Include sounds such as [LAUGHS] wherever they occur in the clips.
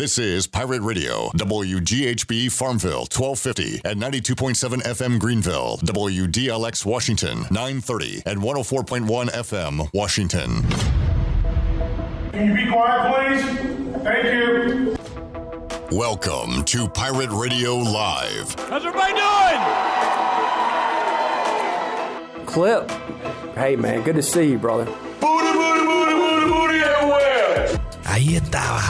This is Pirate Radio, WGHB Farmville, 1250 and 92.7 FM Greenville, WDLX Washington, 930 and 104.1 FM Washington. Can you be quiet, please? Thank you. Welcome to Pirate Radio Live. How's everybody doing? Clip. Hey, man, good to see you, brother. Booty, booty, booty, booty, booty everywhere. Ahí estaba,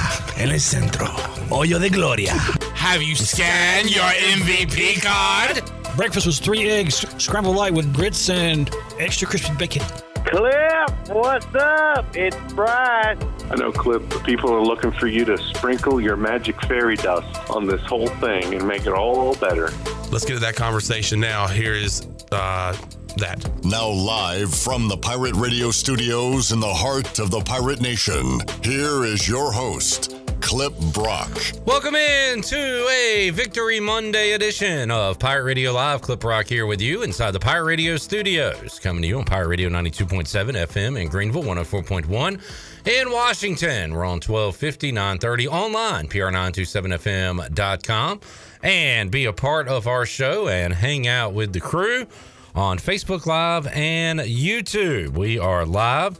en el centro. Hoyo de gloria. Have you scanned your MVP card? Breakfast was three eggs, scrambled light with grits and extra crispy bacon. Cliff, what's up? It's Bryce. I know, Cliff, the people are looking for you to sprinkle your magic fairy dust on this whole thing and make it all better. Let's get to that conversation now. Here is uh, that. Now, live from the Pirate Radio studios in the heart of the Pirate Nation, here is your host, Clip Brock. Welcome in to a Victory Monday edition of Pirate Radio Live. Clip Rock here with you inside the Pirate Radio studios. Coming to you on Pirate Radio 92.7 FM in Greenville, 104.1 in Washington. We're on 1250, 930 online, pr927fm.com. And be a part of our show and hang out with the crew on Facebook Live and YouTube. We are live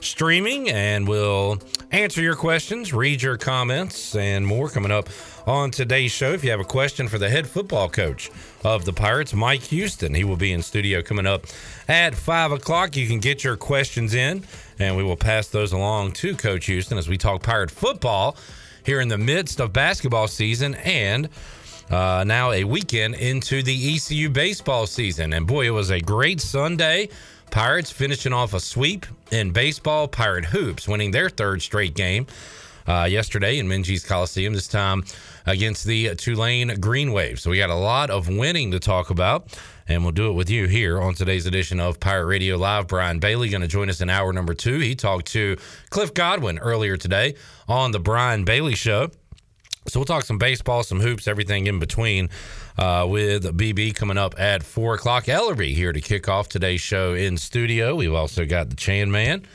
streaming and we'll answer your questions, read your comments, and more coming up on today's show. If you have a question for the head football coach of the Pirates, Mike Houston, he will be in studio coming up at five o'clock. You can get your questions in, and we will pass those along to Coach Houston as we talk Pirate football here in the midst of basketball season and uh, now a weekend into the ECU baseball season. And boy, it was a great Sunday. Pirates finishing off a sweep in baseball. Pirate Hoops winning their third straight game uh, yesterday in Minges Coliseum, this time against the Tulane Green Waves. So we got a lot of winning to talk about, and we'll do it with you here on today's edition of Pirate Radio Live. Brian Bailey going to join us in hour number two. He talked to Cliff Godwin earlier today on the Brian Bailey Show. So we'll talk some baseball, some hoops, everything in between uh, with BB coming up at 4 o'clock. Ellerbe here to kick off today's show in studio. We've also got the Chan Man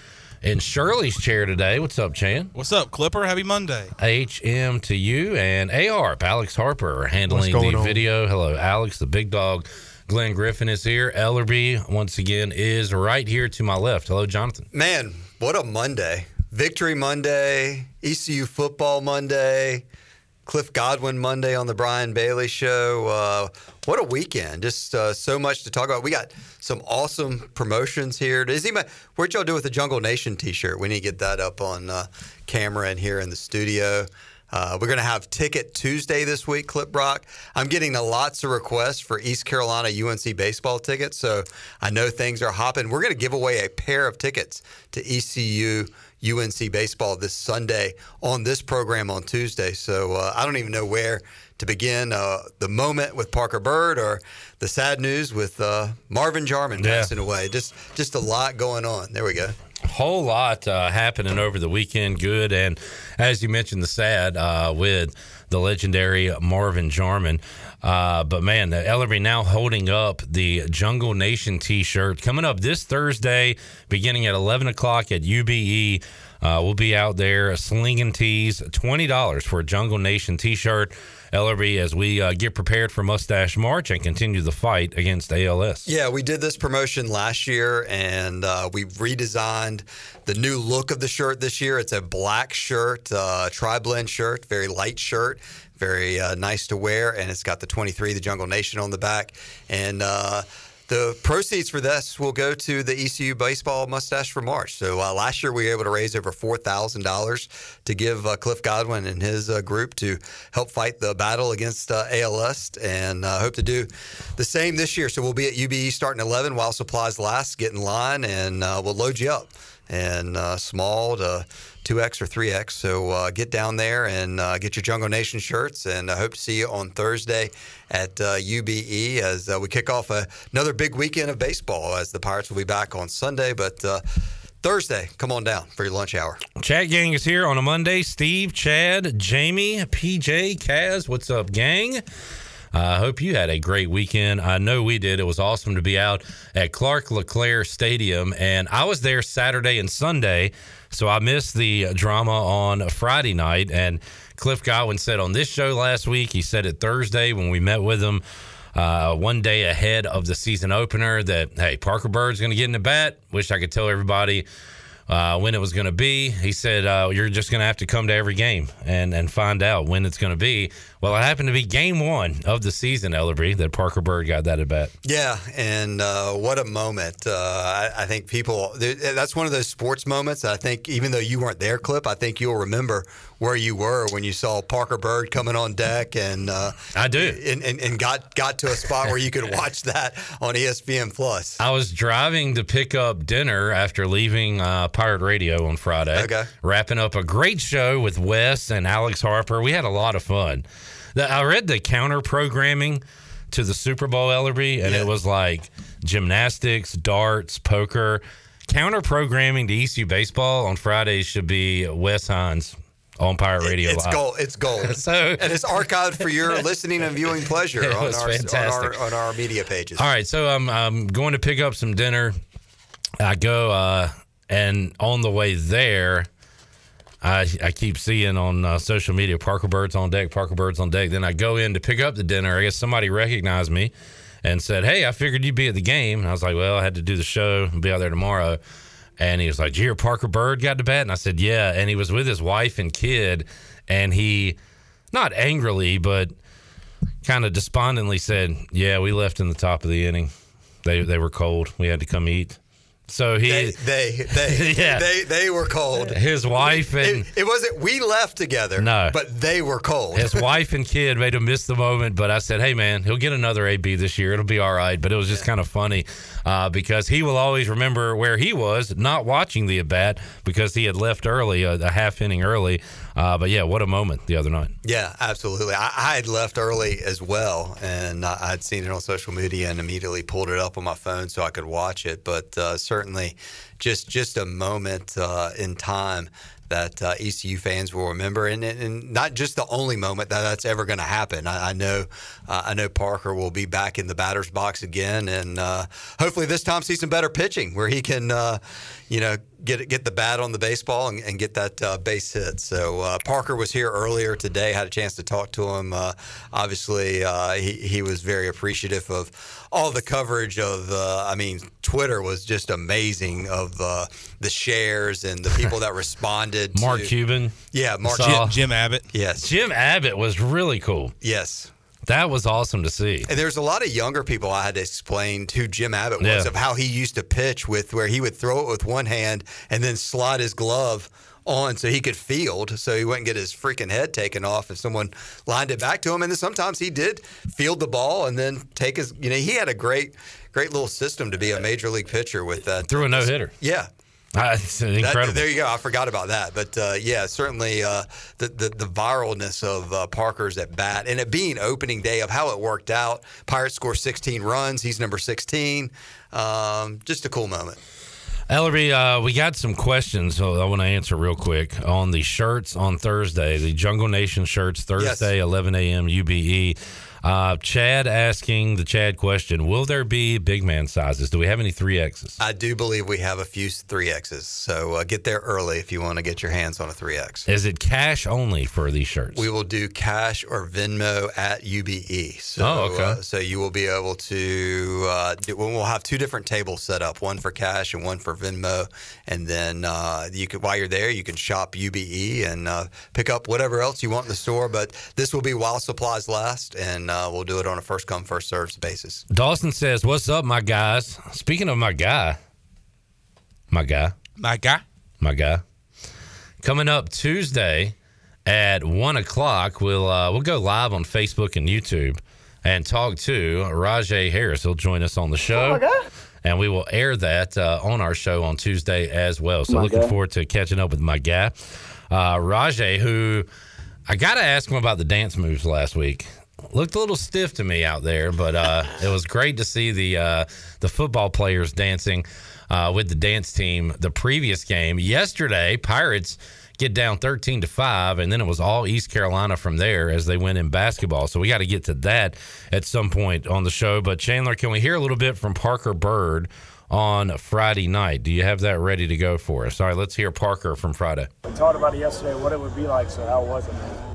in Shirley's chair today. What's up, Chan? What's up, Clipper? Happy Monday. HM to you and ARP, Alex Harper handling the on? video. Hello, Alex, the big dog. Glenn Griffin is here. Ellerbe, once again, is right here to my left. Hello, Jonathan. Man, what a Monday. Victory Monday, ECU football Monday, Cliff Godwin Monday on the Brian Bailey show. Uh, what a weekend. Just uh, so much to talk about. We got some awesome promotions here. Does anybody, what'd y'all do with the Jungle Nation t shirt? We need to get that up on uh, camera and here in the studio. Uh, we're going to have Ticket Tuesday this week, Clip Rock. I'm getting lots of requests for East Carolina UNC baseball tickets, so I know things are hopping. We're going to give away a pair of tickets to ECU UNC baseball this Sunday on this program on Tuesday. So uh, I don't even know where to begin. Uh, the moment with Parker Byrd or the sad news with uh, Marvin Jarman Yeah. passing away. Just just a lot going on. There we go. whole lot uh, happening over the weekend. Good, and as you mentioned, the sad uh, with the legendary Marvin Jarman. Uh, but man, the Ellerbe now holding up the Jungle Nation T-shirt coming up this Thursday, beginning at eleven o'clock at UBE. Uh, we'll be out there slinging tees, twenty dollars for a Jungle Nation T-shirt. Ellerbe, as we uh, get prepared for Mustache March and continue the fight against ALS. Yeah, we did this promotion last year and uh, we redesigned the new look of the shirt this year. It's a black shirt, uh, tri blend shirt, very light shirt, very uh, nice to wear. And it's got the 23, the Jungle Nation on the back. And uh, the proceeds for this will go to the ECU Baseball Mustache for March. So uh, last year we were able to raise over four thousand dollars to give uh, Cliff Godwin and his uh, group to help fight the battle against uh, ALS, and uh, hope to do the same this year. So we'll be at UBE starting eleven while supplies last. Get in line, and uh, we'll load you up. And small to 2X or 3X. So uh, get down there and uh, get your Jungle Nation shirts. And I hope to see you on Thursday at uh, UBE as uh, we kick off a, another big weekend of baseball as the Pirates will be back on Sunday. But uh, Thursday, come on down for your lunch hour. Chat gang is here on a Monday. Steve, Chad, Jamie, PJ, Kaz. What's up, gang? I hope you had a great weekend. I know we did. It was awesome to be out at Clark LeClair Stadium, and I was there Saturday and Sunday, so I missed the drama on Friday night. And Cliff Godwin said on this show last week. He said it Thursday when we met with him. Uh, one day ahead of the season opener, that hey, Parker Byrd's going to get in the bat. Wish I could tell everybody uh, when it was going to be. He said, uh, You're just going to have to come to every game and, and find out when it's going to be. Well, it happened to be game one of the season, Ellerbe, that Parker Byrd got that at bat. Yeah, and uh, what a moment. Uh, I, I, think people, that's one of those sports moments. I think even though you weren't there, Clip, I think you'll remember where you were when you saw Parker Byrd coming on deck. and uh, I do. And, and, and, got, got to a spot where you could [LAUGHS] watch that on ESPN Plus. I was driving to pick up dinner after leaving uh, Pirate Radio on Friday. Okay. Wrapping up a great show with Wes and Alex Harper. We had a lot of fun. I read the counter programming to the Super Bowl Ellerbe, and yeah. it was like gymnastics, darts, poker. Counter programming to ECU baseball on Fridays should be Wes Hines on Pirate Radio. It's Live. gold. It's gold. [LAUGHS] so and it's archived for your listening and viewing pleasure [LAUGHS] on our, on our, on our media pages. All right, so I'm I'm going to pick up some dinner. I go uh, and on the way there, I, I keep seeing on uh, social media Parker Byrd's on deck, Parker Byrd's on deck. Then I go in to pick up the dinner. I guess somebody recognized me and said, Hey, I figured you'd be at the game. And I was like, Well, I had to do the show and be out there tomorrow. And he was like, Did you hear Parker Byrd got to bat? And I said, Yeah. And he was with his wife and kid. And he, not angrily, but kind of despondently said, Yeah, we left in the top of the inning. They, they were cold. We had to come eat. So he they they they, [LAUGHS] yeah. they, they were cold. His wife and it, it, wasn't we left together. No, but they were cold. His [LAUGHS] wife and kid made him miss the moment. But I said, hey man, he'll get another AB this year. It'll be all right. But it was just yeah. kind of funny uh, because he will always remember where he was not watching the at bat because he had left early, a, a half inning early. Uh, but yeah, what a moment the other night. Yeah, absolutely. I, I had left early as well, and I, would seen it on social media and immediately pulled it up on my phone so I could watch it. But uh, certainly, just just a moment uh, in time that uh, ECU fans will remember, and, and, not just the only moment that that's ever going to happen. I, I know, uh, I know Parker will be back in the batter's box again, and uh, hopefully this time see some better pitching where he can, uh, you know, get get the bat on the baseball and, and get that uh, base hit. So uh, Parker was here earlier today. Had a chance to talk to him. obviously, he he was very appreciative of all the coverage of. I mean, Twitter was just amazing of the shares and the people that responded. [LAUGHS] Mark to, Cuban. Yeah, Mark Jim, Jim Abbott. Yes, Jim Abbott was really cool. Yes. That was awesome to see. And there's a lot of younger people I had to explain who Jim Abbott was yeah. of how he used to pitch with where he would throw it with one hand and then slide his glove on so he could field so he wouldn't get his freaking head taken off if someone lined it back to him and then sometimes he did field the ball and then take his you know he had a great great little system to be a major league pitcher with uh, that through a no hitter yeah [LAUGHS] uh, incredible. That, there you go. I forgot about that, but uh, yeah, certainly uh, the, the, the viralness of uh, Parker's at bat and it being opening day of how it worked out. Pirates score 16 runs. He's number 16. Um, just a cool moment. Ellerbe, uh, we got some questions so I want to answer real quick on the shirts on Thursday, the Jungle Nation shirts, Thursday, yes. 11 a.m. UBE. Uh, Chad asking the Chad question: Will there be big man sizes? Do we have any three X's? I do believe we have a few three X's. So uh, get there early if you want to get your hands on a three X. Is it cash only for these shirts? We will do cash or Venmo at UBE. So, oh, okay. Uh, so you will be able to. Uh, do, we'll have two different tables set up: one for cash and one for Venmo. And then uh, you can, while you're there, you can shop UBE and uh, pick up whatever else you want in the store. But this will be while supplies last and uh, we'll do it on a first come first served basis. Dawson says, "What's up, my guys?" Speaking of my guy, my guy, my guy, my guy, coming up Tuesday at one o'clock, we'll uh, we'll go live on Facebook and YouTube and talk to Rahjai Harris. He'll join us on the show. Oh and we will air that uh, on our show on Tuesday as well. So my looking guy. forward to catching up with my guy, uh, Rahjai, who I got to ask him about the dance moves last week looked a little stiff to me out there, but uh, it was great to see the uh, the football players dancing uh, with the dance team. The previous game yesterday, Pirates get down 13 to 5 and then it was all East Carolina from there as they went in basketball. So we got to get to that at some point on the show, but Chandler, can we hear a little bit from Parker Byrd on Friday night? Do you have that ready to go for us? All right, let's hear Parker from Friday. We talked about it yesterday what it would be like, so how was it?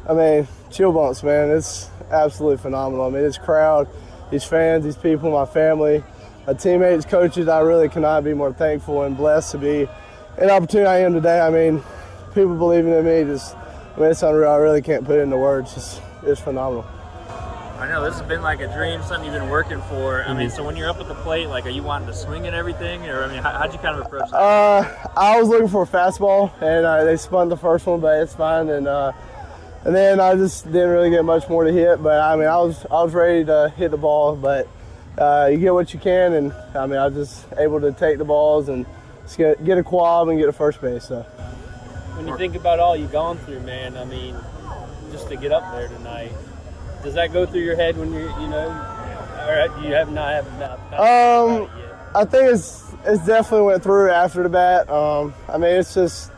I mean, chill bumps, man. It's absolutely phenomenal. I mean, this crowd, these fans, these people, my family, my teammates, coaches. I really cannot be more thankful and blessed to be an opportunity I am today. I mean, people believing in me, just, I mean, it's unreal. I really can't put it into words. It's, it's phenomenal. I know this has been like a dream, something you've been working for. I mean, so when you're up at the plate, like, are you wanting to swing at everything, or I mean, how, would you kind of approach that? Uh, I was looking for a fastball, and uh, they spun the first one, but it's fine. And uh, and then I just didn't really get much more to hit. But I mean, I was I was ready to hit the ball, but uh, you get what you can, and I mean, I was just able to take the balls and get get a quad and get a first base. So. When you think about all you've gone through, man, I mean, just to get up there tonight does that go through your head when you you know, or you have not have not? Um, I think it's it's definitely went through after the bat. Um, I mean, it's just.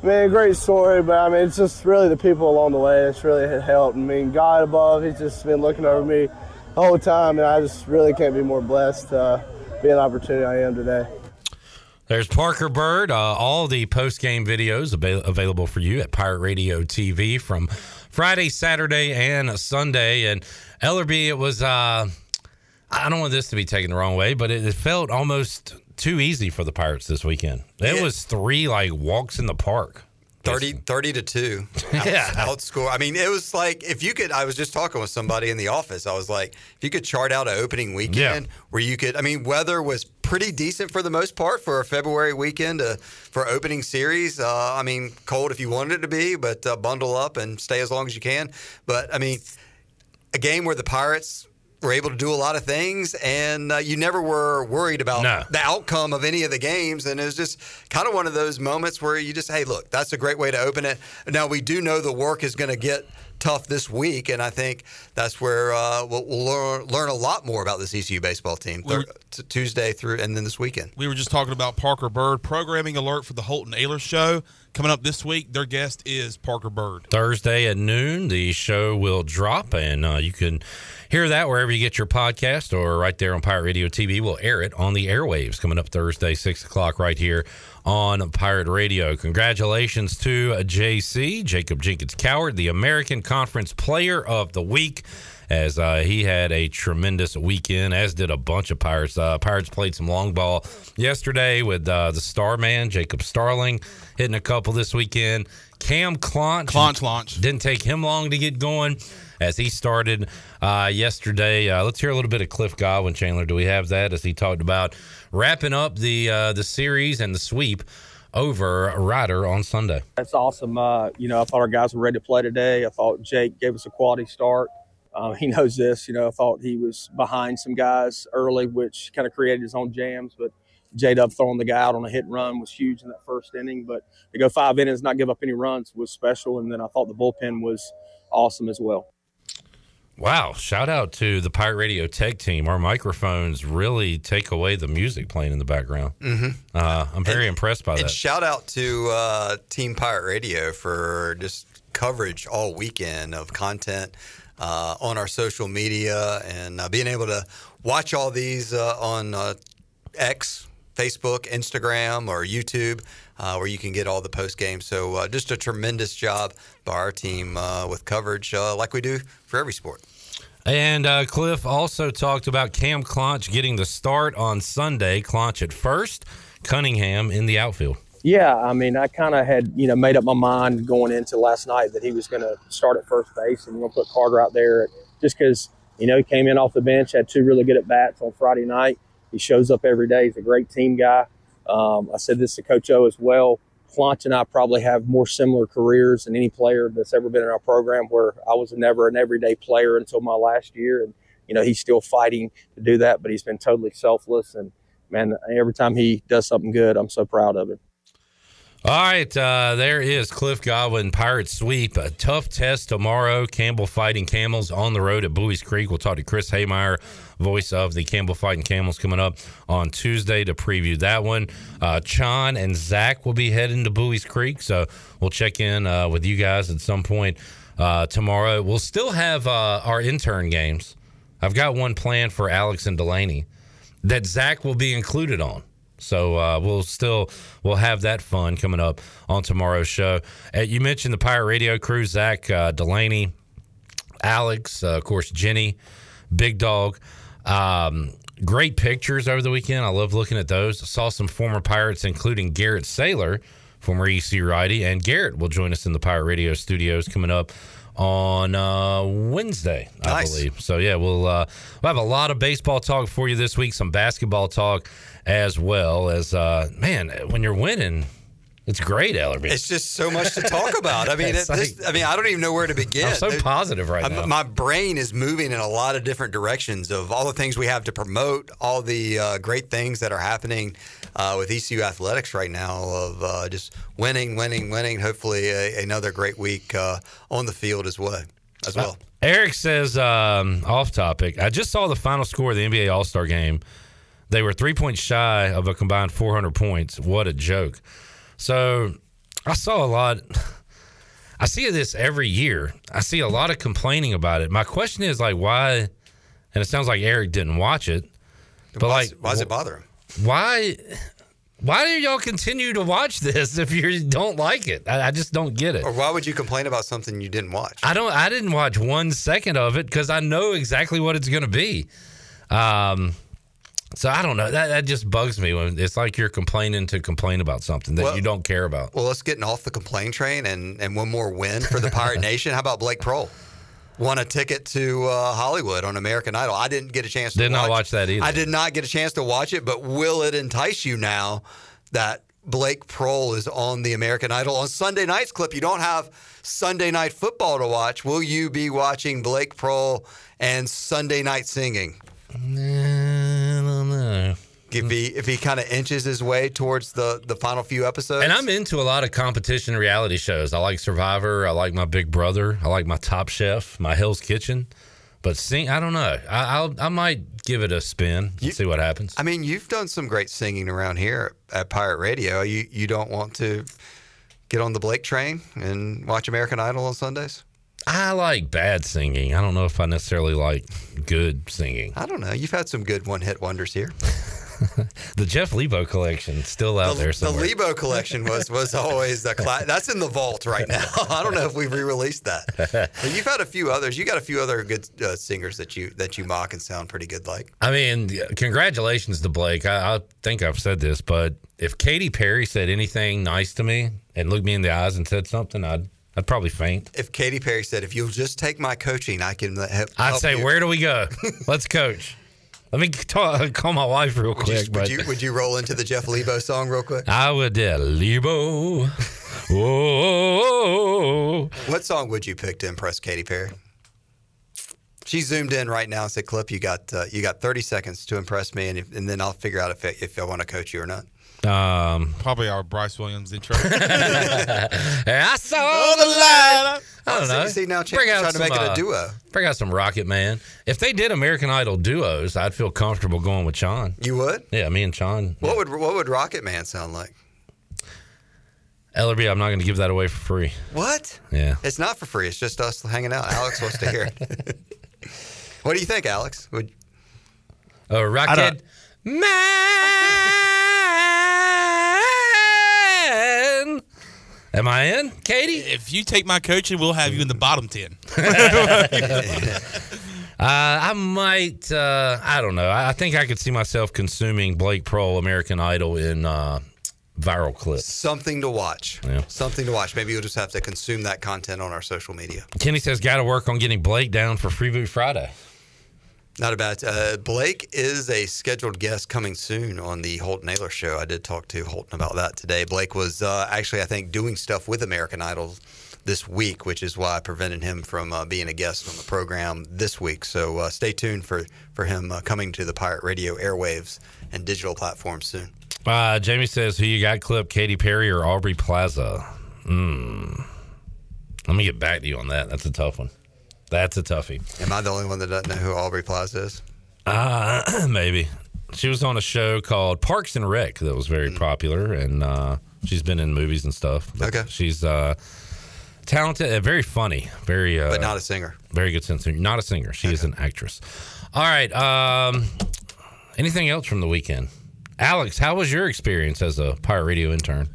I mean, a great story, but I mean, it's just really the people along the way that's really helped. I mean, God above, He's just been looking over me the whole time, and I just really can't be more blessed uh, being an opportunity I am today. There's Parker Byrd. Uh, all the post game videos av- available for you at Pirate Radio TV from Friday, Saturday, and Sunday. And Ellerbe, it was, uh, I don't want this to be taken the wrong way, but it, it felt almost too easy for the Pirates this weekend. It yeah. was three like walks in the park. 30, 30 to 2 [LAUGHS] out, yeah. outscore. I mean, it was like if you could. I was just talking with somebody in the office. I was like, if you could chart out an opening weekend yeah. where you could. I mean, weather was pretty decent for the most part for a February weekend uh, for opening series. Uh, I mean, cold if you wanted it to be, but uh, bundle up and stay as long as you can. But I mean, a game where the Pirates were able to do a lot of things, and uh, you never were worried about no. the outcome of any of the games. And it was just kind of one of those moments where you just, hey, look, that's a great way to open it. Now we do know the work is going to get tough this week, and I think that's where uh, we'll, we'll learn, learn, a lot more about this ECU baseball team we were, t- Tuesday through and then this weekend. We were just talking about Parker Byrd programming alert for the Holton Ahlers show. Coming up this week, their guest is Parker Byrd. Thursday at noon, the show will drop, and uh, you can hear that wherever you get your podcast or right there on Pirate Radio TV. We'll air it on the airwaves coming up Thursday, 6 o'clock, right here on Pirate Radio. Congratulations to JC, Jacob Jenkins Cowart, the American Conference Player of the Week as uh, he had a tremendous weekend, as did a bunch of Pirates. Uh, Pirates played some long ball yesterday with uh, the star man, Jacob Starling, hitting a couple this weekend. Cam Claunch. Claunch launch. Didn't take him long to get going as he started uh, yesterday. Uh, let's hear a little bit of Cliff Godwin, Chandler. Do we have that as he talked about wrapping up the uh, the series and the sweep over Rider on Sunday? That's awesome. Uh, you know, I thought our guys were ready to play today. I thought Jake gave us a quality start. Um, he [LAUGHS] knows this. You know, I thought he was behind some guys early, which kind of created his own jams. But J Dub throwing the guy out on a hit and run was huge in that first inning. But to go five innings, not give up any runs was special. And then I thought the bullpen was awesome as well. Wow. Shout out to the Pirate Radio Tech team. Our microphones really take away the music playing in the background. Mm-hmm. Uh, I'm very and, impressed by that. Shout out to uh, Team Pirate Radio for just coverage all weekend of content uh, on our social media and uh, being able to watch all these uh, on uh, X, Facebook, Instagram, or YouTube, uh, where you can get all the post games. So uh, just a tremendous job by our team with coverage like we do for every sport. And Cliff also talked about Cam Claunch getting the start on Sunday. Claunch at first, Cunningham in the outfield. Yeah, I mean, I kind of had you know made up my mind going into last night that he was going to start at first base and we're going to put Carter out there just because you know he came in off the bench, had two really good at bats on Friday night. He shows up every day. He's a great team guy. Um, I said this to Coach O as well. Claunch and I probably have more similar careers than any player that's ever been in our program. Where I was never an everyday player until my last year, and you know he's still fighting to do that, but he's been totally selfless. And man, every time he does something good, I'm so proud of him. All right, uh, there is Cliff Godwin Pirate Sweep. A tough test tomorrow. Campbell fighting Camels on the road at Buies Creek. We'll talk to Chris Haymeyer, voice of the Campbell fighting Camels, coming up on Tuesday to preview that one. Uh, Chon and Zach will be heading to Buies Creek, so we'll check in uh, with you guys at some point uh, tomorrow. We'll still have uh, our intern games. I've got one planned for Alex and Delaney that Zach will be included on. So uh, we'll still we'll have that fun coming up on tomorrow's show. Uh, you mentioned the Pirate Radio crew: Zach uh, Delaney, Alex, uh, of course, Jenny, Big Dog. Um, great pictures over the weekend. I love looking at those. I saw some former Pirates, including Garrett Saylor, former EC righty, and Garrett will join us in the Pirate Radio studios coming up on uh, Wednesday, I Nice. believe. So yeah, we'll uh, we'll have a lot of baseball talk for you this week, some basketball talk as well as uh, man, when you're winning, it's great, Ellerbe. It's just so much to talk about. I mean, [LAUGHS] it, this, I mean, I don't even know where to begin. I'm so positive right I'm- now. My brain is moving in a lot of different directions of all the things we have to promote, all the uh, great things that are happening uh, with ECU athletics right now of uh, just winning, winning, winning. Hopefully, a, another great week uh, on the field as well. As well. Eric says, um, off topic. I just saw the final score of the NBA All Star game. They were three points shy of a combined 400 points. What a joke. So I saw a lot. [LAUGHS] I see this every year. I see a lot of complaining about it. My question is, like, why? And it sounds like Eric didn't watch it. But, like, why does it bother him? Why? Why do y'all continue to watch this [LAUGHS] if you don't like it? I, I just don't get it. Or why would you complain about something you didn't watch? I don't. I didn't watch one second of it because I know exactly what it's going to be. Um, so I don't know. That that just bugs me when it's like you're complaining to complain about something that Well- you don't care about. Well, let's get off the complain train and, and one more win for the Pirate [LAUGHS] Nation. How about Blake Proehl? Won a ticket to uh, Hollywood on American Idol. I didn't get a chance to Did not watch that either. I did not get a chance to watch it, but will it entice you now that Blake Proehl is on the American Idol? On Sunday night's clip, you don't have Sunday night football to watch. Will you be watching Blake Proehl and Sunday night singing? Know. If he if he kind of inches his way towards the the final few episodes, And I'm into a lot of competition reality shows. I like Survivor. I like My Big Brother. I like My Top Chef. My Hell's Kitchen. But sing, I don't know. I, I'll I might give it a spin and see what happens. I mean, you've done some great singing around here at Pirate Radio. You you don't want to get on the Blake train and watch American Idol on Sundays? I like bad singing. I don't know if I necessarily like good singing. I don't know. You've had some good one hit wonders here. [LAUGHS] The Jeff Lebo collection still out the, there the. Lebo collection was was always the cla- that's in the vault right now. [LAUGHS] I don't know if we've re-released that. But you've had a few others. You got a few other good uh, singers that you that you mock and sound pretty good like. I mean, congratulations to Blake. I, I think I've said this, but if Katy Perry said anything nice to me and looked me in the eyes and said something, I'd I'd probably faint. If Katy Perry said, "If you'll just take my coaching, I can help," I'd say, you." where do we go? [LAUGHS] Let's coach. Let me talk, [LAUGHS] call my wife real Would you, quick. would but you would you roll into the Jeff Lebo song real quick? [LAUGHS] I would uh, Lebo. Whoa. What song would you pick to impress Katy Perry? She zoomed in right now and said, "Clip, you got uh, you got 30 seconds to impress me, and, if, and then I'll figure out if if I want to coach you or not." Um, Probably our Bryce Williams intro. [LAUGHS] I saw Oh, the light. I don't See- know. see, now Chance Bring is out trying to some, make it a uh, duo. Bring out some Rocket Man. If they did American Idol duos, I'd feel comfortable going with Sean. You would? Yeah, me and Sean. What would what would Rocket Man sound like? Ellerbe, I'm not going to give that away for free. What? Yeah. It's not for free. It's just us hanging out. Alex wants to hear it. [LAUGHS] what do you think, Alex? Would Oh, Rocket Man. Am I in, Katy? if you take my coaching, we'll have you in the bottom ten. [LAUGHS] Uh, I might. Uh, I don't know. I, I think I could see myself consuming Blake Proehl American Idol in uh, viral clips. something to watch? Yeah. Something to watch. Maybe you'll just have to consume that content on our social media. Kenny says, "Got to work on getting Blake down for Free Boot Friday." Not a bad. Uh, Blake is a scheduled guest coming soon on the Holton Ahlers show. I did talk to Holton about that today. Blake was uh, actually, I think, doing stuff with American Idol this week, which is why I prevented him from uh, being a guest on the program this week. So uh, stay tuned for for him uh, coming to the Pirate Radio airwaves and digital platforms soon. Uh, Jamie says, "Who you got? Clip Katy Perry or Aubrey Plaza?" Hmm. Let me get back to you on that. That's a tough one. That's a toughie. Am I the only one that doesn't know who Aubrey Plaza is? Uh, [CLEARS THROAT] maybe. She was on a show called Parks and Rec that was very popular, and uh, she's been in movies and stuff. Okay. She's uh, talented, and very funny, very, uh, But not a singer. very good sense. of- Not a singer. She is an actress. All right. Um, anything else from the weekend? Alex, how was your experience as a Pirate Radio intern?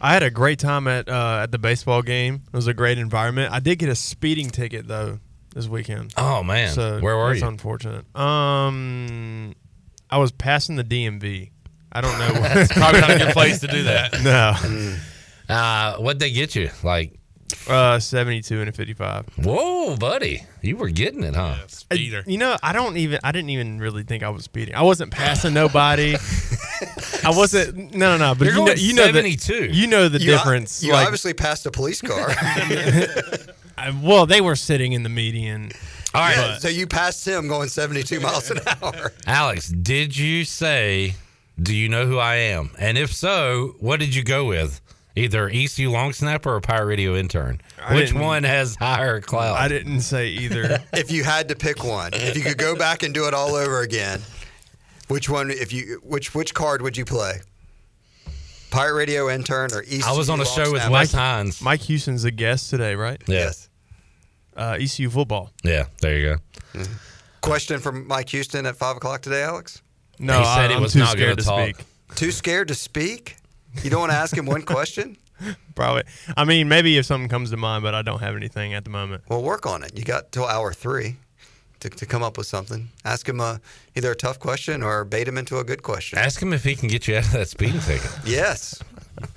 I had a great time at uh, at the baseball game. It was a great environment. I did get a speeding ticket though this weekend. Oh, man. so Where were that's you? Unfortunate. Um, I was passing the DMV. I don't know. [LAUGHS] It's probably not a good place to do that. [LAUGHS] No. Uh, what'd they get you? Like uh, seventy-two and a fifty-five. Whoa, buddy, you were getting it, huh? Speeder. You know, I don't even. I didn't even really think I was speeding. I wasn't passing nobody. [LAUGHS] I wasn't. No, no, no. But You're you know, you know 72. The, you know the You o- difference. You like- obviously passed a police car. I- well, they were sitting in the median. All right. Yeah, so you passed him going 72 miles an hour. Alex, did you say, "Do you know who I am?" And if so, what did you go with? Either ECU long snapper or a Pirate Radio intern. I Which one has higher clout? I didn't say either. [LAUGHS] if you had to pick one, if you could go back and do it all over again, which one? If you which which card would you play? Pirate Radio intern or ECU? I was on a show with snapper? Wes Hines. Mike Houston's a guest today, right? Yes. Uh, ECU football. Yeah, there you go. Question from Mike Houston at five o'clock today, Alex. No, He said I- he I'm was too not scared gonna to talk. speak. Too scared to speak? You don't want to ask him one [LAUGHS] question? Probably. I mean, maybe if something comes to mind, but I don't have anything at the moment. Well, work on it. You got till hour three to, to come up with something. Ask him a, either a tough question or bait him into a good question. Ask him if he can get you out of that speeding ticket. [LAUGHS] Yes,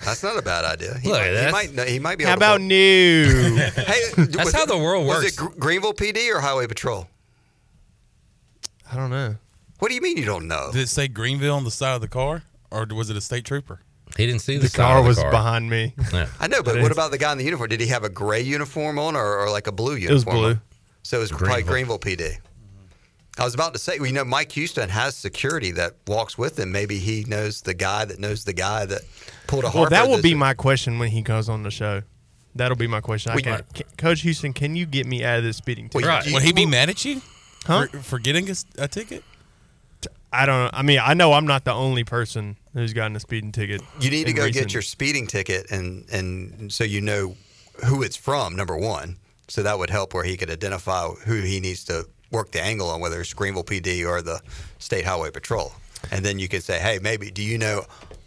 that's not a bad idea. He Look, might, he that's- might. know- He might be. How able about pull- new? [LAUGHS] Hey, That's how it- the world works. Was works. it Gr- Greenville PD or Highway Patrol? I don't know. What do you mean you don't know? Did it say Greenville on the side of the car, or was it a state trooper? He didn't see The car was behind me. I know, [LAUGHS] but what about the guy in the uniform? Did he have a gray uniform on or, or like a blue uniform? It was blue. on? So it was probably Greenville. Greenville PD. I was about to say, well, you know, Mike Houston has security that walks with him. Maybe he knows the guy that knows the guy that pulled a Well, that will this- be my question when he goes on the show. That'll be my question. I We- can, can- Coach Houston, can you get me out of this speeding ticket? Well, you- Would he be mad at you Huh? for, for getting a, s- a ticket? I don't know. I mean, I know I'm not the only person who's gotten a speeding ticket. You need to go recent- get your speeding ticket and and so you know who it's from. Number one, so that would help where he could identify who he needs to work the angle on, whether it's Greenville PD or the State Highway Patrol. And then you could say, hey, maybe do you know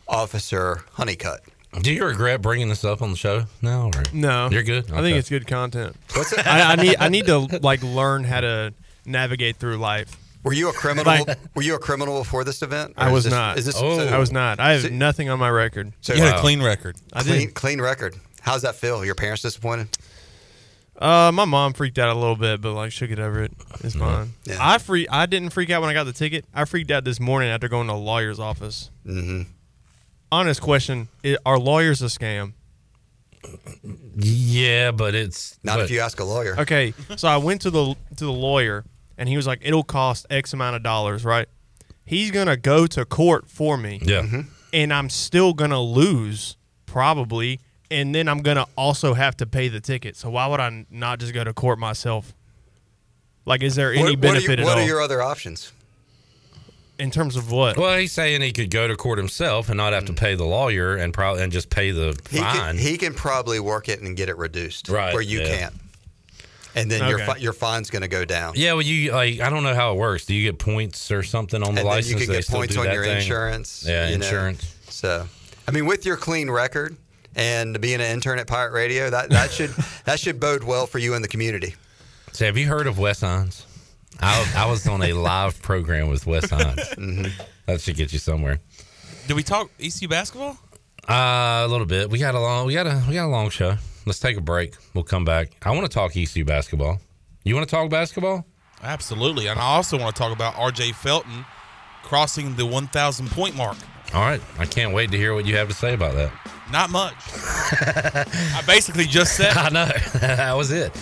Officer Honeycutt? Do you regret bringing this up on the show? No, or- No, You're good. I think it's good content. What's it? I, I need I need to like learn how to navigate through life. Were you a criminal? Like- were you a criminal before this event? I was this- not. Is this, Oh. so- I was not. I have So- nothing on my record. So You had Wow. a clean record. I clean, did. clean record. How's that feel? Your parents disappointed? Uh, my mom freaked out a little bit, but like she'll get over it. It's fine. Yeah. I free. I didn't freak out when I got the ticket. I freaked out this morning after going to a lawyer's office. Mm-hmm. Honest question: i- Are lawyers a scam? Yeah, but it's Not but- if you ask a lawyer. Okay, so I went to the to the lawyer, and he was like, "It'll cost X amount of dollars, right?" He's gonna go to court for me, Yeah. Mm-hmm. and I'm still gonna lose probably, and then I'm gonna also have to pay the ticket. So why would I not just go to court myself? Like, is there any what, what, are, benefit your, at what are your other options? in terms of what? Well, he's saying he could go to court himself and not have to hmm. pay the lawyer and probably and just pay the. He fine. can, he can probably work it and get it reduced, Right, Where you yeah. can't, and then your fi- your fine's going to go down. yeah, well, you like I don't know how it works. Do you get points or something on the and then license? you can get points on your thing? insurance. Yeah, you know. insurance. So, I mean, with your clean record and being an intern at Pirate Radio, that that should [LAUGHS] that should bode well for you in the community. So, have you heard of Wes Hines? I, I was on a live program with Wes Hines. Mm-hmm. That should get you somewhere. Did we talk ECU basketball? Uh, a little bit. We got a long. We got a we got a long show. Let's take a break. We'll come back. I want to talk ECU basketball. You want to talk basketball? Absolutely. And I also want to talk about RJ Felton crossing the 1,000 point mark. All right. I can't wait to hear what you have to say about that. Not much. [LAUGHS] I basically just said [LAUGHS] I know. [LAUGHS] that was it.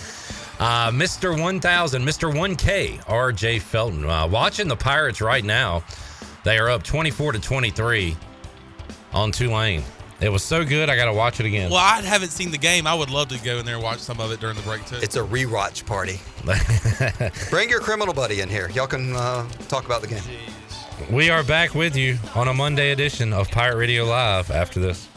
Uh, Mr. 1000, Mr. 1K, RJ Felton. Uh, watching the Pirates right now. They are up 24 to 23 on Tulane. It was so good, I got to watch it again. Well, I haven't seen the game. I would love to go in there and watch some of it during the break too. It's a rewatch party. Bring your criminal buddy in here. Y'all can uh, talk about the game. We are back with you on a Monday edition of Pirate Radio Live after this.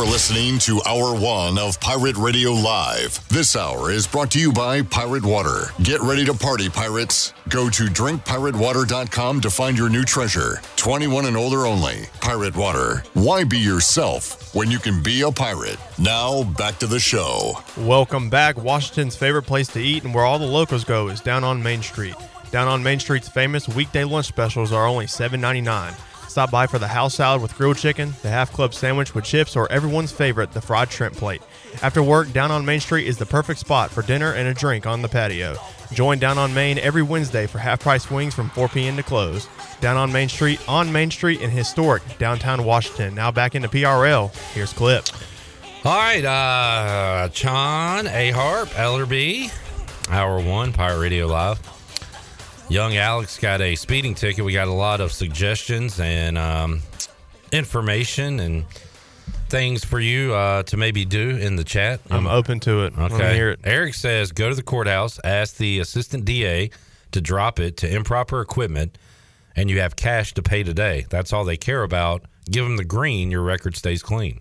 You're listening to Hour One of Pirate Radio Live. This hour is brought to you by Pirate Water. Get ready to party, pirates. Go to drinkpiratewater.com to find your new treasure. 21 and older only. Pirate Water. Why be yourself when you can be a pirate? Now, back to the show. Welcome back. Washington's favorite place to eat and where all the locals go is down on Main Street. Down on Main Street's famous weekday lunch specials are only $7.99. Stop by for the house salad with grilled chicken, the half club sandwich with chips, or everyone's favorite, the fried shrimp plate. After work, Down on Main Street is the perfect spot for dinner and a drink on the patio. Join Down on Main every Wednesday for half price wings from 4 p.m. to close. Down on Main Street, on Main Street in historic downtown Washington. Now back into PRL. Here's Clip. All right, uh, John, A Harp, Ellerbe, Hour One, Pirate Radio Live. Young Alex got a speeding ticket. We got a lot of suggestions and um, information and things for you uh, to maybe do in the chat. I'm open to it. Let me Okay. hear it. Eric says go to the courthouse, ask the assistant DA to drop it to improper equipment, and you have cash to pay today. That's all they care about. Give them the green, your record stays clean.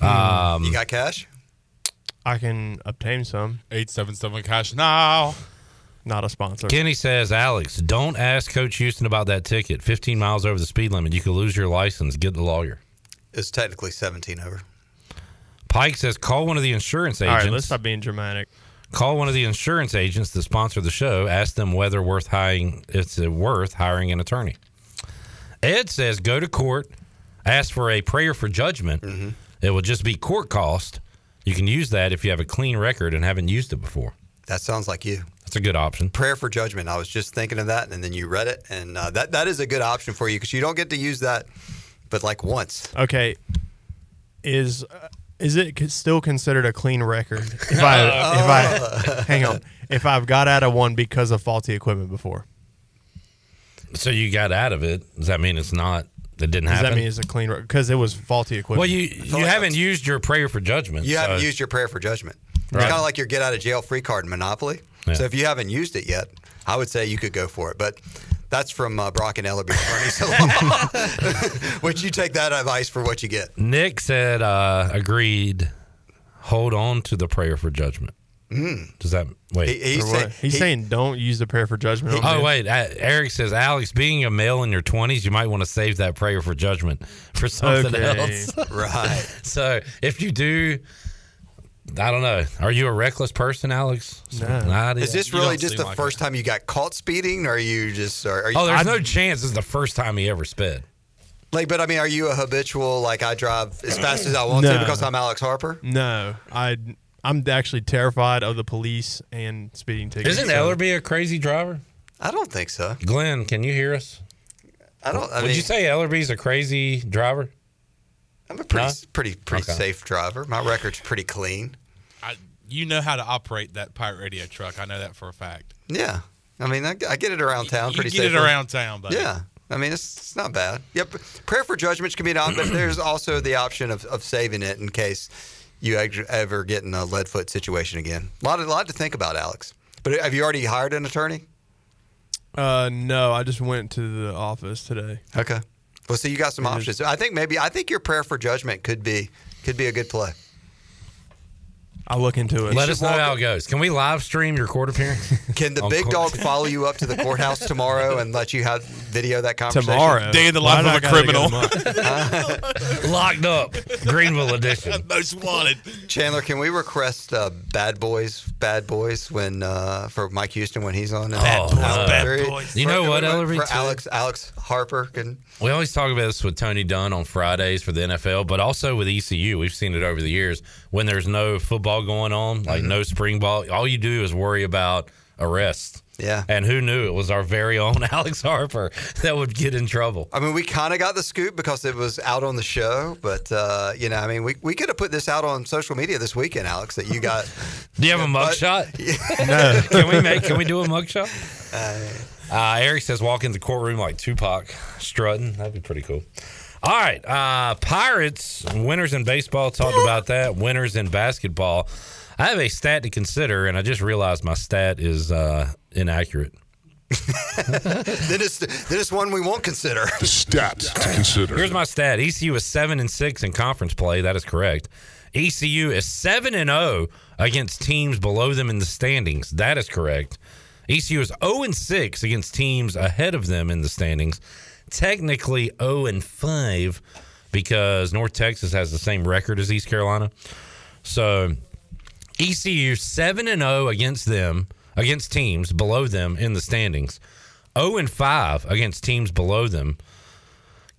Um, you got cash? I can obtain some. 877 cash now. Not a sponsor. Kenny says, Alex, don't ask Coach Houston about that ticket. 15 miles over the speed limit. You could lose your license. Get the lawyer. It's technically 17 over. Pike says, call one of the insurance agents. right, let's stop being dramatic. Call one of the insurance agents that sponsor the show. Ask them whether worth hiring it's worth hiring an attorney. Ed says go to court, ask for a prayer for judgment. Mm-hmm. It will just be court cost. You can use that if you have a clean record and haven't used it before. That sounds like you. That's a good option. Prayer for judgment. I was just thinking of that, and then you read it, and uh, that that is a good option for you because you don't get to use that, but like once. Okay, is uh, is it still considered a clean record [LAUGHS] if I if I hang on if I've got out of one because of faulty equipment before? So you got out of it. Does that mean it's not? It didn't Does happen. that mean it's a clean record because it was faulty equipment? well, you you haven't used your prayer for judgment. You haven't used your prayer for judgment. It's kind of like your get out of jail free card in Monopoly. Yeah. So if you haven't used it yet, I would say you could go for it. But that's from uh, Brock and Ellerbe attorneys, [LAUGHS] [LAUGHS] which you take that advice for what you get. Nick said, uh, agreed. Hold on to the prayer for judgment. Mm. Does that wait? He- he's Or saying- he's he- saying don't use the prayer for judgment. over Oh wait, uh, Eric says, Alex, being a male in your twenties, you might want to save that prayer for judgment for something Okay. else. [LAUGHS] Right. so if you do, I don't know. Are you a reckless person, Alex? No. Not Is this really just the like first time you got caught speeding, or are you just? Are, are it. you, Oh, there's I- no chance. This is the first time he ever sped. like, but I mean, are you a habitual? Like, I drive as fast as I want to because I'm Alex Harper. No, I I'm actually terrified of the police and speeding tickets. Isn't so- Ellerbe a crazy driver? I don't think so. Glenn, can you hear us? I don't. I Would mean, you say Ellerbe's a crazy driver? I'm a pretty, No? pretty, pretty Okay. safe driver. My record's pretty clean. I, you know how to operate that pirate radio truck. I know that for a fact. Yeah, I mean, I, I get it around town You pretty get it around town, buddy. Yeah. I mean, it's, it's not bad. Yep. Prayer for judgments can be an option, but there's [CLEARS THROAT] also the option of, of saving it in case you ever- ever get in a lead foot situation again. A lot, a lot to think about, Alex. But have you already hired an attorney? Uh, no, I just went to the office today. Okay. Well, so you got some options. I think maybe I think your prayer for judgment could be could be a good play. I'll look into it. Let us know how it goes. Can we live stream your court appearance? [LAUGHS] Can the big court- dog follow you up to the courthouse tomorrow and let you have video that conversation? Tomorrow? Day in the life of a criminal. [LAUGHS] Locked up, Greenville edition. [LAUGHS] Most wanted. Chandler, can we request uh, Bad Boys, Bad Boys when uh, for Mike Houston when he's on? Bad Boys, Bad Boys. You for- know what, for- Ellerbe, For too? Alex, Alex Harper can. We always talk about this with Tony Dunn on Fridays for the NFL, but also with ECU. We've seen it over the years when there's no football going on, like no spring ball. All you do is worry about arrests. Yeah. And who knew it was our very own [LAUGHS] Alex Harper that would get in trouble? I mean, we kind of got the scoop because it was out on the show, but uh, you know, I mean, we, we could have put this out on social media this weekend, Alex. That you got. [LAUGHS] Do you have a mugshot? [LAUGHS] No. can we make? Can we do a mugshot? Uh, Eric says walk in the courtroom like Tupac strutting. That'd be pretty cool. All right, uh, Pirates winners in baseball. Talked about that. Winners in basketball. I have a stat to consider, and I just realized my stat is uh, inaccurate. [LAUGHS] then it's then it's one we won't consider. The stat to consider. Here's my stat: ECU is seven and six in conference play. That is correct. ECU is seven and zero against teams below them in the standings. That is correct. ECU is zero and six against teams ahead of them in the standings. Technically zero and five because North Texas has the same record as East Carolina. So ECU seven and zero against them against teams below them in the standings. Zero and five against teams below them.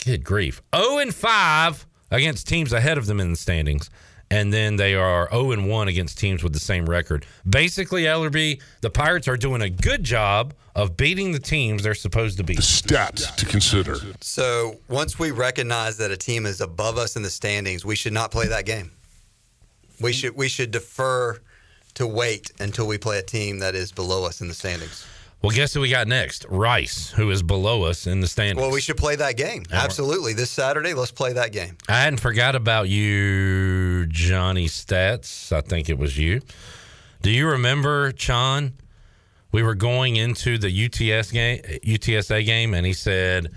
Good grief. 0 and 5 against teams ahead of them in the standings. And then they are 0 and 1 against teams with the same record. Basically, Ellerbe, the Pirates are doing a good job of beating the teams they're supposed to beat. The stats to consider. So once we recognize that a team is above us in the standings, we should not play that game. We should we should defer to wait until we play a team that is below us in the standings. Well, guess who we got next? Rice, who is below us in the standings. Well, we should play that game. Absolutely. This Saturday, let's play that game. I hadn't forgot about you, Johnny Stats. I think it was you. Do you remember, Chon? We were going into the UTS game, UTSA game, and he said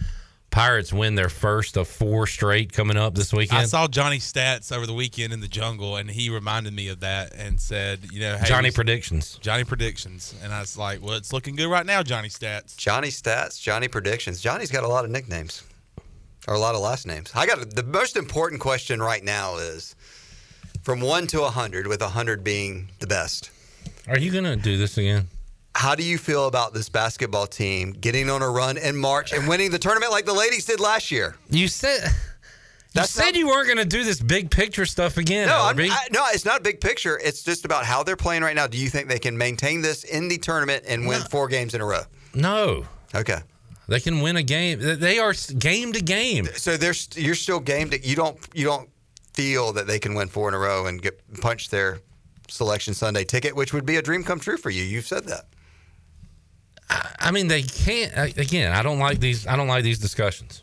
Pirates win their first of four straight coming up this weekend. I saw Johnny stats over the weekend in the jungle, and he reminded me of that and said, "You know, hey, Johnny predictions. Johnny predictions." And I was like, "Well, it's looking good right now, Johnny stats." Johnny Stats, Johnny Predictions. Johnny's got a lot of nicknames or a lot of last names. I got the most important question right now is from 1 to a 100 with a 100 being the best. Are you going to do this again? How do you feel about this basketball team getting on a run in March and winning the tournament like the ladies did last year? You said you That's said not- you weren't going to do this big picture stuff again. No, I'm, I, no, it's not a big picture. It's just about how they're playing right now. Do you think they can maintain this in the tournament and win four games in a row? no. Okay. They can win a game. They are game to game. So there's you're still game to you don't you don't feel that they can win four in a row and get punch their selection Sunday ticket, which would be a dream come true for you. You've said that. I mean, they can't. Uh, again, I don't like these. I don't like these discussions.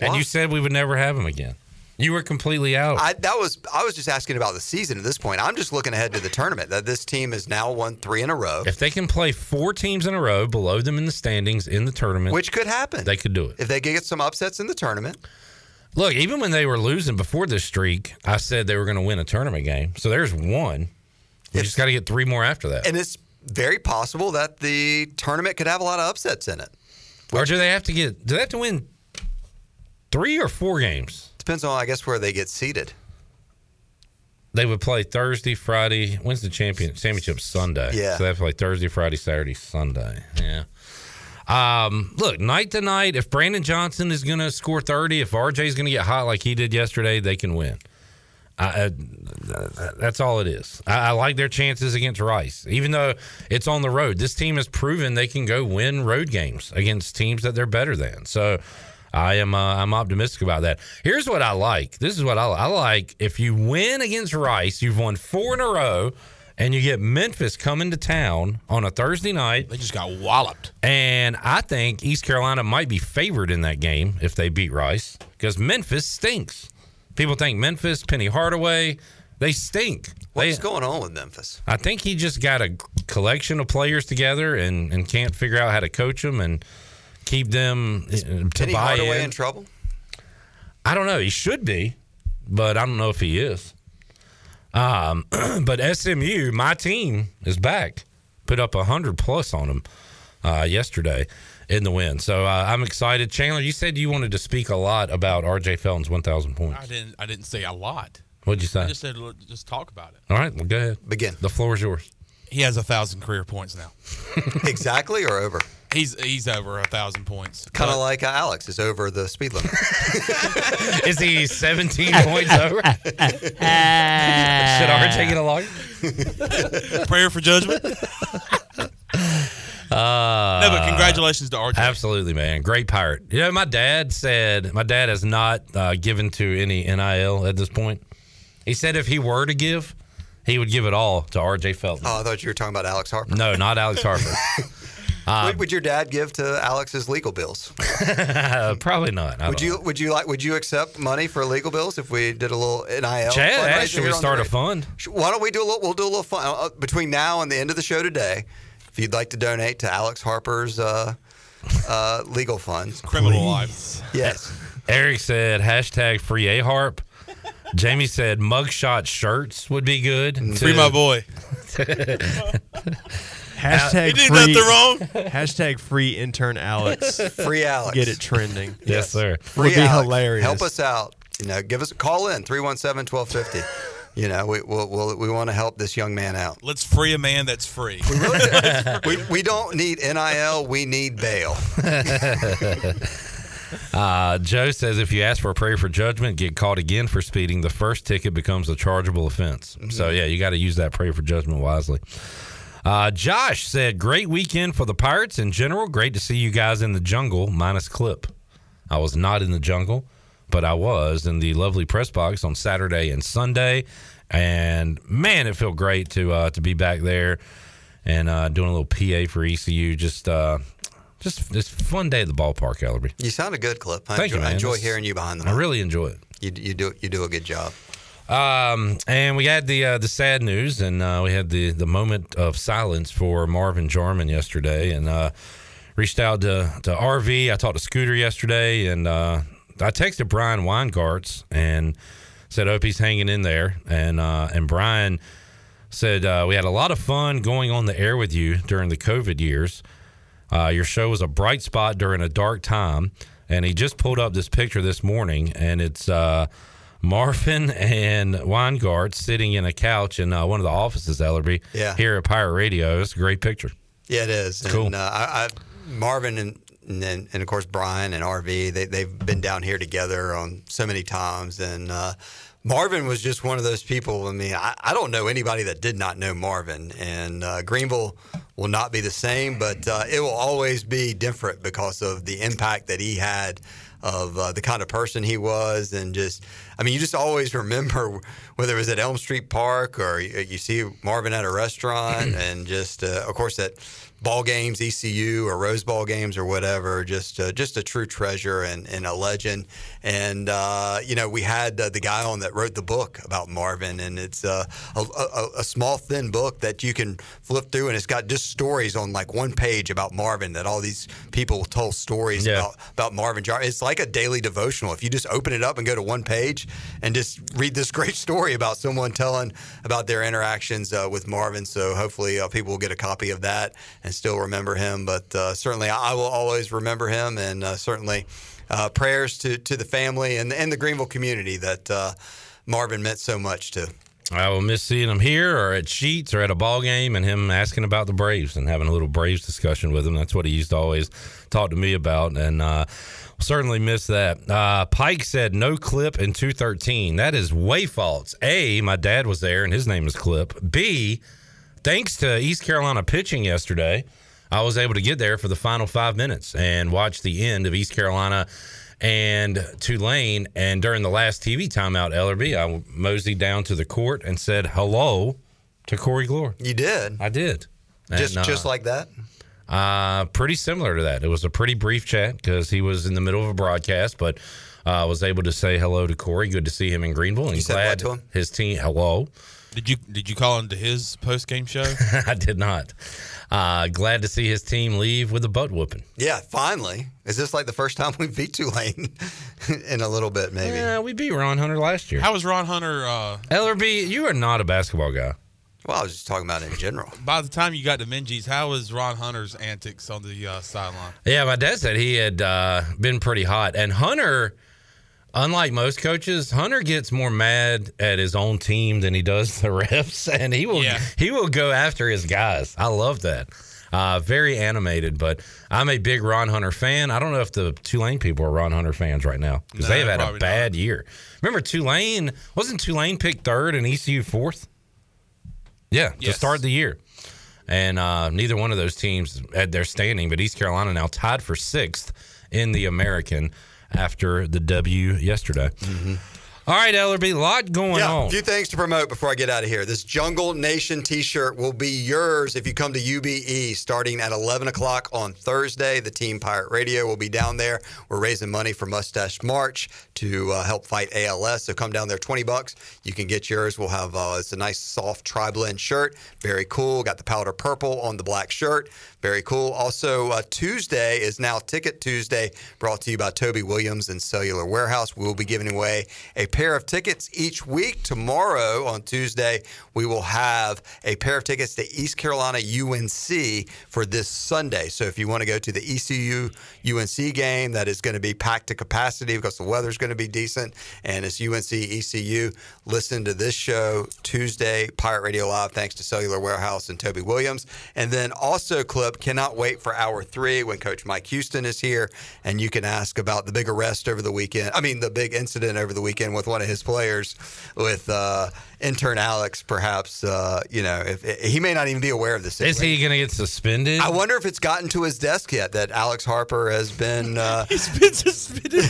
And you said we would never have them again. You were completely out. I that was I was just asking about the season at this point. I'm just looking ahead to the tournament. That this team has now won three in a row, if they can play four teams in a row below them in the standings in the tournament, which could happen. they could do it. if they get some upsets in the tournament. Look, even when they were losing before this streak, I said they were going to win a tournament game. So there's one. You just got to get three more after that. And it's very possible that the tournament could have a lot of upsets in it. or do they have to get? Do they have to win three or four games? Depends on I guess where they get seated. They would play Thursday, Friday. When's the champion championship? Sunday. Yeah. So they have to play Thursday, Friday, Saturday, Sunday. Yeah. Um, look, night to night, if Brandon Johnson is going to score 30, if RJ is going to get hot like he did yesterday, they can win. I, I, that's all it is. I, I like their chances against Rice, even though it's on the road. This team has proven they can go win road games against teams that they're better than. So I am uh, I'm optimistic about that. Here's what I like. This is what I, I like. If you win against Rice, you've won four in a row, and you get Memphis coming to town on a Thursday night. They just got walloped. And I think East Carolina might be favored in that game if they beat Rice because Memphis stinks. People think Memphis, Penny Hardaway, they stink. What's They- going on with Memphis? I think he just got a collection of players together and, and can't figure out how to coach them and keep them uh, to Penny buy Hardaway in. in trouble? I don't know. He should be, but I don't know if he is. Um, [CLEARS THROAT] but SMU, my team, is back. Put up a hundred plus on them uh, yesterday in the win. So uh, I'm excited. Chandler, you said you wanted to speak a lot about RJ Felton's 1,000 points. I didn't. I didn't say a lot. What'd you say? I just said just talk about it. All right, well, go ahead. Begin. The floor is yours. He has a thousand career points now. [LAUGHS] exactly or over? He's he's over a thousand points. Kind of like uh, Alex is over the speed limit. [LAUGHS] Is he 17 points over? [LAUGHS] Should RJ get a log? Prayer for judgment. Uh, No, but congratulations to RJ. Absolutely, man. Great pirate. You know, my dad said my dad has not uh, given to any NIL at this point. He said if he were to give, he would give it all to RJ Felton. Oh, I thought you were talking about Alex Harper. No, not Alex [LAUGHS] Harper. Uh, would, would your dad give to Alex's legal bills? [LAUGHS] Probably not. I Would you know. would you like would you accept money for legal bills if we did a little NIL? Chad should we start a fund? Why don't we do a little? We'll do a little fun uh, between now and the end of the show today. If you'd like to donate to Alex Harper's uh, uh, legal funds, Criminal life. Yes. Eric said hashtag free a harp. Jamie said mugshot shirts would be good. Free my boy. [LAUGHS] Hashtag He did free, nothing wrong. Hashtag free intern Alex. Free Alex. Get it trending. Yes, sir. Free Would be Alex. hilarious. Help us out. You know, give us a call in 317-1250. You know, we we'll, we'll, we want to help this young man out. Let's free a man that's free. we, [LAUGHS] [LAUGHS] we don't need NIL, we need bail. [LAUGHS] Uh, Joe says if you ask for a prayer for judgment, get caught again for speeding, the first ticket becomes a chargeable offense. So, yeah, you got to use that prayer for judgment wisely. Uh, Josh said, Great weekend for the Pirates in general. Great to see you guys in the jungle, minus clip. I was not in the jungle, but I was in the lovely press box on Saturday and Sunday. And man, it felt great to uh, to be back there and uh, doing a little PA for ECU. Just uh, just just fun day at the ballpark, Ellerbe. You sound a good, Clip. I Thank enjoy, you, man. I enjoy hearing you behind the Mic. I really enjoy it. You, you do you do a good job. Um, and we had the uh, the sad news, and uh, we had the the moment of silence for Marvin Jarman yesterday, and uh, reached out to to RV. I talked to Scooter yesterday, and uh, I texted Brian Weingartz and said, "Hope he's hanging in there." And uh, and Brian said, uh, "We had a lot of fun going on the air with you during the COVID years. Uh, your show was a bright spot during a dark time." And he just pulled up this picture this morning, and it's uh, Marvin [LAUGHS] and Weingart sitting in a couch in uh, one of the offices, Ellerbe, Yeah. here at Pirate Radio. It's a great picture. Yeah, it is. Cool. And, uh, I, I, Marvin and, and then- and of course Brian and RV, they they've been down here together on so many times. And uh, Marvin was just one of those people. I mean, I, I don't know anybody that did not know Marvin. And uh, Greenville will not be the same, but uh, it will always be different because of the impact that he had. Of uh, the kind of person he was, and just, I mean, you just always [LAUGHS] remember whether it was at Elm Street Park or you, you see Marvin at a restaurant, [CLEARS THROAT] and just, uh, of course, at ball games, ECU or Rose Ball games or whatever. Just uh, just a true treasure and, and a legend. And uh, you know, we had uh, the guy on that wrote the book about Marvin, and it's uh, a, a, a small thin book that you can flip through, and it's got just stories on like one page about Marvin that all these people told stories Yeah. about about Marvin Jar. It's like a daily devotional. If you just open it up and go to one page and just read this [LAUGHS] great story about someone telling about their interactions uh, with Marvin. So hopefully uh, people will get a copy of that and still remember him. But uh, certainly I will always remember him and uh, certainly uh, prayers to, to the family and, and the Greenville community that uh, Marvin meant so much to. I will miss seeing him here or at Sheets or at a ball game and him asking about the Braves and having a little Braves discussion with him. That's what he used to always talk to me about. And uh, certainly miss that. Uh, Pike said no clip in 213. That is way false. A, my dad was there and his name is Clip. B, thanks to East Carolina pitching yesterday, I was able to get there for the final five minutes and watch the end of East Carolina and Tulane. And during the last TV timeout, Ellerbe, I moseyed down to the court and said hello to Corey Glore. You did? I did. Just, And, uh, just like that? uh, pretty similar to that. It was a pretty brief chat because he was in the middle of a broadcast, but I uh, was able to say hello to Corey. Good to see him in Greenville, and You glad what to him? his team. Hello. Did you did you call into his post game show? [LAUGHS] I did not. Uh, glad to see his team leave with a butt whooping. Yeah, finally. Is this like the first time [LAUGHS] we beat Tulane [LAUGHS] in a little bit, maybe? Yeah, we beat Ron Hunter last year. How was Ron Hunter? Uh, Ellerbe, you are not a basketball guy. Well, I was just talking about in general. [LAUGHS] by the time you got to Minges, how was Ron Hunter's antics on the uh, sideline? Yeah, my dad said he had uh, been pretty hot. And Hunter, unlike most coaches, Hunter gets more mad at his own team than he does the [LAUGHS] refs, and he will Yeah. he will go after his guys. I love that. Uh, very animated, but I'm a big Ron Hunter fan. I don't know if the Tulane people are Ron Hunter fans right now because No, they have had a bad year. Remember Tulane wasn't Tulane picked third and ECU fourth? Yeah, to Yes. start the year. And uh, neither one of those teams had their standing, but East Carolina now tied for sixth in the American after the W yesterday. All right, Ellerbe, a lot going yeah, on. A few things to promote before I get out of here. This Jungle Nation t shirt will be yours if you come to UBE starting at 11 o'clock on Thursday. The Team Pirate Radio will be down there. We're raising money for Mustache March to uh, help fight ALS. So come down there, 20 bucks. You can get yours. We'll have uh, it's a nice soft tri blend shirt. Very cool. Got the powder purple on the black shirt. Very cool. Also, uh, Tuesday is now Ticket Tuesday, brought to you by Toby Williams and Cellular Warehouse. We will be giving away a pair of tickets each week. Tomorrow on Tuesday, we will have a pair of tickets to East Carolina UNC for this Sunday. So if you want to go to the ECU UNC game, that is going to be packed to capacity because the weather's going to be decent, and it's UNC ECU. Listen to this show Tuesday, Pirate Radio Live, thanks to Cellular Warehouse and Toby Williams. And then also, Clip, cannot wait for hour three when Coach Mike Houston is here, and you can ask about the big arrest over the weekend. I mean, the big incident over the weekend with one of his players, with uh, intern Alex. Perhaps uh, you know, if, he may not even be aware of this. Is he going to get suspended? I wonder if it's gotten to his desk yet that Alex Harper has been uh, [LAUGHS] He's been suspended.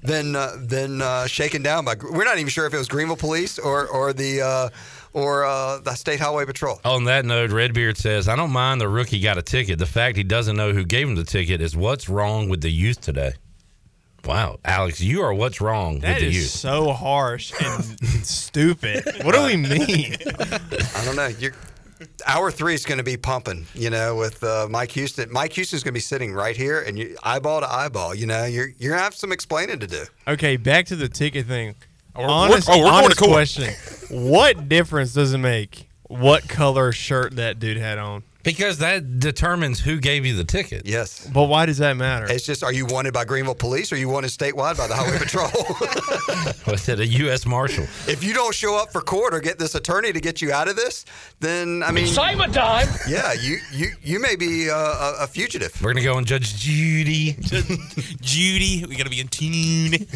[LAUGHS] been uh, been uh, shaken down by. We're not even sure if it was Greenville Police or or the. Or uh, the State Highway Patrol. On that note, Redbeard says, I don't mind the rookie got a ticket. The fact he doesn't know who gave him the ticket is what's wrong with the youth today. Wow, Alex, you are what's wrong That with the is youth. so harsh and stupid. What do we mean? I don't know. You're, hour three is going to be pumping, you know, with uh, Mike Houston. Mike Houston's going to be sitting right here, and you eyeball to eyeball. You know, you're you're gonna have some explaining to do. Okay, back to the ticket thing. Oh, we're- honest, oh, we're going to honest question: What difference does it make what color shirt that dude had on? Because that determines who gave you the ticket. Yes. But why does that matter? It's just, are you wanted by Greenville Police, or are you wanted statewide by the Highway [LAUGHS] Patrol? [LAUGHS] Was it a U.S. Marshal? if you don't show up for court or get this attorney to get you out of this, then I mean, Excitement time. Yeah, you you you may be uh, a, a fugitive. We're gonna go and Judge Judy. [LAUGHS] Judy, we got to be in tune.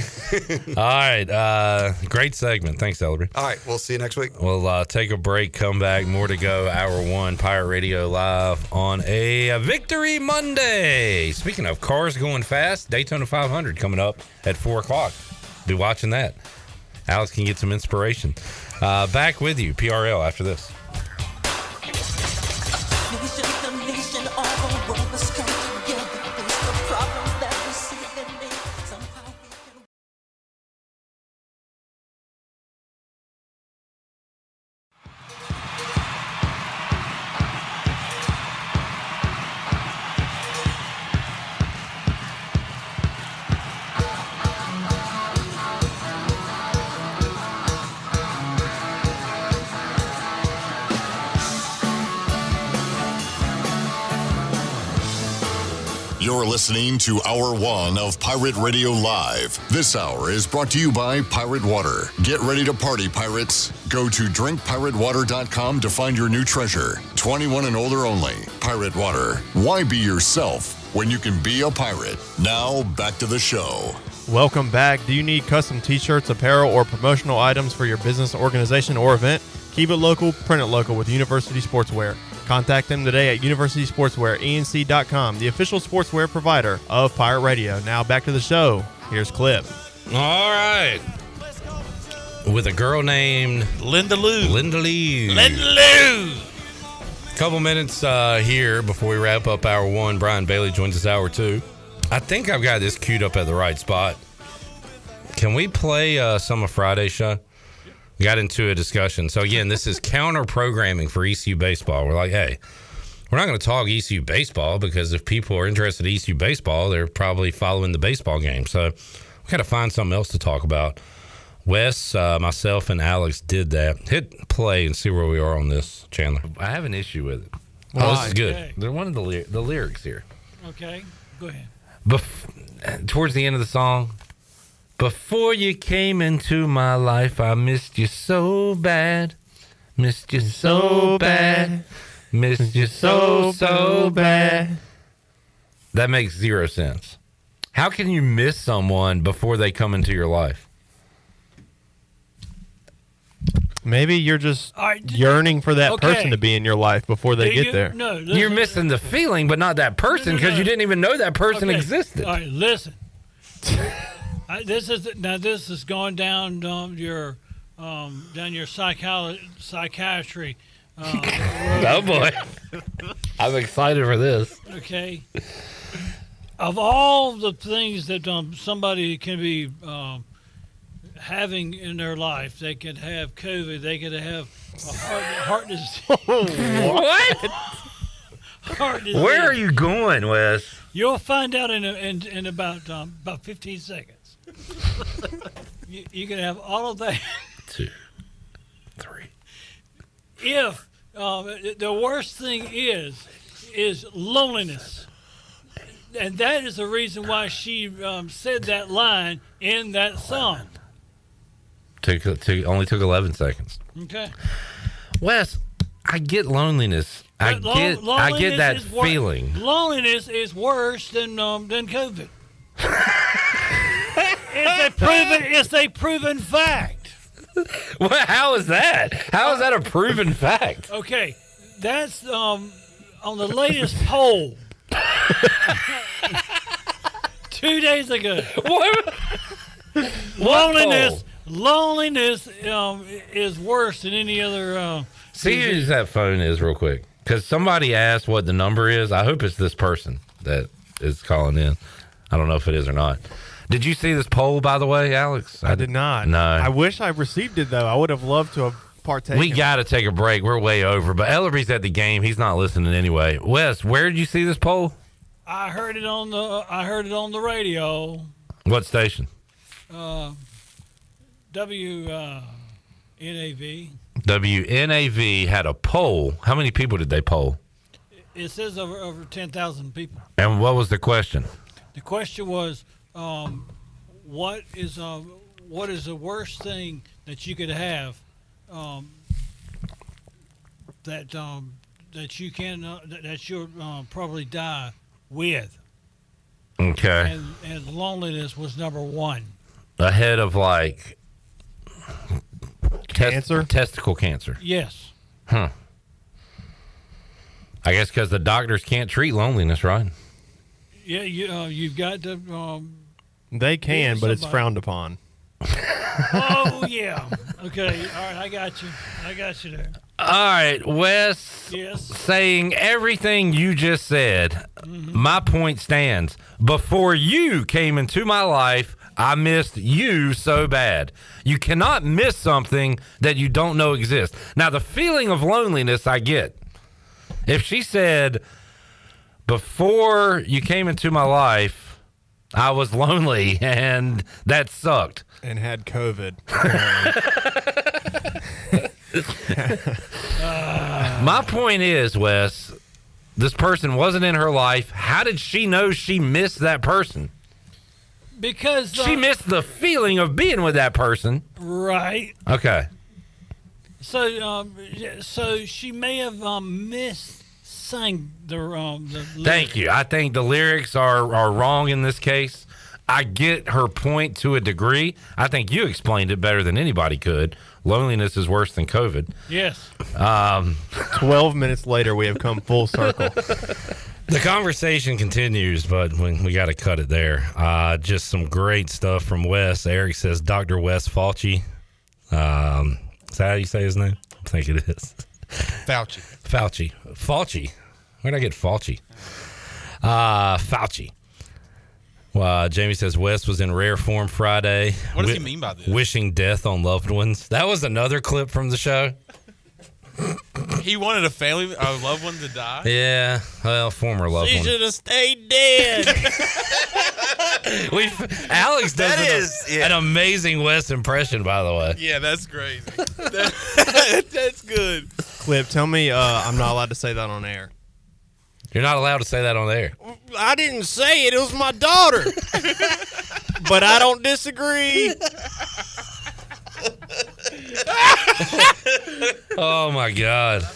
All right, uh, great segment. Thanks, Ellerbe. All right, we'll see you next week. We'll uh, take a break, come back, more to go. Hour one, Pirate Radio Live on a, Victory Monday. Speaking of cars going fast, Daytona 500 coming up at 4 o'clock. Be watching that. Alex can get some inspiration. Uh, back with you, PRL, after this. You're listening to Hour One of Pirate Radio Live. This hour is brought to you by Pirate Water. Get ready to party, pirates. Go to drinkpiratewater.com to find your new treasure. 21 and older only. Pirate Water. Why be yourself when you can be a pirate? Now, back to the show. Welcome back. Do you need custom t-shirts, apparel, or promotional items for your business, organization, or event? Keep it local, print it local with University Sportswear. Contact them today at University Sportswear, ENC.com, the official sportswear provider of Pirate Radio. Now back to the show. Here's Clip. All right. With a girl named Linda Lou. Linda Lou. Linda Lou. Couple minutes uh, here before we wrap up hour one. Brian Bailey joins us hour two. I think I've got this queued up at the right spot. Can we play uh, some of Friday's show? Got into a discussion. So again, this is counter programming for ECU baseball. We're like, hey, we're not going to talk ECU baseball because if people are interested in ECU baseball, they're probably following the baseball game. So we got to find something else to talk about. Wes, uh, myself, and Alex did that. Hit play and see where we are on this, Chandler. I have an issue with it. Oh, this is good. Okay. They're one of the ly- the lyrics here. Okay, go ahead. Bef- towards the end of the song, before you came into my life, I missed you so bad, missed you so bad, missed you so so bad. That makes zero sense. How can you miss someone before they come into your life? Maybe you're just All right, d- yearning for that okay. person to be in your life before they Do get there. No, listen. You're missing the feeling, but not that person No, no, because no. you didn't even know that person Okay. existed. All right, listen. [LAUGHS] I, this is now. This is going down um, your um, down your psychiatry. Um, [LAUGHS] Oh boy, [LAUGHS] I'm excited for this. Okay. Of all the things that um, somebody can be um, having in their life, they could have COVID. They could have a heart, heart disease. [LAUGHS] What? Heart disease. Where are you going, Wes? You'll find out in, a, in, in about um, about 15 seconds. [LAUGHS] you, you can have all of that. Two, three. If um, the worst thing is is loneliness, and that is the reason why she um, said that line in that song. Took, took only took 11 seconds. Okay. Wes, I get loneliness. I lo- get I get that feeling. Loneliness is worse than um, than COVID. [LAUGHS] it's a proven it's a proven fact. Well, how is that? How is that a proven fact? Okay, that's um on the latest poll. [LAUGHS] Two days ago. What? Loneliness, loneliness um, is worse than any other. Uh, See whose that phone is real quick. Because somebody asked what the number is. I hope it's this person that is calling in. I don't know if it is or not. Did you see this poll, by the way, Alex? I did not. No. I wish I received it though. I would have loved to have partaken. We got to take a break. We're way over. But Ellerbe's at the game. He's not listening anyway. Wes, where did you see this poll? I heard it on the I heard it on the radio. What station? Uh, W uh, NAV. WNAV had a poll. How many people did they poll? It says over over ten thousand people. And what was the question? The question was, um, what is what is the worst thing that you could have um, that um, that you can uh, that, that you'll um, probably die with? Okay. And, and loneliness was number one. Ahead of like cancer, testicle cancer. Yes. Huh. I guess because the doctors can't treat loneliness, right? Yeah, you uh, you've got to. Um, They can, Yeah, but it's frowned upon. oh yeah. Okay. All right. I got you. I got you there. All right, Wes. Yes. Saying everything you just said, mm-hmm. my point stands. Before you came into my life, I missed you so bad. You cannot miss something that you don't know exists. Now, the feeling of loneliness, I get. If she said, before you came into my life, I was lonely and that sucked. And had COVID. [LAUGHS] My point is, Wes, this person wasn't in her life. How did she know she missed that person? Because She uh, missed the feeling of being with that person. right. Okay. So, um, so she may have um, missed sang the um. The Thank you. I think the lyrics are, are wrong in this case. I get her point to a degree. I think you explained it better than anybody could. Loneliness is worse than COVID. Yes. Um, 12 minutes later, we have come full circle. [LAUGHS] The conversation continues, but we, we got to cut it there. Uh, just some great stuff from Wes. Eric says Dr. Wes Fauci. Um, is that how you say his name? I think it is. Fauci. Fauci. Fauci. Where'd I get Fauci? Uh, Fauci. Well, Jamie says West was in rare form Friday. What does he mean by this? Wishing death on loved ones. That was another clip from the show. He wanted a family, a loved one to die. Yeah, well, former loved one. She should have stayed dead. [LAUGHS] [LAUGHS] We Alex does That an, is- yeah. an amazing West impression, by the way. Yeah, that's crazy. [LAUGHS] That- that's good. Clip, tell me uh, I'm not allowed to say that on air. You're not allowed to say that on air. I didn't say it. It was my daughter. but I don't disagree. Oh my god.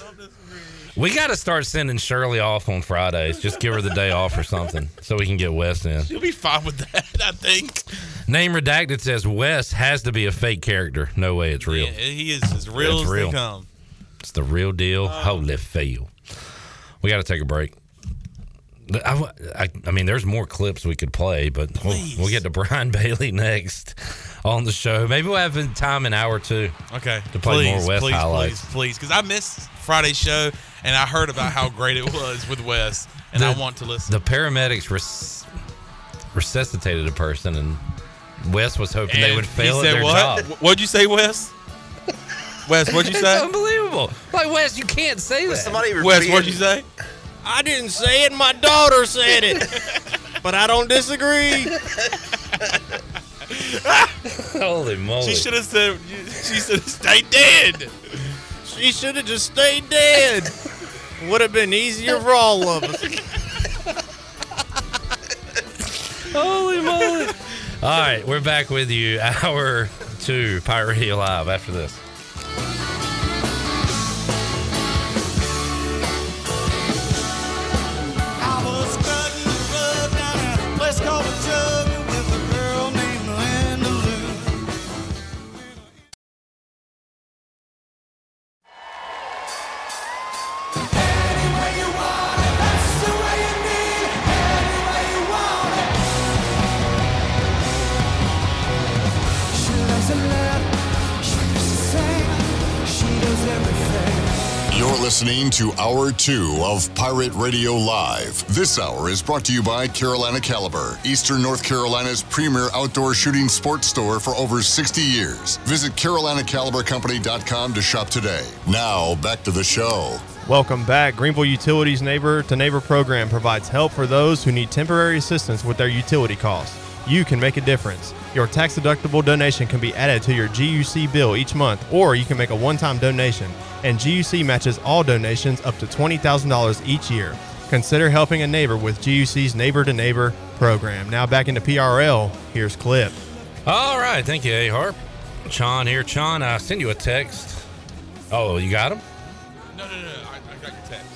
We got to start sending Shirley off on Fridays. Just give her the day off or something, so we can get Wes in. You'll be fine with that, I think. Name redacted says Wes has to be a fake character. No way, it's real. Yeah, he is as real It's as real. they come. It's the real deal. Um, Holy fail. We got to take a break. I, I, I mean, there's more clips we could play, but we'll, we'll get to Brian [LAUGHS] Bailey next on the show. Maybe we'll have time an hour two. Okay. To play please, more West please, highlights. Please, please, because I missed Friday's show and I heard about how great it was with Wes, and I want to listen. The paramedics res- resuscitated a person, and Wes was hoping they And would he fail at their what? job. What'd you say, Wes? Wes, what'd you [LAUGHS] It's say? unbelievable. Like Wes, you can't say that. somebody Wes, what'd you say? I didn't say it. My daughter said it, [LAUGHS] but I don't disagree. [LAUGHS] [LAUGHS] Holy moly! She should have said. She should have stayed dead. She should have just stayed dead. Would have been easier for all of us. [LAUGHS] Holy moly! All right, we're back with you. Hour two, Pirate Radio Live. After this. To Hour 2 of Pirate Radio Live. This hour is brought to you by Carolina Caliber, Eastern North Carolina's premier outdoor shooting sports store for over 60 years. Visit CarolinaCaliberCompany.com to shop today. Now, back to the show. Welcome back. Greenville Utilities Neighbor to Neighbor program provides help for those who need temporary assistance with their utility costs. You can make a difference. Your tax deductible donation can be added to your GUC bill each month, or you can make a one time donation, and GUC matches all donations up to $20,000 each year. Consider helping a neighbor with GUC's Neighbor to Neighbor program. Now back into PRL. Here's Clip. All right, thank you, A Harp. Chon here. Chon, I send you a text. Oh, you got him? No, no, no. I, I got your text.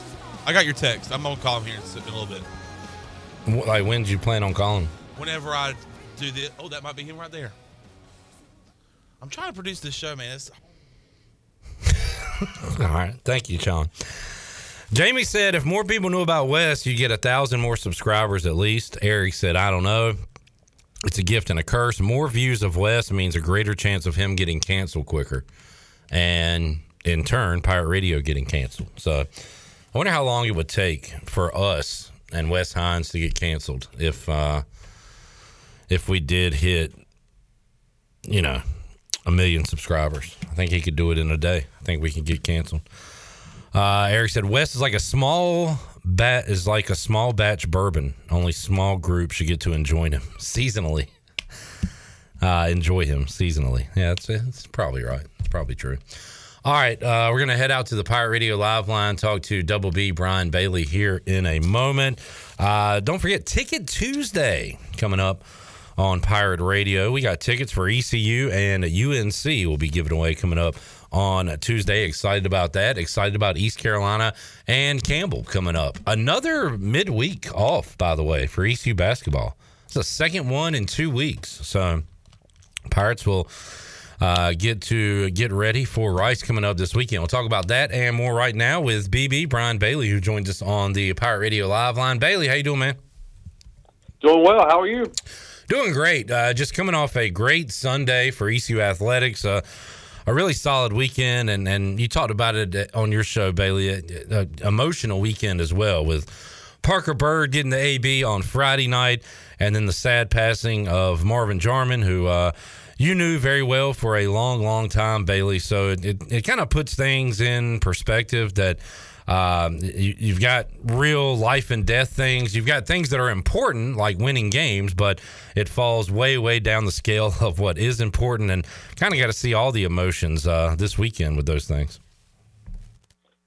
I got your text. I'm gonna call him here in a little bit. Like, when did you plan on calling? Whenever I do this, oh, that might be him right there. I'm trying to produce this show, man. It's, [LAUGHS] All right. Thank you, Sean. Jamie said if more people knew about Wes, you'd get a thousand more subscribers at least. Eric said, I don't know. It's a gift and a curse. More views of Wes means a greater chance of him getting canceled quicker. And in turn, Pirate Radio getting canceled. So I wonder how long it would take for us and Wes Hines to get canceled if uh if we did hit, you know, a million subscribers. I think he could do it in a day. I think we can get canceled. Uh, Eric said West is like a small bat is like a small batch bourbon. Only small groups should get to enjoy him seasonally. [LAUGHS] Uh, enjoy him seasonally. Yeah, that's probably right. It's probably true. All right, uh, we're gonna head out to the Pirate Radio live line. Talk to Double B Brian Bailey here in a moment. Uh, don't forget Ticket Tuesday coming up on Pirate Radio. We got tickets for ECU and UNC. We'll be giving away coming up on Tuesday. Excited about that. Excited about East Carolina and Campbell coming up. Another midweek off, by the way, for ECU basketball. It's the second one in two weeks. So Pirates will uh, get to get ready for Rice coming up this weekend. We'll talk about that and more right now with BB Brian Bailey, who joins us on the Pirate Radio Live line. Bailey, how you doing, man? Doing well. How are you? Doing great. Uh, just coming off a great Sunday for ECU athletics. Uh, a really solid weekend, and, and you talked about it on your show, Bailey. A, a emotional weekend as well with Parker Byrd getting the AB on Friday night, and then the sad passing of Marvin Jarman, who uh, you knew very well for a long, long time, Bailey. So it, it, it kind of puts things in perspective that um, you, you've got real life and death things. You've got things that are important, like winning games, but it falls way, way down the scale [LAUGHS] of what is important. And kind of got to see all the emotions uh, this weekend with those things.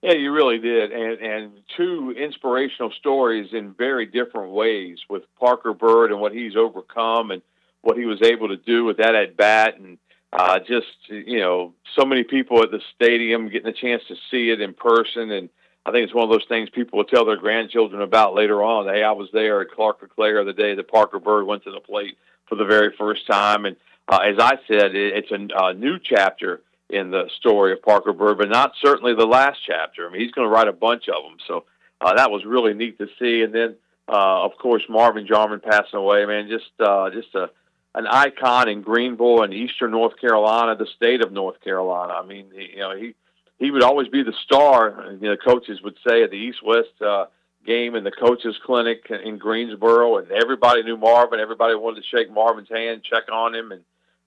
Yeah, you really did, and and two inspirational stories in very different ways with Parker Byrd and what he's overcome and what he was able to do with that at bat, and uh, just you know so many people at the stadium getting a chance to see it in person, and I think it's one of those things people will tell their grandchildren about later on. Hey, I was there at Clark LeClair the day that Parker Byrd went to the plate for the very first time, and uh, as I said, it, it's a, a new chapter in the story of Parker Byrd, but not certainly the last chapter. I mean, he's going to write a bunch of them. So uh, that was really neat to see. And then Uh, of course, Marvin Jarman passing away. Man, just uh, just a an icon in Greenville and Eastern North Carolina, the state of North Carolina. I mean, you know, he he would always be the star. You know, coaches would say at the East West uh, game and the coaches clinic in Greensboro, and everybody knew Marvin. Everybody wanted to shake Marvin's hand, check on him, and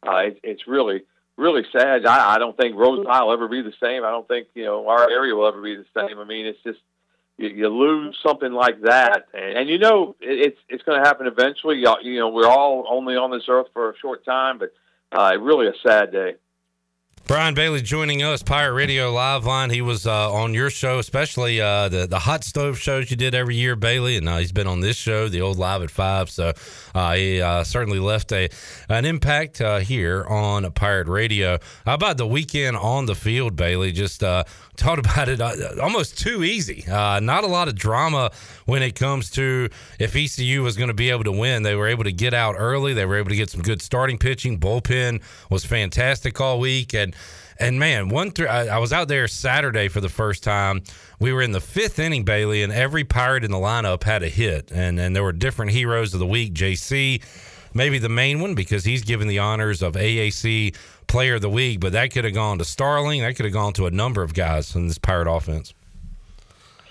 uh, it, it's really really sad. I, I don't think Rose Isle will ever be the same. I don't think you know our area will ever be the same. I mean, it's just you, you lose something like that, and, and you know it, it's it's going to happen eventually. You, you know, we're all only on this earth for a short time, but uh, really a sad day. Brian Bailey joining us, Pirate Radio Live Line. He was uh, on your show, especially uh, the the hot stove shows you did every year, Bailey, and uh, he's been on this show, the old Live at Five. So uh, he uh, certainly left a an impact uh, here on Pirate Radio. How about the weekend on the field, Bailey? Just talked about it almost too easy. not a lot of drama when it comes to if ECU was going to be able to win. They were able to get out early. They were able to get some good starting pitching. Bullpen was fantastic all week, and and man, one through I, I, was out there Saturday for the first time. We were in the fifth inning, Bailey, and every pirate in the lineup had a hit, and and there were different heroes of the week. JC, maybe the main one because he's given the honors of AAC Player of the Week, but that could have gone to Starling. That could have gone to a number of guys in this pirate offense.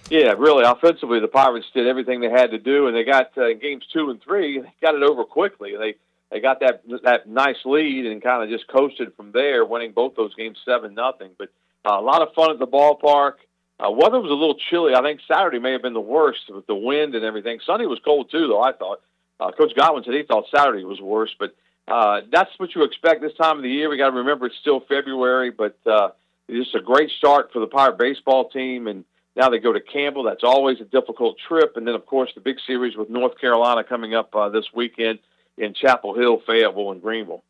Yeah, really. Offensively, the Pirates did everything they had to do, and they got uh, games two and three. They got it over quickly. They they got that that nice lead and kind of just coasted from there, winning both those games seven nothing. But uh, a lot of fun at the ballpark. Uh, weather was a little chilly. I think Saturday may have been the worst with the wind and everything. Sunday was cold too, though. I thought uh, Coach Godwin said he thought Saturday was worse, but uh, that's what you expect this time of the year. We got to remember it's still February, but uh, it's a great start for the Pirate baseball team, and now they go to Campbell. That's always a difficult trip, and then of course the big series with North Carolina coming up uh, this weekend in Chapel Hill, Fayetteville, and Greenville.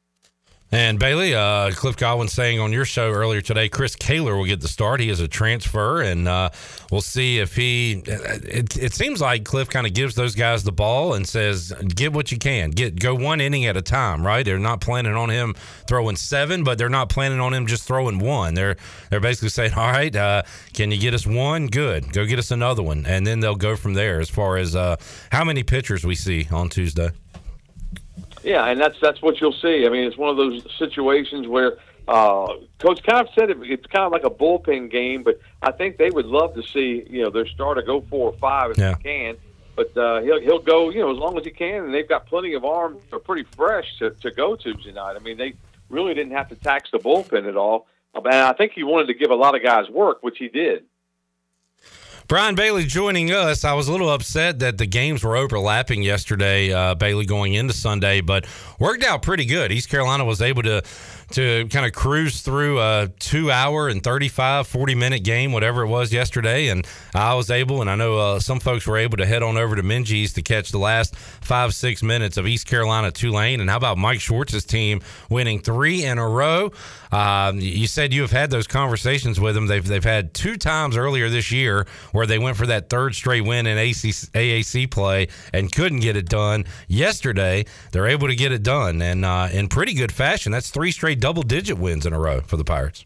And Bailey, uh, Cliff Godwin saying on your show earlier today, Chris Kaler will get the start. He is a transfer, and uh, we'll see if he. It, it seems like Cliff kind of gives those guys the ball and says, "Get what you can. Get go one inning at a time." Right? They're not planning on him throwing seven, but they're not planning on him just throwing one. They're they're basically saying, "All right, uh, can you get us one? Good. Go get us another one," and then they'll go from there. As far as uh, how many pitchers we see on Tuesday. Yeah, and that's that's what you'll see. I mean, it's one of those situations where uh, coach kind of said it, it's kind of like a bullpen game, but I think they would love to see you know their starter go four or five if yeah. they can. But uh, he'll he'll go you know as long as he can, and they've got plenty of arms that are pretty fresh to, to go to tonight. I mean, they really didn't have to tax the bullpen at all, and I think he wanted to give a lot of guys work, which he did. Brian Bailey joining us. I was a little upset that the games were overlapping yesterday, uh, Bailey going into Sunday, but worked out pretty good. East Carolina was able to to kind of cruise through a two hour and 35, 40 minute game, whatever it was yesterday. And I was able, and I know uh, some folks were able to head on over to Minges to catch the last five, six minutes of East Carolina Tulane. And how about Mike Schwartz's team winning three in a row? Um, you said you have had those conversations with them. They've, they've had two times earlier this year where they went for that third straight win in ACC, AAC play and couldn't get it done. Yesterday, they're able to get it done and uh, in pretty good fashion. That's three straight double digit wins in a row for the Pirates.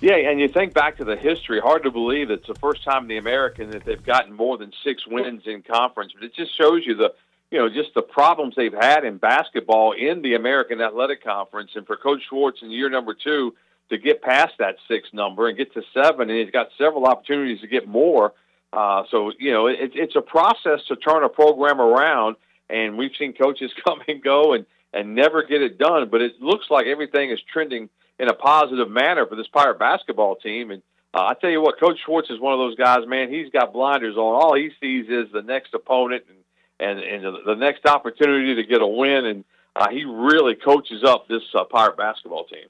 Yeah, and you think back to the history. Hard to believe it's the first time in the American that they've gotten more than six wins in conference. But it just shows you the, you know, just the problems they've had in basketball in the American Athletic Conference. And for Coach Schwartz in year number two to get past that six number and get to seven, and he's got several opportunities to get more. Uh, so you know, it, it's a process to turn a program around. And we've seen coaches [LAUGHS] come and go, and and never get it done. But it looks like everything is trending in a positive manner for this Pirate basketball team. And uh, I tell you what, Coach Schwartz is one of those guys, man. He's got blinders on. All he sees is the next opponent and and, and the, next opportunity to get a win. And uh, he really coaches up this uh, Pirate basketball team.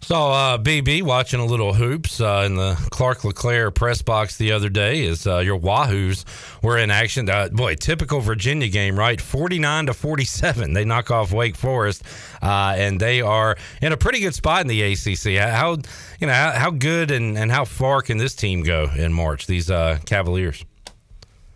So, uh, BB watching a little hoops uh, in the Clark LeClair press box the other day as uh, your Wahoos were in action. Uh, boy, typical Virginia game, right? 49 to 47. They knock off Wake Forest, uh, and they are in a pretty good spot in the ACC. How, you know, how, how good and, and how far can this team go in March, these uh, Cavaliers?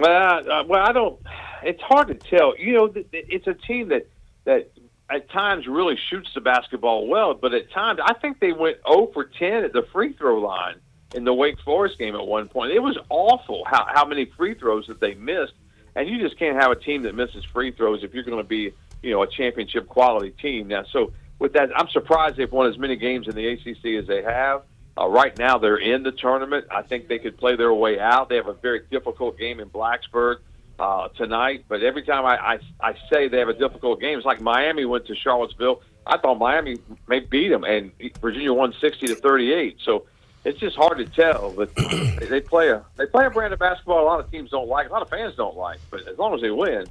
Well, well, I don't. It's hard to tell. You know, it's a team that that at times really shoots the basketball well, but at times I think they went 0 for 10 at the free throw line in the Wake Forest game at one point. It was awful how how many free throws that they missed. and you just can't have a team that misses free throws if you're going to be, you know, a championship quality team. Now, so with that, I'm surprised they've won as many games in the ACC as they have. Uh, right now, they're in the tournament. I think they could play their way out. They have a very difficult game in Blacksburg uh, tonight. But every time I, I I say they have a difficult game, it's like Miami went to Charlottesville. I thought Miami may beat them, and Virginia won 60 to 38. So it's just hard to tell. But [CLEARS THROAT] they play a they play a brand of basketball a lot of teams don't like, a lot of fans don't like. But as long as they win,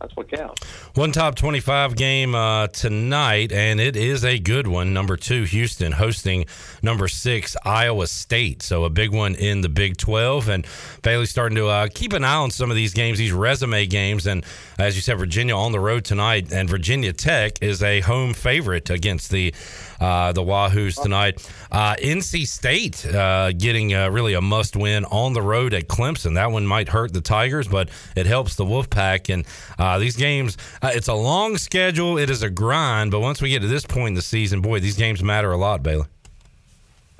that's what counts. One top 25 game uh, tonight, and it is a good one. Number two, Houston hosting number six, Iowa State. So a big one in the Big 12. And Bailey's starting to uh, keep an eye on some of these games, these resume games. And as you said, Virginia on the road tonight, and Virginia Tech is a home favorite against the uh, the Wahoos tonight. Uh, NC State uh, getting uh, really a must win on the road at Clemson. That one might hurt the Tigers, but it helps the Wolfpack. And uh, these games, it's a long schedule. It is a grind, but once we get to this point in the season, boy, these games matter a lot, Bailey.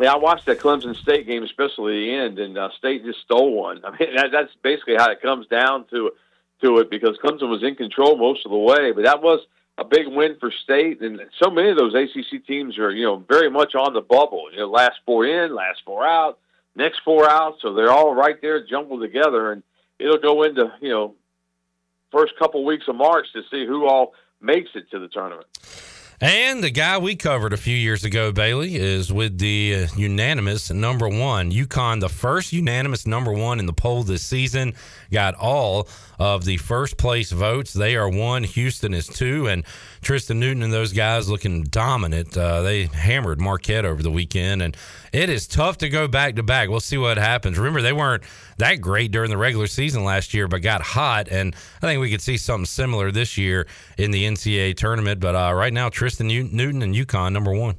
Yeah, I watched that Clemson State game, especially the end, and uh, State just stole one. [LAUGHS] I mean, that, that's basically how it comes down to to it because Clemson was in control most of the way. But that was a big win for State, and so many of those ACC teams are you know very much on the bubble. You know, last four in, last four out, next four out, so they're all right there jumbled together, and it'll go into you know first couple weeks of March to see who all makes it to the tournament. And the guy we covered a few years ago, Bailey, is with the uh, unanimous number one. UConn, the first unanimous number one in the poll this season, got all of the first place votes. They are one, Houston is two, and Tristan Newton and those guys looking dominant. Uh, they hammered Marquette over the weekend, and it is tough to go back to back. We'll see what happens. Remember, they weren't that great during the regular season last year, but got hot, and I think we could see something similar this year in the NCAA tournament. But uh, right now, Tristan Newton and UConn number one.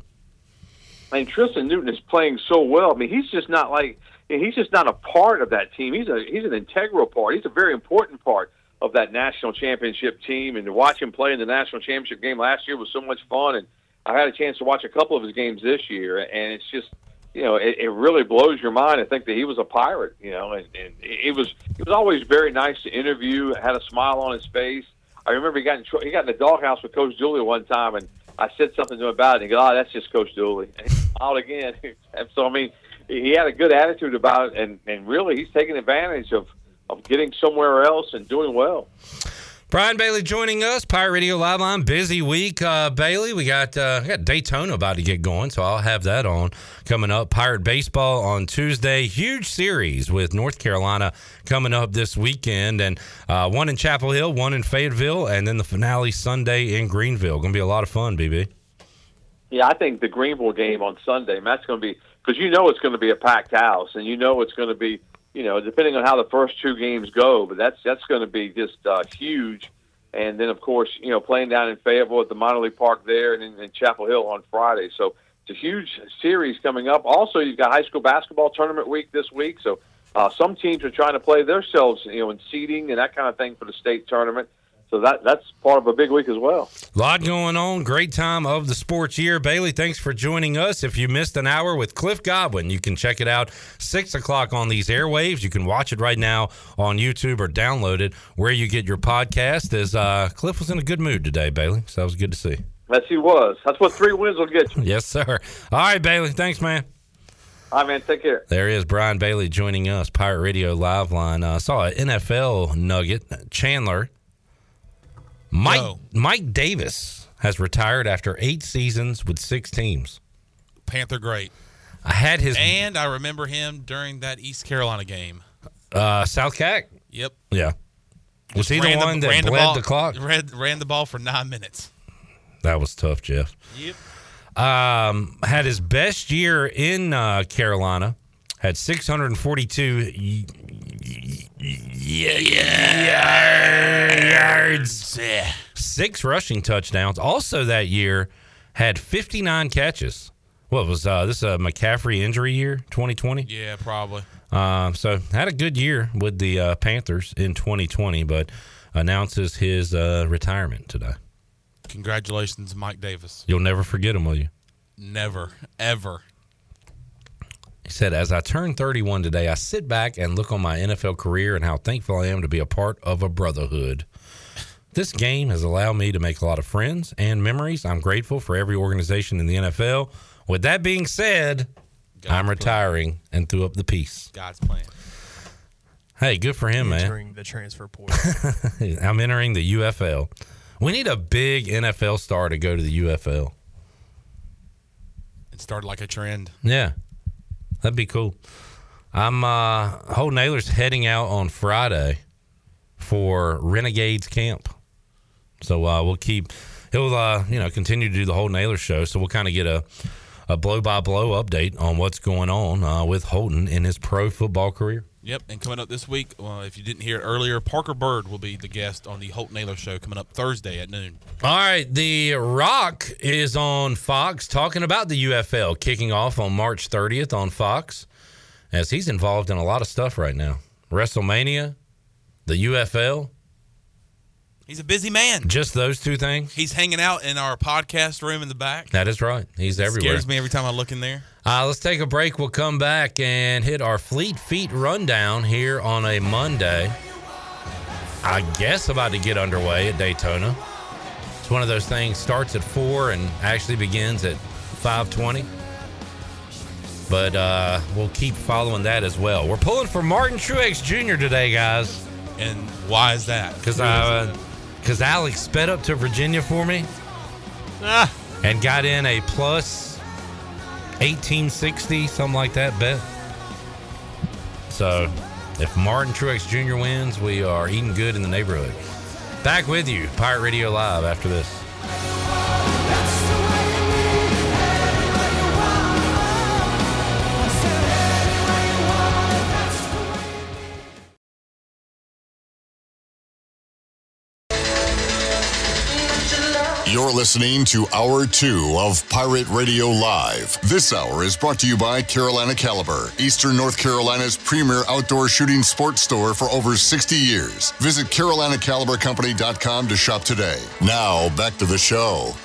I mean, Tristan Newton is playing so well. I mean, he's just not like he's just not a part of that team. He's a he's an integral part. He's a very important part of that national championship team. And to watch him play in the national championship game last year was so much fun. And I had a chance to watch a couple of his games this year, and it's just you know it, it really blows your mind to think that he was a pirate. You know, and, and it was it was always very nice to interview. Had a smile on his face. I remember he got in, he got in the doghouse with Coach Dooley one time, and I said something to him about it. And he goes, "Oh, that's just Coach Dooley." And he smiled again. and [LAUGHS] so I mean, he had a good attitude about it, and and really he's taking advantage of of getting somewhere else and doing well. Brian Bailey joining us, Pirate Radio Live Line. Busy week, uh, Bailey. We got uh, we got Daytona about to get going, so I'll have that on coming up. Pirate baseball on Tuesday. Huge series with North Carolina coming up this weekend, and uh, one in Chapel Hill, one in Fayetteville, and then the finale Sunday in Greenville. Going to be a lot of fun, BB. Yeah, I think the Greenville game on Sunday, man, that's going to be because you know it's going to be a packed house, and you know it's going to be, you know, depending on how the first two games go, but that's that's going to be just uh, huge. And then, of course, you know, playing down in Fayetteville at the league park there, and in, in Chapel Hill on Friday. So it's a huge series coming up. Also, you've got high school basketball tournament week this week, so uh, some teams are trying to play themselves, you know, in seeding and that kind of thing for the state tournament. So that that's part of a big week as well. A lot going on. Great time of the sports year. Bailey, thanks for joining us. If you missed an hour with Cliff Godwin, you can check it out six o'clock on these airwaves. You can watch it right now on YouTube or download it where you get your podcast. As uh, Cliff was in a good mood today, Bailey, so that was good to see. Yes, he was. That's what three wins will get you. [LAUGHS] Yes, sir. All right, Bailey. Thanks, man. All right, man. Take care. There is Brian Bailey joining us, Pirate Radio Live Line. Uh, saw an NFL nugget. Chandler. Mike Mike Davis has retired after eight seasons with six teams. Panther great. I had his and I remember him during that East Carolina game. uh, South Cac. Yep. Yeah. Was Just he the one that ran bled ball, the clock? Ran, ran the ball for nine minutes. That was tough, Jeff. Yep. Um, had his best year in uh, Carolina. Had 642 y- yards, six rushing touchdowns. Also that year, had 59 catches. What was uh, this a McCaffrey injury year, 2020? Yeah, probably. Um, so had a good year with the uh, Panthers in 2020, but announces his uh, retirement today. Congratulations, Mike Davis. You'll never forget him, will you? Never, ever. He said, As I turn 31 today, I sit back and look on my NFL career and how thankful I am to be a part of a brotherhood. This game has allowed me to make a lot of friends and memories. I'm grateful for every organization in the NFL. With that being said, I'm retiring and threw up the piece. God's plan. Hey, good for him, man. Entering the transfer portal. [LAUGHS] I'm entering the UFL. We need a big NFL star to go to the UFL. It started like a trend. Yeah, that'd be cool. I'm uh Holton Ahlers's heading out on Friday for Renegades Camp. So uh we'll keep he'll uh you know continue to do the Holton Ahlers show. So we'll kind of get a a blow by blow update on what's going on uh, with Holton in his pro football career. Yep, and coming up this week, uh, if you didn't hear it earlier, Parker Byrd will be the guest on the Holton Ahlers Show coming up Thursday at noon. All right, The Rock is on Fox talking about the UFL kicking off on March 30th on Fox, as he's involved in a lot of stuff right now. WrestleMania, the UFL, He's a busy man. just those two things. He's hanging out in our podcast room in the back. That is right. He's everywhere. Scares me every time I look in there. Uh, let's take a break. We'll come back and hit our Fleet Feet rundown here on a Monday. I guess about to get underway at Daytona. It's one of those things starts at four and actually begins at five twenty. But uh, we'll keep following that as well. We're pulling for Martin Truex Jr. today, guys. And why is that? Because I, because Alex sped up to Virginia for me, ah. and got in a plus 1860, something like that bet. So, if Martin Truex Jr. wins, we are eating good in the neighborhood. Back with you, Pirate Radio Live after this. You're listening to Hour 2 of Pirate Radio Live. This hour is brought to you by Carolina Caliber, Eastern North Carolina's premier outdoor shooting sports store for over 60 years. Visit CarolinaCaliberCompany.com to shop today. Now, back to the show.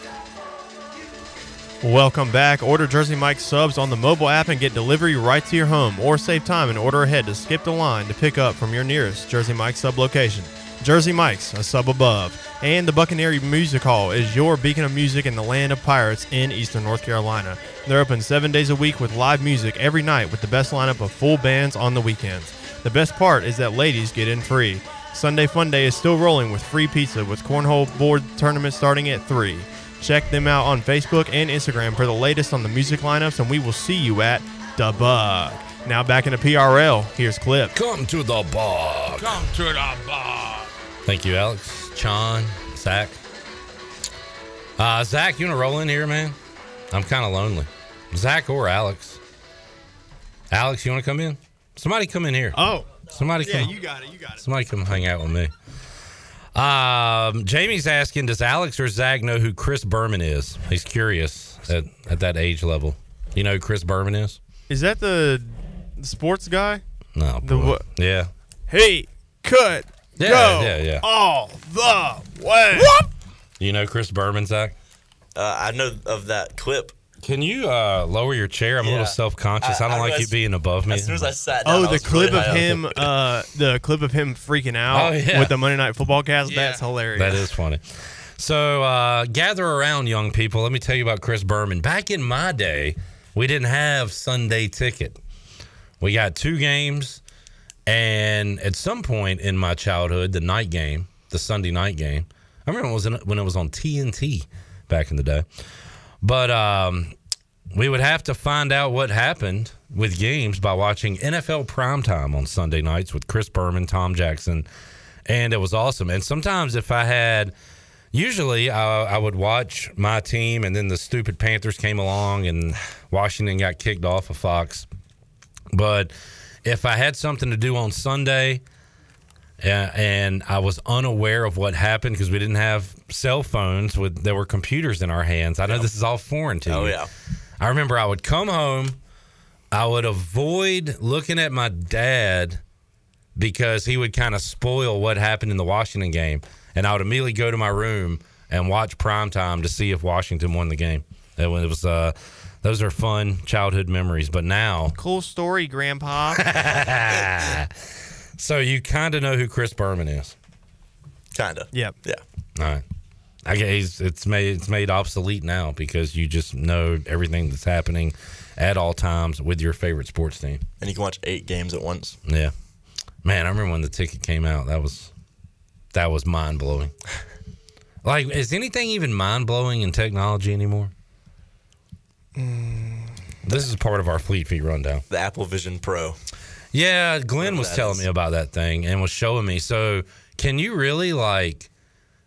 Welcome back. Order Jersey Mike subs on the mobile app and get delivery right to your home, or save time and order ahead to skip the line to pick up from your nearest Jersey Mike sub location. Jersey Mike's, a sub above. And the Buccaneer Music Hall is your beacon of music in the land of pirates in eastern North Carolina. They're open seven days a week with live music every night with the best lineup of full bands on the weekends. The best part is that ladies get in free. Sunday Fun Day is still rolling with free pizza with cornhole board tournament starting at 3. Check them out on Facebook and Instagram for the latest on the music lineups, and we will see you at The Bug. Now back into PRL. Here's Clip. Come to the bog. Come to the bar. Thank you, Alex, Chon, Zach. Uh, Zach, you want to roll in here, man? I'm kind of lonely. Zach or Alex? Alex, you want to come in? Somebody come in here. Oh, somebody yeah, come. you got it. You got it. Somebody come hang out with me. Um, Jamie's asking, does Alex or Zach know who Chris Berman is? He's curious at, at that age level. You know who Chris Berman is? Is that the sports guy? No. The what? Yeah. Hey, cut. Yeah, go yeah, yeah. all the way. You know Chris Berman, Zach? Uh, I know of that clip. Can you uh, lower your chair? I'm a little self conscious. I, I- don't I like you being above me. as soon as I sat down, Oh, I the clip of him, uh, the clip of him freaking out Oh, yeah. with the Monday Night Football cast. That's hilarious. That is funny. So uh, gather around, young people. Let me tell you about Chris Berman. Back in my day, we didn't have Sunday ticket. We got two games, and at some point in my childhood, the night game, the Sunday night game. I remember it was in, when it was on TNT back in the day. But um, we would have to find out what happened with games by watching NFL primetime on Sunday nights with Chris Berman, Tom Jackson, and it was awesome. And sometimes if I had, usually I, I would watch my team, and then the stupid Panthers came along, and Washington got kicked off of Fox. But if I had something to do on Sunday, uh, and I was unaware of what happened because we didn't have cell phones with there were computers in our hands. I know this is all foreign to Oh, you. Oh yeah. I remember I would come home, I would avoid looking at my dad because he would kind of spoil what happened in the Washington game, and I would immediately go to my room and watch primetime to see if Washington won the game. It was, it was uh, Those are fun childhood memories. But now, Cool story, Grandpa. [LAUGHS] so you kind of know who Chris Berman is. Kinda. Yep. Yeah. All right. I guess it's made it's made obsolete now because you just know everything that's happening at all times with your favorite sports team. And you can watch eight games at once. Yeah. Man, I remember when the ticket came out. That was that was mind blowing. [LAUGHS] like, is anything even mind blowing in technology anymore? Mm. This is part of our Fleet Feet rundown. The Apple Vision Pro. Yeah, Glenn was telling is. me about that thing and was showing me. So, can you really like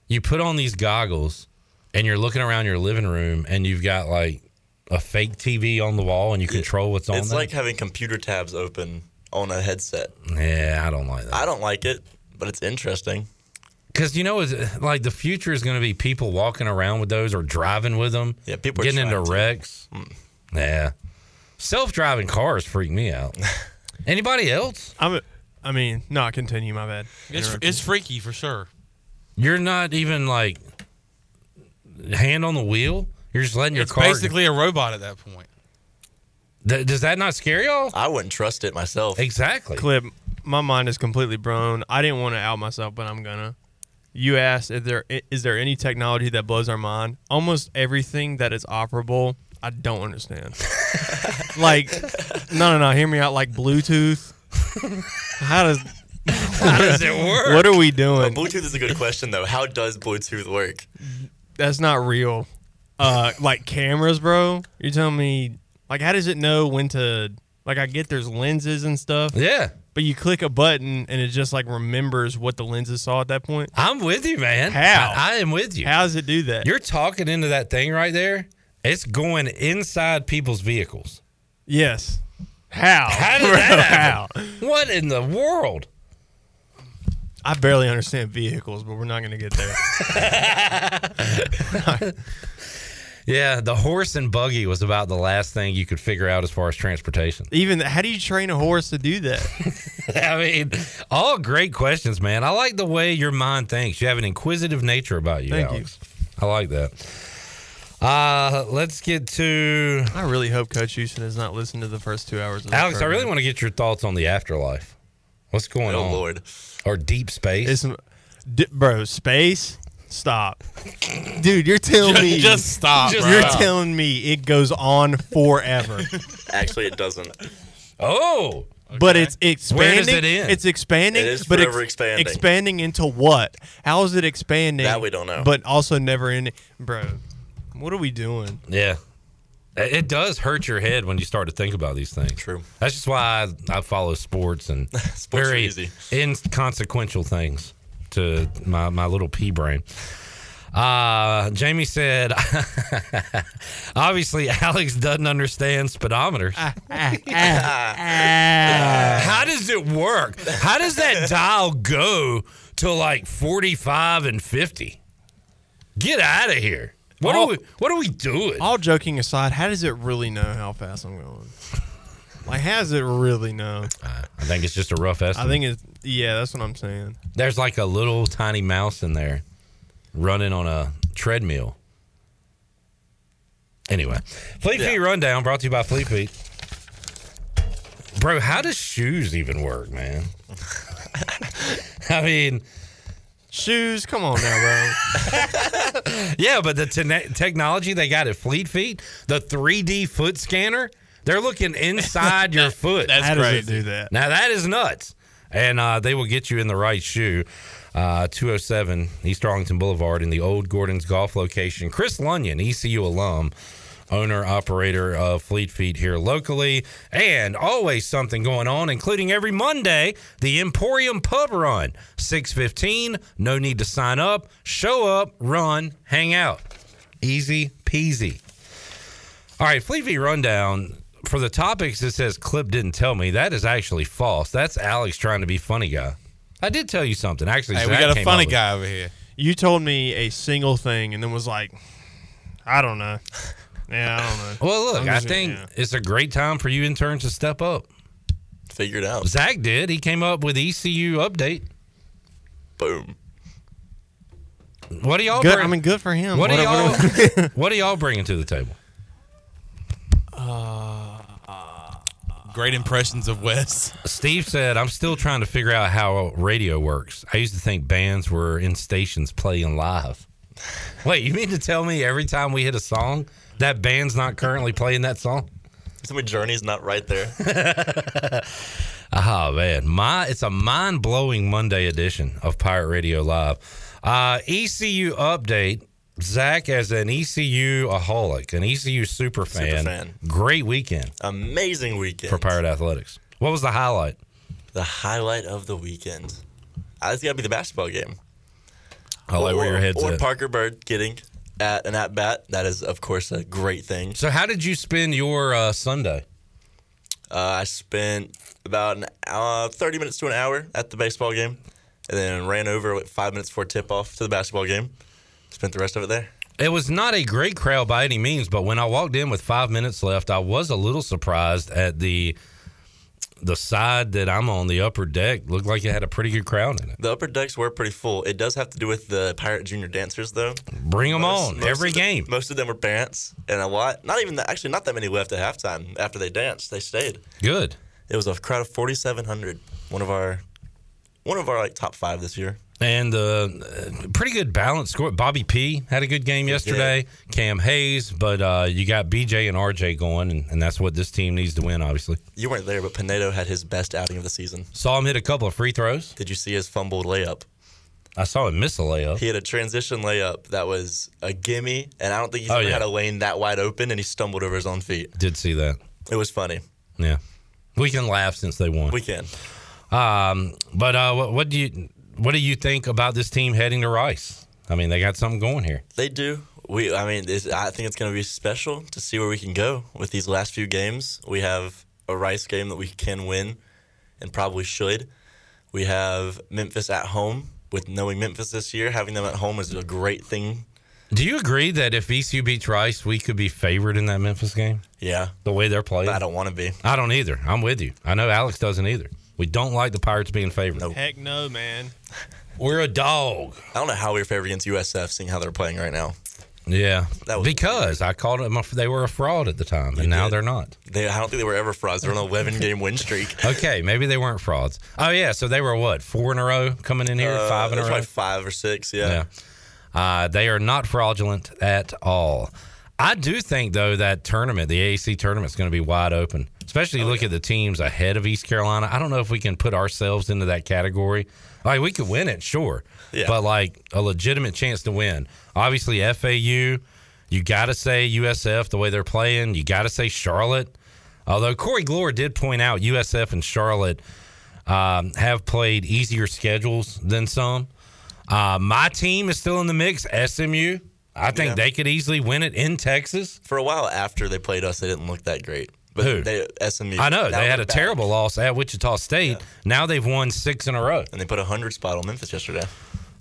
you put on these goggles and you're looking around your living room and you've got like a fake TV on the wall and you control what's on It's there? like having computer tabs open on a headset. yeah, I don't like that. I don't like it, but it's interesting. Because you know, it's like the future is going to be people walking around with those or driving with them. Yeah, people are getting into to. wrecks. Mm. Yeah, self-driving cars freak me out. [LAUGHS] Anybody else? I'm. I mean, no. Continue. My bad. It's, it's freaky for sure. You're not even like hand on the wheel. You're just letting your It's car. basically a robot at that point. Th- does that not scare y'all? I wouldn't trust it myself. Exactly. Clip. My mind is completely blown. I didn't want to out myself, but I'm gonna. You asked, is there is there any technology that blows our mind? Almost everything that is operable, I don't understand. [LAUGHS] like, no, no, no. Hear me out. Like Bluetooth. How does How does it work? What are we Well, doing? Bluetooth is a good question though. How does Bluetooth work? That's not real. Uh, like cameras, bro. You're telling me, like, how does it know when to? Like, I get there's lenses and stuff. Yeah. But you click a button and it just like remembers what the lenses saw at that point. I'm with you, man. How? I, I am with you. How does it do that? You're talking into that thing right there. It's going inside people's vehicles. yes. How? How did [LAUGHS] that how? What in the world? I barely understand vehicles, but we're not going to get there. [LAUGHS] [LAUGHS] Yeah, the horse and buggy was about the last thing you could figure out as far as transportation. Even how do you train a horse to do that? [LAUGHS] I mean, all great questions, man. I like the way your mind thinks. You have an inquisitive nature about you, Thank you. Alex. I like that. Uh, let's get to I really hope Coach Houston has not listened to the first two hours. Of this Alex. I really want to get your thoughts on the afterlife. What's going Oh on? Lord. Or deep space? It's, d- bro, space. Stop, dude. You're telling Just- me. [LAUGHS] just stop, You're bro. telling me it goes on forever. [LAUGHS] Actually, it doesn't. oh, But it's expanding. Where does it end? It's expanding. It is but forever expanding. Expanding into what? How is it expanding? That we don't know. But also never ending, bro. What are we doing? Yeah. It it does hurt your head when you start to think about these things. True. That's just why I, I follow sports and [LAUGHS] Sports very easy. inconsequential things to my, my little pea brain. Uh, Jamie said, [LAUGHS] obviously, Alex doesn't understand speedometers. [LAUGHS] Ah, How does it work? How does that dial go to like 45 and 50? Get out of here. What All- are we what are we doing? All joking aside, how does it really know how fast I'm going? Like, how does it really know? I think it's just a rough estimate. I think it's yeah. That's what I'm saying. There's like a little tiny mouse in there running on a treadmill. Anyway, Fleet Feet Rundown brought to you by Fleet Feet. Bro, how does shoes even work, man? [LAUGHS] I mean, Shoes, come on now, bro. [LAUGHS] yeah, but the te- technology they got at Fleet Feet, the 3D foot scanner, they're looking inside your [LAUGHS] foot. That's how does it do that? Now that is nuts, and uh, they will get you in the right shoe. Uh, 207 East Arlington Boulevard in the old Gordon's Golf location. Chris Lunyon, ECU alum, owner operator of Fleet Feet here locally, and always something going on, including every Monday the Emporium Pub Run, 615. No need to sign up. Show up, run, hang out. Easy peasy. All right, Fleet Feet Rundown. For the topics, it says Clip didn't tell me. That is actually false. That's Alex trying to be funny guy. I did tell you something. Actually, Hey, we got a funny up with- guy over here. You told me a single thing and then was like, I don't know. Yeah, I don't know. Well, look, I'm I just- think yeah. it's a great time for you interns to step up. Figure it out. Zach did. He came up with ECU update. Boom. What do y'all Good- bring? I mean, good for him. What, do [LAUGHS] What- y'all? what- what are y'all bringing to the table? Uh, Great impressions of Wes. [LAUGHS] Steve said, I'm still trying to figure out how radio works. I used to think bands were in stations playing live. Wait, you mean to tell me every time we hit a song, that band's not currently playing that song? Tell me Journey's not right there. [LAUGHS] Oh man, my it's a mind blowing Monday edition of Pirate Radio Live. Uh, ECU update. Zach, as an ECU aholic, an ECU super fan, fan. great weekend Amazing weekend. for Pirate Athletics. What was the highlight? The highlight of the weekend. Uh, It's got to be the basketball game. I like where your head's or at. Parker Byrd getting at an at bat. That is, of course, a great thing. So, how did you spend your uh, Sunday? Uh, I spent about an hour, 30 minutes to an hour at the baseball game, and then ran over with five minutes before tip off to the basketball game. Spent the rest of it there. It was not a great crowd by any means, but when I walked in with five minutes left, I was a little surprised at the the side that I'm on, the upper deck. Looked like it had a pretty good crowd in it. The upper decks were pretty full. It does have to do with the Pirate Junior dancers, though. Bring them on every of them- game. Most of them were parents, and a lot. Not even that, actually, not that many left at halftime. After they danced, they stayed. Good. It was a crowd of 4,700. One of our, one of our like top five this year. And uh, pretty good balance score. Bobby P had a good game yesterday. Cam Hayes, but uh, you got BJ and RJ going, and, and that's what this team needs to win, obviously. You weren't there, but Pinedo had his best outing of the season. Saw him hit a couple of free throws. Did you see his fumbled layup? I saw him miss a layup. He had a transition layup that was a gimme, and I don't think he's Oh, ever yeah. had a lane that wide open, and he stumbled over his own feet. Did see that. It was funny. Yeah. We can laugh since they won. We can. Um, but uh, what, what do you what do you think about this team heading to Rice? I mean, they got something going here. They do. We, I mean, I think it's going to be special to see where we can go with these last few games. We have a Rice game that we can win, and probably should. We have Memphis at home. With knowing Memphis this year, having them at home is a great thing. Do you agree that if ECU beats Rice, we could be favored in that Memphis game? Yeah, The way they're playing. I don't want to be. I don't either. I'm with you. I know Alex doesn't either. We don't like the Pirates being favored. Heck no, man. We're a dog. I don't know how we are favored against USF, seeing how they're playing right now. Yeah, That was because I called them. a- They were a fraud at the time, and now did. they're not. They, I don't think they were ever frauds. They're on an 11 [LAUGHS] game win streak. Okay, maybe they weren't frauds. Oh yeah, so they were what four in a row coming in here, Uh, five in a row. like five or six. Yeah. Yeah. Uh, they are not fraudulent at all. I do think though that tournament, the AAC tournament, is going to be wide open. Especially look at the teams ahead of East Carolina. I don't know if we can put ourselves into that category. Like we could win it, sure, Yeah. but like a legitimate chance to win. Obviously, FAU. You got to say USF the way they're playing. You got to say Charlotte. Although Corey Glore did point out USF and Charlotte um, have played easier schedules than some. Uh, my team is still in the mix. SMU. I think Yeah. they could easily win it in Texas. For a while after they played us, they didn't look that great. But Who? They, SMU. I know they had a back. terrible loss at Wichita State. Now they've won six in a row. And they put a 100 spot on Memphis yesterday.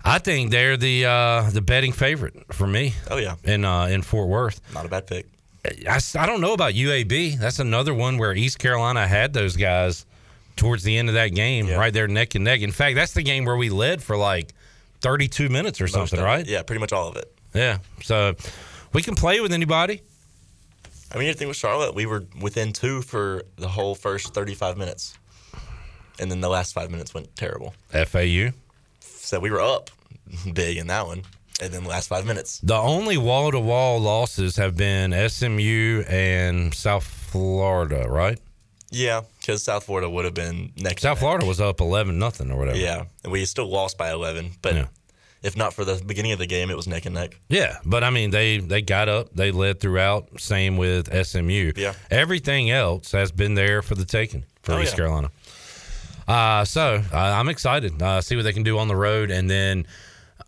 I think they're the uh, the betting favorite for me. Oh, yeah. in uh, in Fort Worth. Not a bad pick. I don't know about UAB. That's another one where East Carolina had those guys towards the end of that game, right there neck and neck. In fact, that's the game where we led for like 32 minutes or Most something, right? Yeah, pretty much all of it. Yeah. So we can play with anybody. I mean, you think with Charlotte, we were within two for the whole first 35 minutes. And then the last five minutes went terrible. FAU. So we were up [LAUGHS] big in that one. And then the last five minutes. The only wall to wall losses have been SMU and South Florida, right? Yeah, because South Florida would have been next. South Florida was up 11 nothing or whatever. Yeah, and we still lost by 11. But Yeah. If not for the beginning of the game, it was neck and neck. Yeah, but I mean they they got up, they led throughout. Same with SMU. Yeah. everything else has been there for the taking for Oh, East yeah. Carolina. Uh, so uh, I'm excited. Uh, see what they can do on the road, and then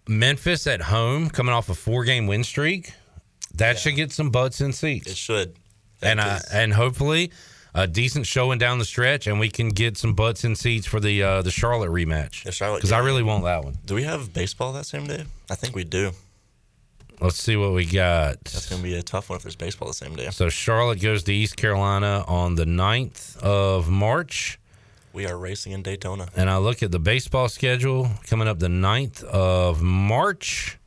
Memphis at home, coming off a four game win streak. That should get some butts in seats. It should. and uh, and hopefully a decent showing down the stretch, and we can get some butts in seats for the uh, the Charlotte rematch. The Charlotte because I really want that one. Do we have baseball that same day? I think we do. Let's see what we got. That's going to be a tough one if there's baseball the same day. So Charlotte goes to East Carolina on the 9th of March. We are racing in Daytona. And I look at the baseball schedule coming up the 9th of March.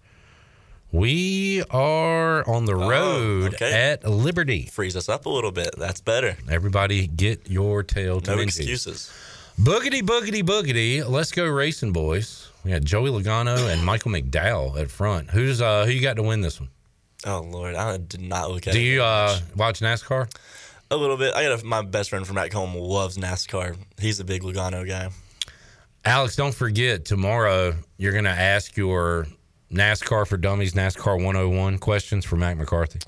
We are on the road okay. at Liberty. Frees us up a little bit. That's better. Everybody, get your tail to No excuses. Boogity, boogity, boogity. Let's go racing, boys. We got Joey Logano and [LAUGHS] Michael McDowell at front. Who's uh who you got to win this one? Oh Lord, I did not look at Do you uh watch NASCAR? A little bit. I got a, my best friend from back home loves NASCAR. He's a big Logano guy. Alex, don't forget tomorrow you're gonna ask your NASCAR for Dummies NASCAR 101 questions for Mac McCarthy.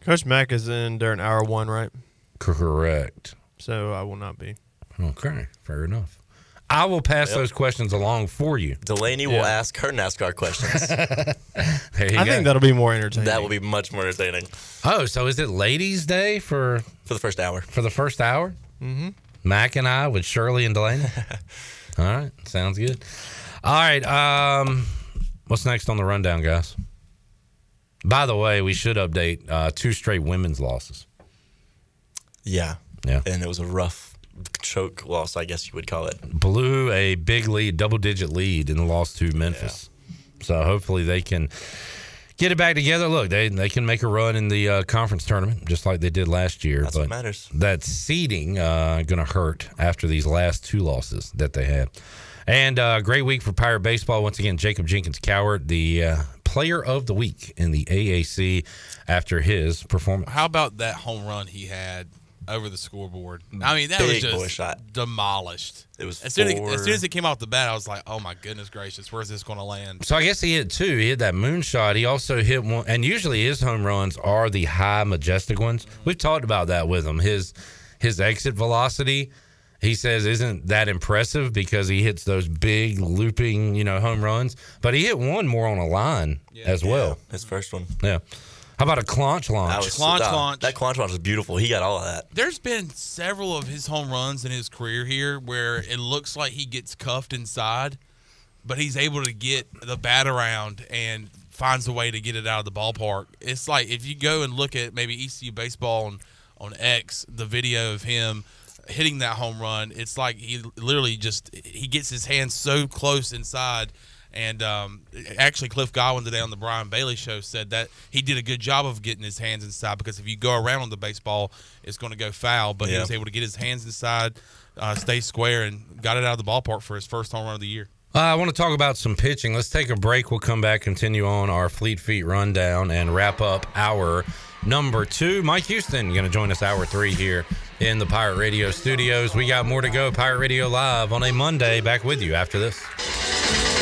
Coach Mac is in during hour one, right? Correct. So I will not be. Okay, fair enough. I will pass Yep. those questions along for you. Delaney will ask her NASCAR questions. [LAUGHS] There you I go. think that'll be more entertaining. that will be much more entertaining Oh, so is it Ladies' Day for for the first hour. for the first hour? Mm-hmm. Mac and I with Shirley and Delaney. [LAUGHS] All right, sounds good. All right, um, what's next on the rundown, guys? By the way, we should update uh, two straight women's losses. Yeah. Yeah. And it was a rough choke loss, I guess you would call it. Blew a big lead, double digit lead in the loss to Memphis. So hopefully they can get it back together. Look, they they can make a run in the uh, conference tournament just like they did last year. That's but what matters. that seeding uh, going to hurt after these last two losses that they had. And uh, great week for Pirate Baseball. Once again, Jacob Jenkins Cowart, the uh, player of the week in the AAC after his performance. How about that home run he had over the scoreboard? I mean, that was just boy shot. demolished. It was as soon as, as soon as it came off the bat, I was like, "Oh my goodness gracious, where's this going to land?" So I guess he hit two. He hit that moonshot. He also hit one, and usually his home runs are the high, majestic ones. We've talked about that with him. His his exit velocity, he says, isn't that impressive because he hits those big looping, you know, home runs. But he hit one more on a line as well. His first one. Yeah. How about a clonch launch? That was Clonch that, launch. That clonch launch was beautiful. He got all of that. There's been several of his home runs in his career here where it looks like he gets cuffed inside, but he's able to get the bat around and finds a way to get it out of the ballpark. It's like if you go and look at maybe ECU baseball on on X, the video of him hitting that home run, it's like he literally just he gets his hands so close inside. And um, actually, Cliff Godwin today on the Brian Bailey show said that he did a good job of getting his hands inside because if you go around on the baseball, it's going to go foul. But he was able to get his hands inside, uh, stay square, and got it out of the ballpark for his first home run of the year. Uh, I want to talk about some pitching. Let's take a break. We'll come back, continue on our Fleet Feet rundown, and wrap up our number two. Mike Houston going to join us hour three here in the Pirate Radio studios. We got more to go. Pirate Radio Live on a Monday. Back with you after this.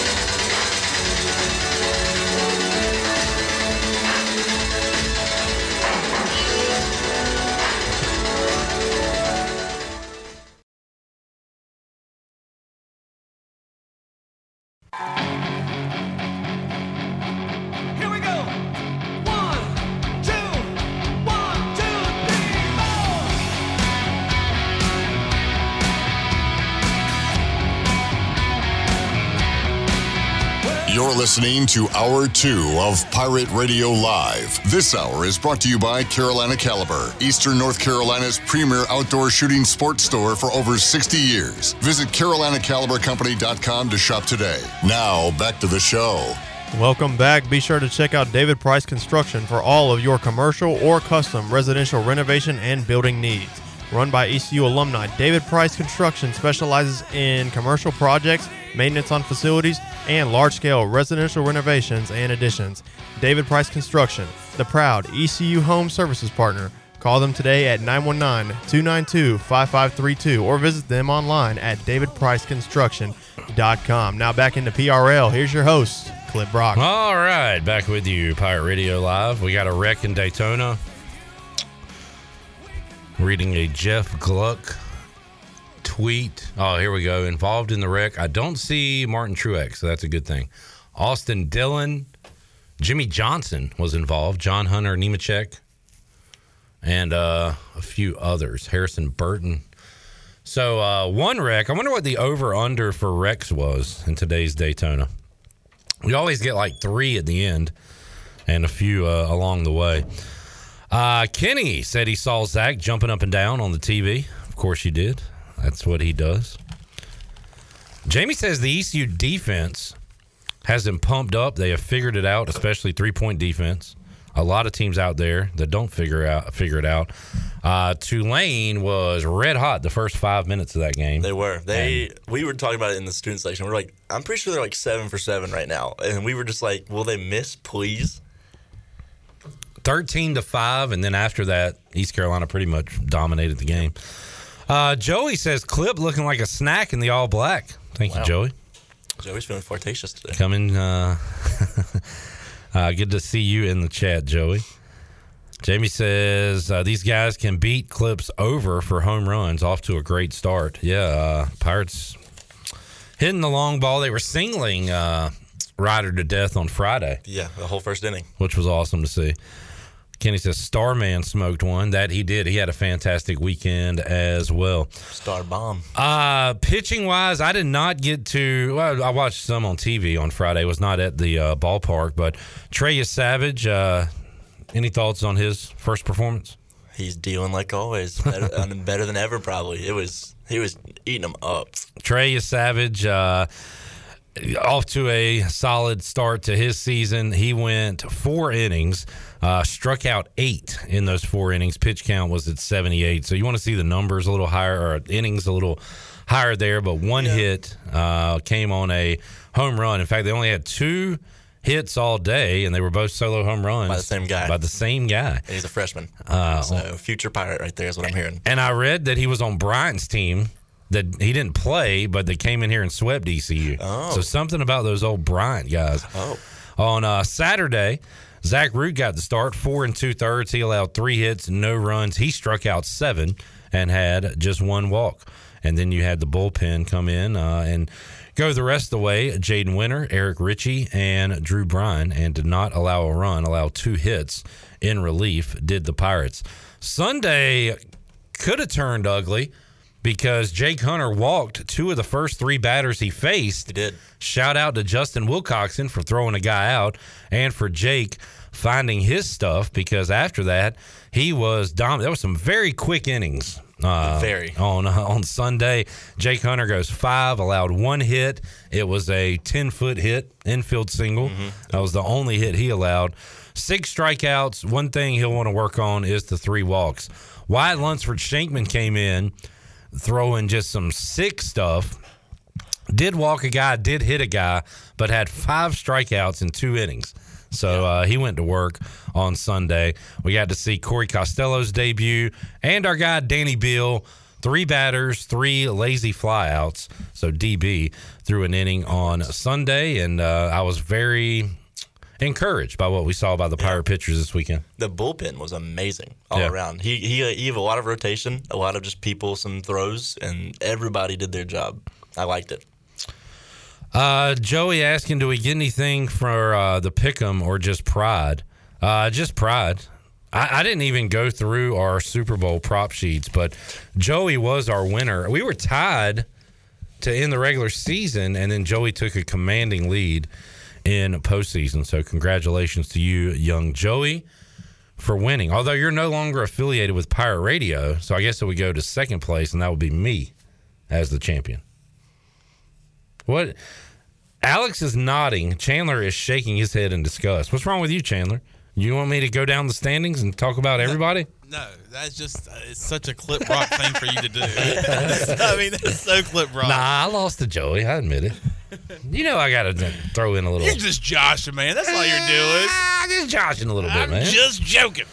You're listening to Hour 2 of Pirate Radio Live. This hour is brought to you by Carolina Caliber, Eastern North Carolina's premier outdoor shooting sports store for over 60 years. Visit CarolinaCaliberCompany.com to shop today. Now, back to the show. Welcome back. Be sure to check out David Price Construction for all of your commercial or custom residential renovation and building needs. Run by ECU alumni, David Price Construction specializes in commercial projects, maintenance on facilities, and large scale residential renovations and additions. David Price Construction, the proud ECU home services partner. Call them today at 919 292 5532 or visit them online at davidpriceconstruction.com. Now back into PRL. Here's your host, Clip Brock. All right, back with you, Pirate Radio Live. We got a wreck in Daytona. Reading a Jeff Gluck tweet. Oh, here we go. Involved in the wreck. I don't see Martin Truex, so that's a good thing. Austin Dillon, Jimmie Johnson was involved. John Hunter Nemechek, and uh, a few others. Harrison Burton. So uh, one wreck. I wonder what the over under for wrecks was in today's Daytona. We always get like three at the end, and a few uh, along the way. Uh, Kenny said he saw Zach jumping up and down on the TV. Of course, he did. That's what he does. Jamie says the ECU defense has them pumped up. They have figured it out, especially three point defense. A lot of teams out there that don't figure out figure it out. Uh, Tulane was red hot the first five minutes of that game. They were. They we were talking about it in the student section. We're like, I'm pretty sure they're like seven for seven right now, and we were just like, will they miss, please? 13 to 5 and then after that east carolina pretty much dominated the game uh, joey says clip looking like a snack in the all black thank Wow. you joey Joey's feeling flirtatious today. coming uh, [LAUGHS] uh, good to see you in the chat joey jamie says uh, these guys can beat clips over for home runs off to a great start yeah uh, pirates hitting the long ball they were singling uh, Rider to death on friday Yeah, the whole first inning. which was awesome to see. Kenny says Starman smoked one. That he did. He had a fantastic weekend as well. Star bomb. Uh, pitching wise, I did not get to. Well, I watched some on TV on Friday. Was not at the uh, ballpark, but Trey Yesavage. Uh, any thoughts on his first performance? He's dealing like always, better, better than ever. Probably it was. He was eating them up. Trey Yesavage uh, off to a solid start to his season. He went four innings, uh, struck out eight in those four innings. Pitch count was at 78. So you want to see the numbers a little higher, or innings a little higher there. But one hit uh, came on a home run. In fact, they only had two hits all day, and they were both solo home runs By the same guy. By the same guy. And he's a freshman. Uh, so future pirate right there is what I'm hearing. And I read that he was on Bryant's team. That he didn't play, but they came in here and swept ECU. Oh. So something about those old Bryant guys. Oh. On uh, Saturday, Zach Root got the start, four and two thirds. He allowed three hits, no runs. He struck out seven and had just one walk. And then you had the bullpen come in uh, and go the rest of the way. Jaden Winter, Eric Ritchie, and Drew Bryan, and did not allow a run, allow two hits in relief, did the Pirates. Sunday could have turned ugly because Jake Hunter walked two of the first three batters he faced. He did. Shout out to Justin Wilcoxon for throwing a guy out and for Jake finding his stuff because after that he was dominant. There was some very quick innings. Uh, Very. on on Sunday, Jake Hunter goes five, allowed one hit. It was a ten foot hit, infield single. That was the only hit he allowed. Six strikeouts. One thing he'll want to work on is the three walks. Wyatt Lunsford Shankman came in throwing just some sick stuff. Did walk a guy, did hit a guy, but had five strikeouts in two innings. So uh, he went to work on Sunday. We got to see Corey Costello's debut and our guy Danny Beal. Three batters, three lazy flyouts. So DB threw an inning on Sunday, and uh, I was very encouraged by what we saw by the Pirate pitchers this weekend. The bullpen was amazing all Yeah. around. He he he had a lot of rotation, a lot of just people, some throws, and everybody did their job. I liked it. Uh, Joey asking, do we get anything for uh, the pick'em or just pride? Uh, just pride. I, I didn't even go through our Super Bowl prop sheets, but Joey was our winner. We were tied to end the regular season, and then Joey took a commanding lead in postseason. So congratulations to you, young Joey, for winning. Although you're no longer affiliated with Pirate Radio, so I guess it would go to second place, and that would be me as the champion. What? Alex is nodding. Chandler is shaking his head in disgust. What's wrong with you, Chandler? You want me to go down the standings and talk about everybody? No, that's just uh, it's such a clip rock thing for you to do. [LAUGHS] I mean, that's so clip rock. Nah, I lost to Joey. I admit it. You know I got to throw in a little. You're just joshing, man. That's all you're doing. I'm just joshing a little bit, I'm man. just joking.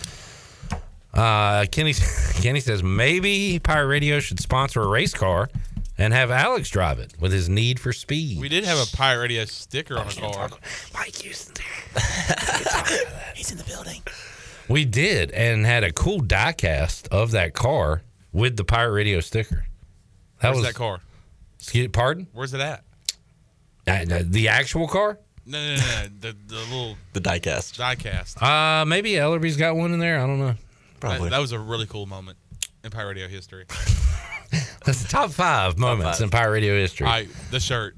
Uh, Kenny [LAUGHS] Kenny says maybe Pirate Radio should sponsor a race car and have Alex drive it with his need for speed. We did have a pirate radio sticker on a car. Mike Houston. [LAUGHS] He's in the building. We did and had a cool die cast of that car with the Pirate Radio sticker. That Where's was that car? Excuse, pardon? Where's it at? Uh, the actual car? No, no, no, no. The, the little The diecast. diecast. Uh, maybe Ellerbe's got one in there. I don't know. That, that was a really cool moment in pirate radio history. [LAUGHS] That's the top five moments five. in Pirate Radio history. I the shirt.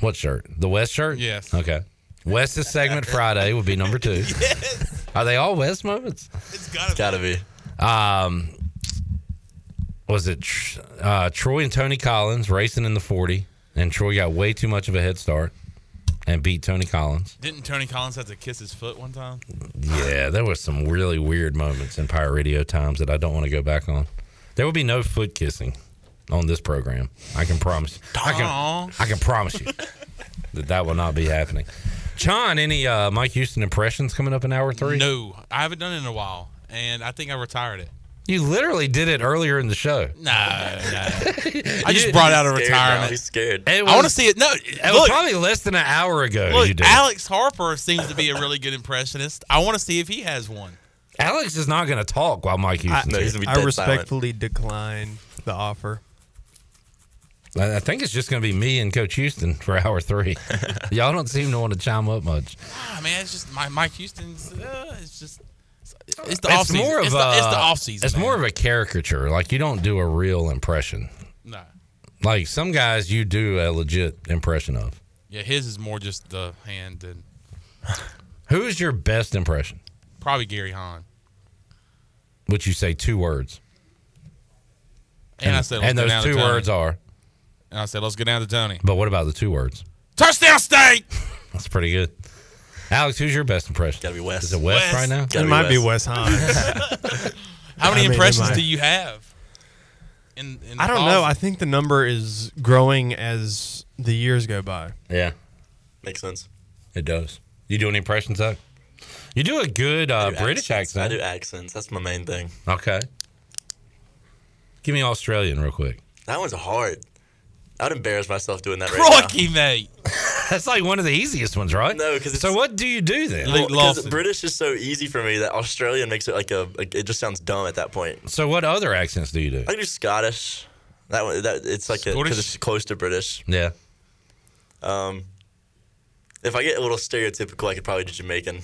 What shirt? The West shirt? Yes. Okay. West's segment Friday would be number two. [LAUGHS] yes. Are they all West moments? It's gotta, gotta be. Um, was it Tr- uh, Troy and Tony Collins racing in the 40, and Troy got way too much of a head start and beat Tony Collins. Didn't Tony Collins have to kiss his foot one time? Yeah, there was some really weird moments in Pirate Radio times that I don't want to go back on. There will be no foot kissing on this program. I can promise. I can. I can promise you [LAUGHS] that that will not be happening. John, any uh, Mike Houston impressions coming up in hour three? No, I haven't done it in a while, and I think I retired it. You literally did it earlier in the show. Nah, nah. [LAUGHS] I just brought out a He's scared now. retirement. He's scared. It I want to see it. No, It was probably less than an hour ago. look. you did. Alex Harper seems to be a really good impressionist. I want to see if he has one. Alex is not going to talk while Mike Houston's No, he's gonna be I dead respectfully decline the offer. I I think it's just going to be me and Coach Houston for hour three. [LAUGHS] Y'all don't seem to want to chime up much. Ah, man, it's just my Mike Houston's. Uh, it's just it's the it's off season. more of it's, a, the, it's the off season. It's more of a caricature. Like you don't do a real impression. No. Like some guys, you do a legit impression of. Yeah, his is more just the hand and Who's your best impression? probably Gary Hahn. Would you say two words? And, I said, and those down to two words are. And I said, let's go down to Tony. But what about the two words? Touchdown state. [LAUGHS] That's pretty good. Alex, who's your best impression? Gotta be Wes. Is it Wes, Wes. right now? It might be Wes Hines. [LAUGHS] How many I mean, impressions do you have? In, in I don't know. I think the number is growing as the years go by. Yeah, Makes sense. it does. You do any impressions, Zach? You do a good uh, do British accents. I do accents. That's my main thing. Okay. Give me Australian real quick. That one's hard. I'd embarrass myself doing that right Crikey, mate. [LAUGHS] That's like one of the easiest ones, right? No, because So what do you do then? Luke Well, 'cause Lawson. British is so easy for me that Australian makes it like a, like, it just sounds dumb at that point. So what other accents do you do? I can do Scottish. That one, that it's like because it's close to British. Yeah. Um, if I get a little stereotypical, I could probably do Jamaican.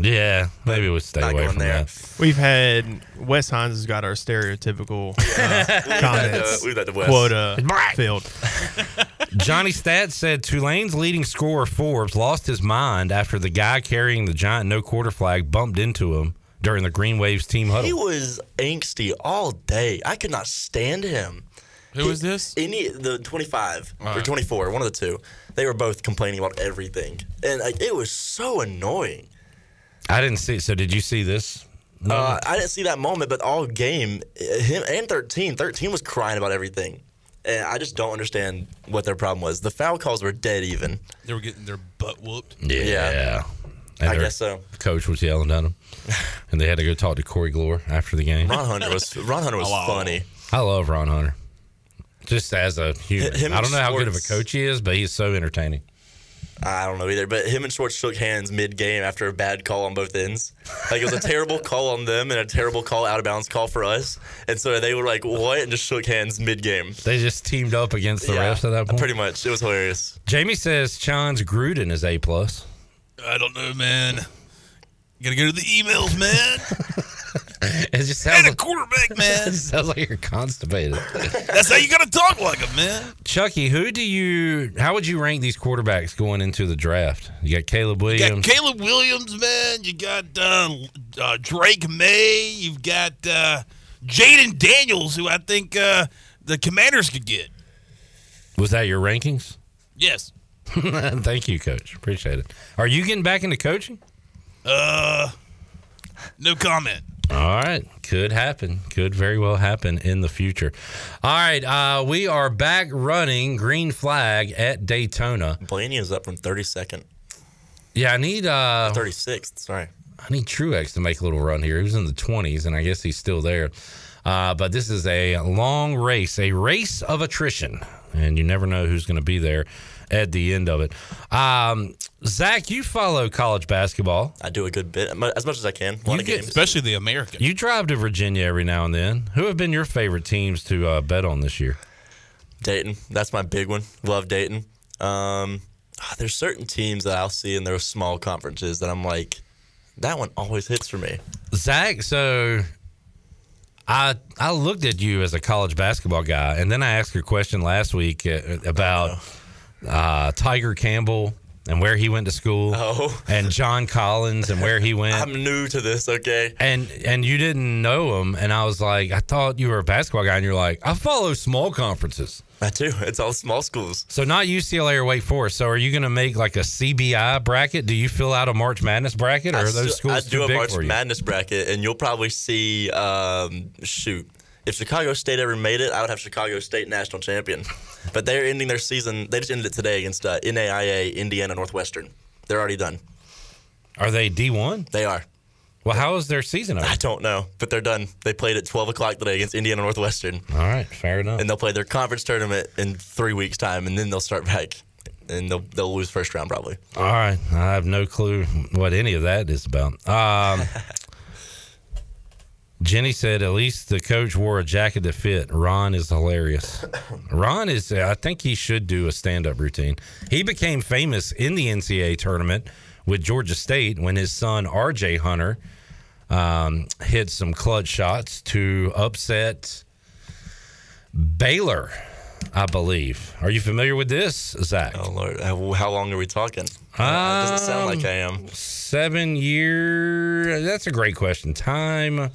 Yeah, maybe we'll stay Not away going from there. that. We've had Wes Hines has got our stereotypical uh, [LAUGHS] comments We've had the Wes. quota filled. [LAUGHS] Johnny Stats said Tulane's leading scorer Forbes lost his mind after the guy carrying the giant no quarter flag bumped into him during the Green Waves team huddle. He huddle. was angsty all day. I could not stand him. Who is this? Any the 25 or Alright. 24, one of the two. They were both complaining about everything, and like it was so annoying. I didn't see. So did you see this? Uh, I didn't see that moment, but all game, uh, him and 13, 13 was crying about everything. And I just don't understand what their problem was. The foul calls were dead even. They were getting their butt whooped. yeah. yeah. And I guess so. Coach was yelling at him, [LAUGHS] and they had to go talk to Corey Glore after the game. Ron Hunter was Ron Hunter was funny. I love Ron Hunter, just as a human. Him I don't know how good of a coach he is, but he's so entertaining. I don't know either, but him and Schwartz shook hands mid game after a bad call on both ends. Like it was a terrible call on them and a terrible call out of bounds call for us. And so they were like, "What?" and just shook hands mid game. They just teamed up against the rest at that point. Pretty much, it was hilarious. Jamie says Chance Gruden is A plus. I don't know, man. Gotta go to the emails, man. [LAUGHS] [LAUGHS] It just sounds and a quarterback, [LAUGHS] it man. sounds like you're constipated. [LAUGHS] That's how you gotta talk like him, man. Chucky, who do you? How would you rank these quarterbacks going into the draft? You got Caleb You got Williams. Caleb Williams, man. You got uh, uh, Drake Maye. You've got uh, Jayden Daniels, who I think uh, the Commanders could get. Was that your rankings? Yes. Thank you, Coach. Appreciate it. Are you getting back into coaching? Uh, no comment. All right. Could happen. Could very well happen in the future. All right. Uh, we are back running green flag at Daytona. Blaney is up from 32nd, Yeah, I need uh 36th. Sorry. I need Truex to make a little run here. He was in the 20s, and I guess he's still there. Uh, but this is a long race, a race of attrition, and you never know who's going to be there at the end of it. Um, Zach, you follow college basketball. I do a good bit, as much as I can. A lot You of get- games. Especially the American. You drive to Virginia every now and then. Who have been your favorite teams to uh, bet on this year? Dayton. That's my big one. Love Dayton. Um, ah, there's certain teams that I'll see in those small conferences that I'm like, that one always hits for me. Zach, so I I looked at you as a college basketball guy, and then I asked you a question last week uh, about uh, Tiger Campbell and where he went to school, Oh. and John Collins and where he went. I'm new to this, okay? and and you didn't know him, and I was like, I thought you were a basketball guy, and you're like, I follow small conferences. I do. It's all small schools. So not UCLA or Wake Forest. So are you going to make like a CBI bracket? Do you fill out a March Madness bracket, or I are those schools I do a March? Madness bracket, and you'll probably see. Um, shoot, if Chicago State ever made it, I would have Chicago State national champion. But they're ending their season. They just ended it today against uh, NAIA Indiana Northwestern. They're already done. Are they D one? They are. Well, how is their season? Over? I don't know, but they're done. They played at 12 o'clock today against Indiana Northwestern. All right, fair enough. And they'll play their conference tournament in three weeks' time, and then they'll start back, and they'll they'll lose first round probably. All right, I have no clue what any of that is about. Um, [LAUGHS] Jenny said at least the coach wore a jacket that fit. Ron is hilarious. [COUGHS] Ron is, I think he should do a stand up routine. He became famous in the NCAA tournament with Georgia State when his son RJ Hunter um, hit some clutch shots to upset Baylor, I believe. Are you familiar with this, Zach? Oh Lord, how, how long are we talking? Uh, it doesn't sound like I am. Seven year. That's a great question. Time.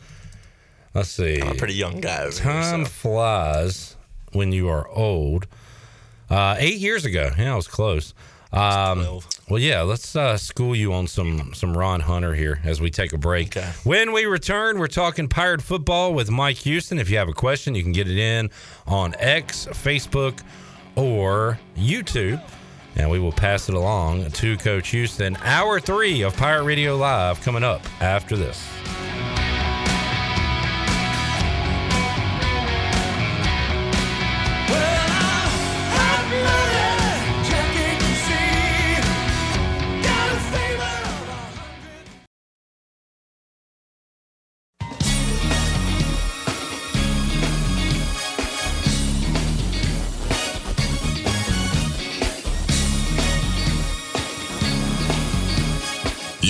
Let's see. I'm a pretty young guy. Over here, Time so. flies when you are old. Uh, eight years ago. Yeah, I was close. Um, well, yeah, let's uh, school you on some some Ron Hunter here as we take a break. When we return, we're talking pirate football with Mike Houston. If you have a question, you can get it in on X, Facebook, or YouTube. And we will pass it along to Coach Houston. Hour three of Pirate Radio Live coming up after this.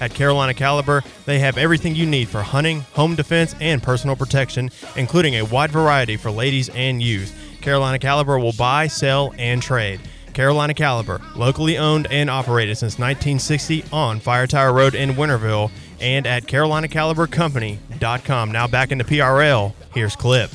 At Carolina Caliber, they have everything you need for hunting, home defense, and personal protection, including a wide variety for ladies and youth. Carolina Caliber will buy, sell, and trade. Carolina Caliber, locally owned and operated since 1960 on Fire Tower Road in Winterville and at CarolinaCaliberCompany.com. Now back into PRL. Here's Clip.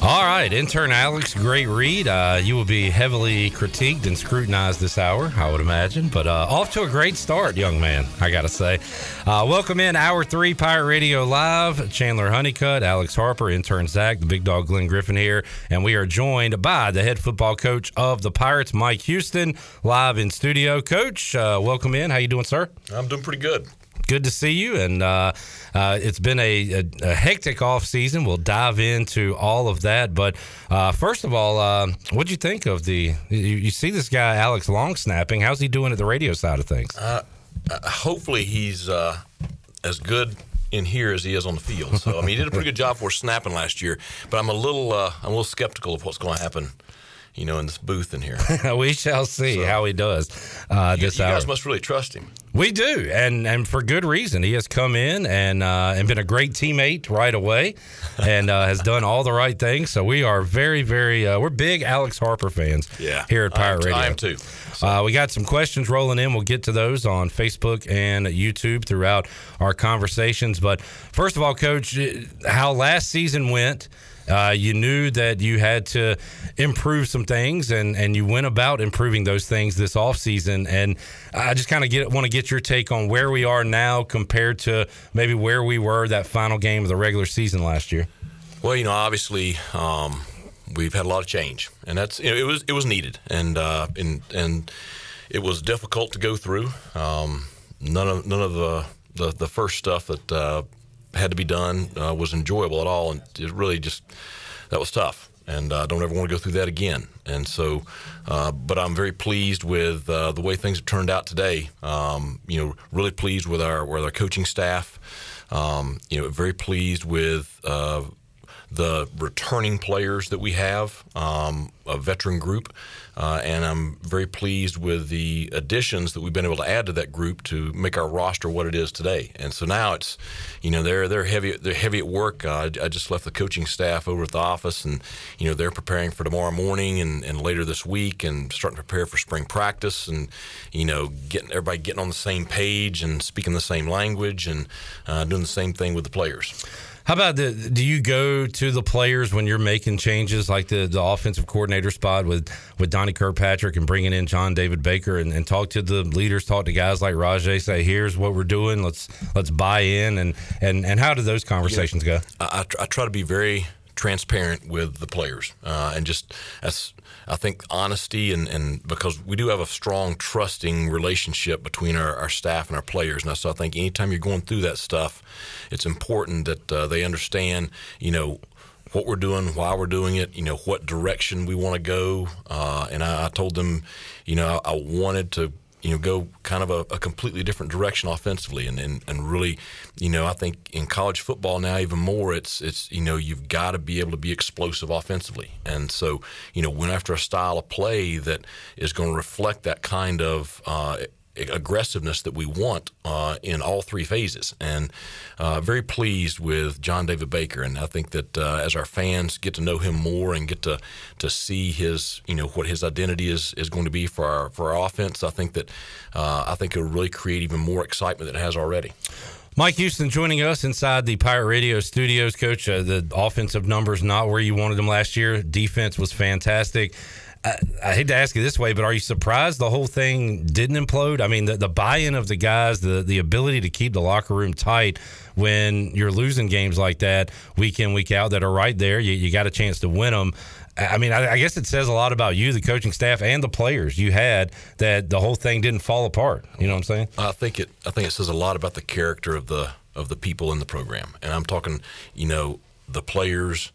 All right, intern Alex, great read. Uh, you will be heavily critiqued and scrutinized this hour, I would imagine. But uh, off to a great start, young man, I got to say. Uh, welcome in Hour 3 Pirate Radio Live. Chandler Honeycutt, Alex Harper, intern Zach, the big dog Glenn Griffin here. And we are joined by the head football coach of the Pirates, Mike Houston, live in studio. Coach, uh, welcome in. How you doing, sir? I'm doing pretty good. Good to see you, and uh, uh, it's been a, a, a hectic off season. We'll dive into all of that, but uh, first of all, uh, what do you think of the? You, you see this guy Alex Long snapping. How's he doing at the radio side of things? Uh, uh, hopefully, he's as good in here as he is on the field. So I mean, he did a pretty good job for snapping last year. But I'm a little, I'm a little skeptical of what's going to happen. You know, in this booth in here. [LAUGHS] we shall see how he does uh, You, this you hour. guys must really trust him. We do, and and for good reason. He has come in and uh, and been a great teammate right away, [LAUGHS] and uh, has done all the right things. So we are very, very uh, we're big Alex Harper fans. Yeah, here at I am Pirate t- Radio. I am too. Uh, we got some questions rolling in. We'll get to those on Facebook and YouTube throughout our conversations. But first of all, Coach, how last season went. Uh, you knew that you had to improve some things, and, and you went about improving those things this offseason. And I just kind of get want to get your take on where we are now compared to maybe where we were that final game of the regular season last year. Well, you know, obviously, um, we've had a lot of change, and that's you know, it was it was needed, and uh, and and it was difficult to go through. Um, none of none of the the, the first stuff that uh, had to be done uh, was enjoyable at all, and it really just that was tough. And I uh, don't ever want to go through that again. And so, uh, but I'm very pleased with uh, the way things have turned out today. Um, you know, really pleased with our with our coaching staff. Um, you know, very pleased with the returning players that we have. Um, a veteran group, uh, and I'm very pleased with the additions that we've been able to add to that group to make our roster what it is today. And so now it's, you know, they're they're heavy they're heavy at work. Uh, I, just left the coaching staff over at the office, and you know they're preparing for tomorrow morning and, and later this week, and starting to prepare for spring practice, and you know getting everybody getting on the same page and speaking the same language, and uh, doing the same thing with the players. How about the? Do you go to the players when you're making changes, like the, the offensive coordinator spot with with Donnie Kirkpatrick and bringing in John David Baker, and, and talk to the leaders, talk to guys like Rahjai, say, "Here's what we're doing. Let's let's buy in." And and and how do those conversations go? I, I, I try to be very transparent with the players uh, and just as I think honesty and, and because we do have a strong trusting relationship between our, our staff and our players and so I think anytime you're going through that stuff it's important that uh, they understand you know what we're doing, why we're doing it, you know, what direction we want to go. Uh, and I, I, told them, you know, I, I wanted to you know, go kind of a, a completely different direction offensively, and, and and really, you know, I think in college football now even more, it's it's you know you've got to be able to be explosive offensively, and so you know went after a style of play that is going to reflect that kind of uh, aggressiveness that we want uh, in all three phases. And uh, very pleased with John David Baker, and I think that uh, as our fans get to know him more and get to to see his you know what his identity is is going to be for our for our offense, I think that uh, I think it'll really create even more excitement than it has already. Mike Houston joining us inside the Pirate Radio studios. Coach, uh, the offensive numbers not where you wanted them last year. Defense was fantastic. I, I, hate to ask you this way, but are you surprised the whole thing didn't implode? I mean, the, the buy-in of the guys, the the ability to keep the locker room tight when you're losing games like that week in week out that are right there. You, you got a chance to win them. I mean, I, I guess it says a lot about you, the coaching staff, and the players you had that the whole thing didn't fall apart. You know what I'm saying? I think it. I think it says a lot about the character of the of the people in the program, and I'm talking, you know, the players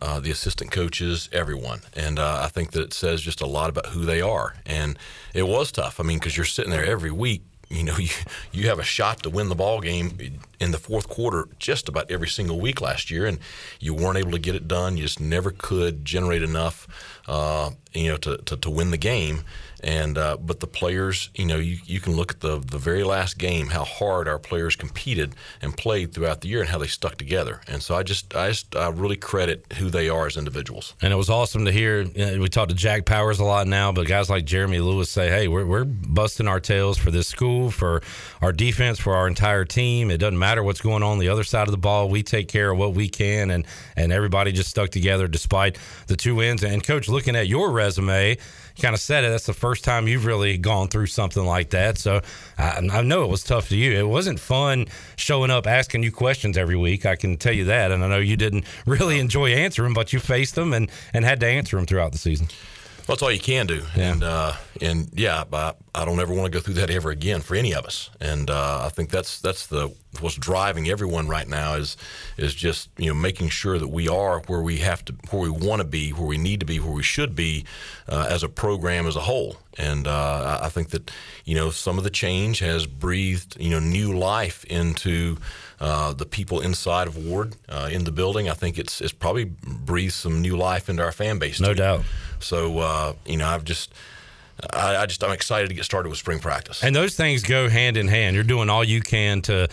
uh, the assistant coaches, everyone. And uh, I think that it says just a lot about who they are. And it was tough. I mean, because you're sitting there every week. You know, [LAUGHS] you, you have a shot to win the ball game in the fourth quarter just about every single week last year, and you weren't able to get it done. You just never could generate enough, uh, you know, to, to, to win the game. And uh, but the players, you know, you, you can look at the the very last game, how hard our players competed and played throughout the year, and how they stuck together. And so I just I just I really credit who they are as individuals. And it was awesome to hear. You know, we talk to Jack Powers a lot now, but guys like Jeremy Lewis say, "Hey, we're we're busting our tails for this school, for our defense, for our entire team. It doesn't matter what's going on the other side of the ball. We take care of what we can, and and everybody just stuck together despite the two wins. And coach, looking at your resume." kind of said it. That's the first time you've really gone through something like that. So I, I, know it was tough to you. It wasn't fun showing up asking you questions every week. I can tell you that. And I know you didn't really enjoy answering, but you faced them and, and had to answer them throughout the season. Well, that's all you can do, yeah. and uh, and yeah, I, I don't ever want to go through that ever again for any of us. And uh, I think that's that's the what's driving everyone right now is is just you know making sure that we are where we have to, where we want to be, where we need to be, where we should be uh, as a program as a whole. And uh, I think that you know some of the change has breathed you know new life into. Uh, the people inside of Ward uh, in the building. I think it's it's probably breathed some new life into our fan base. No too. doubt. So uh, you know, I've just. I, I just I'm excited to get started with spring practice. And those things go hand in hand. You're doing all you can to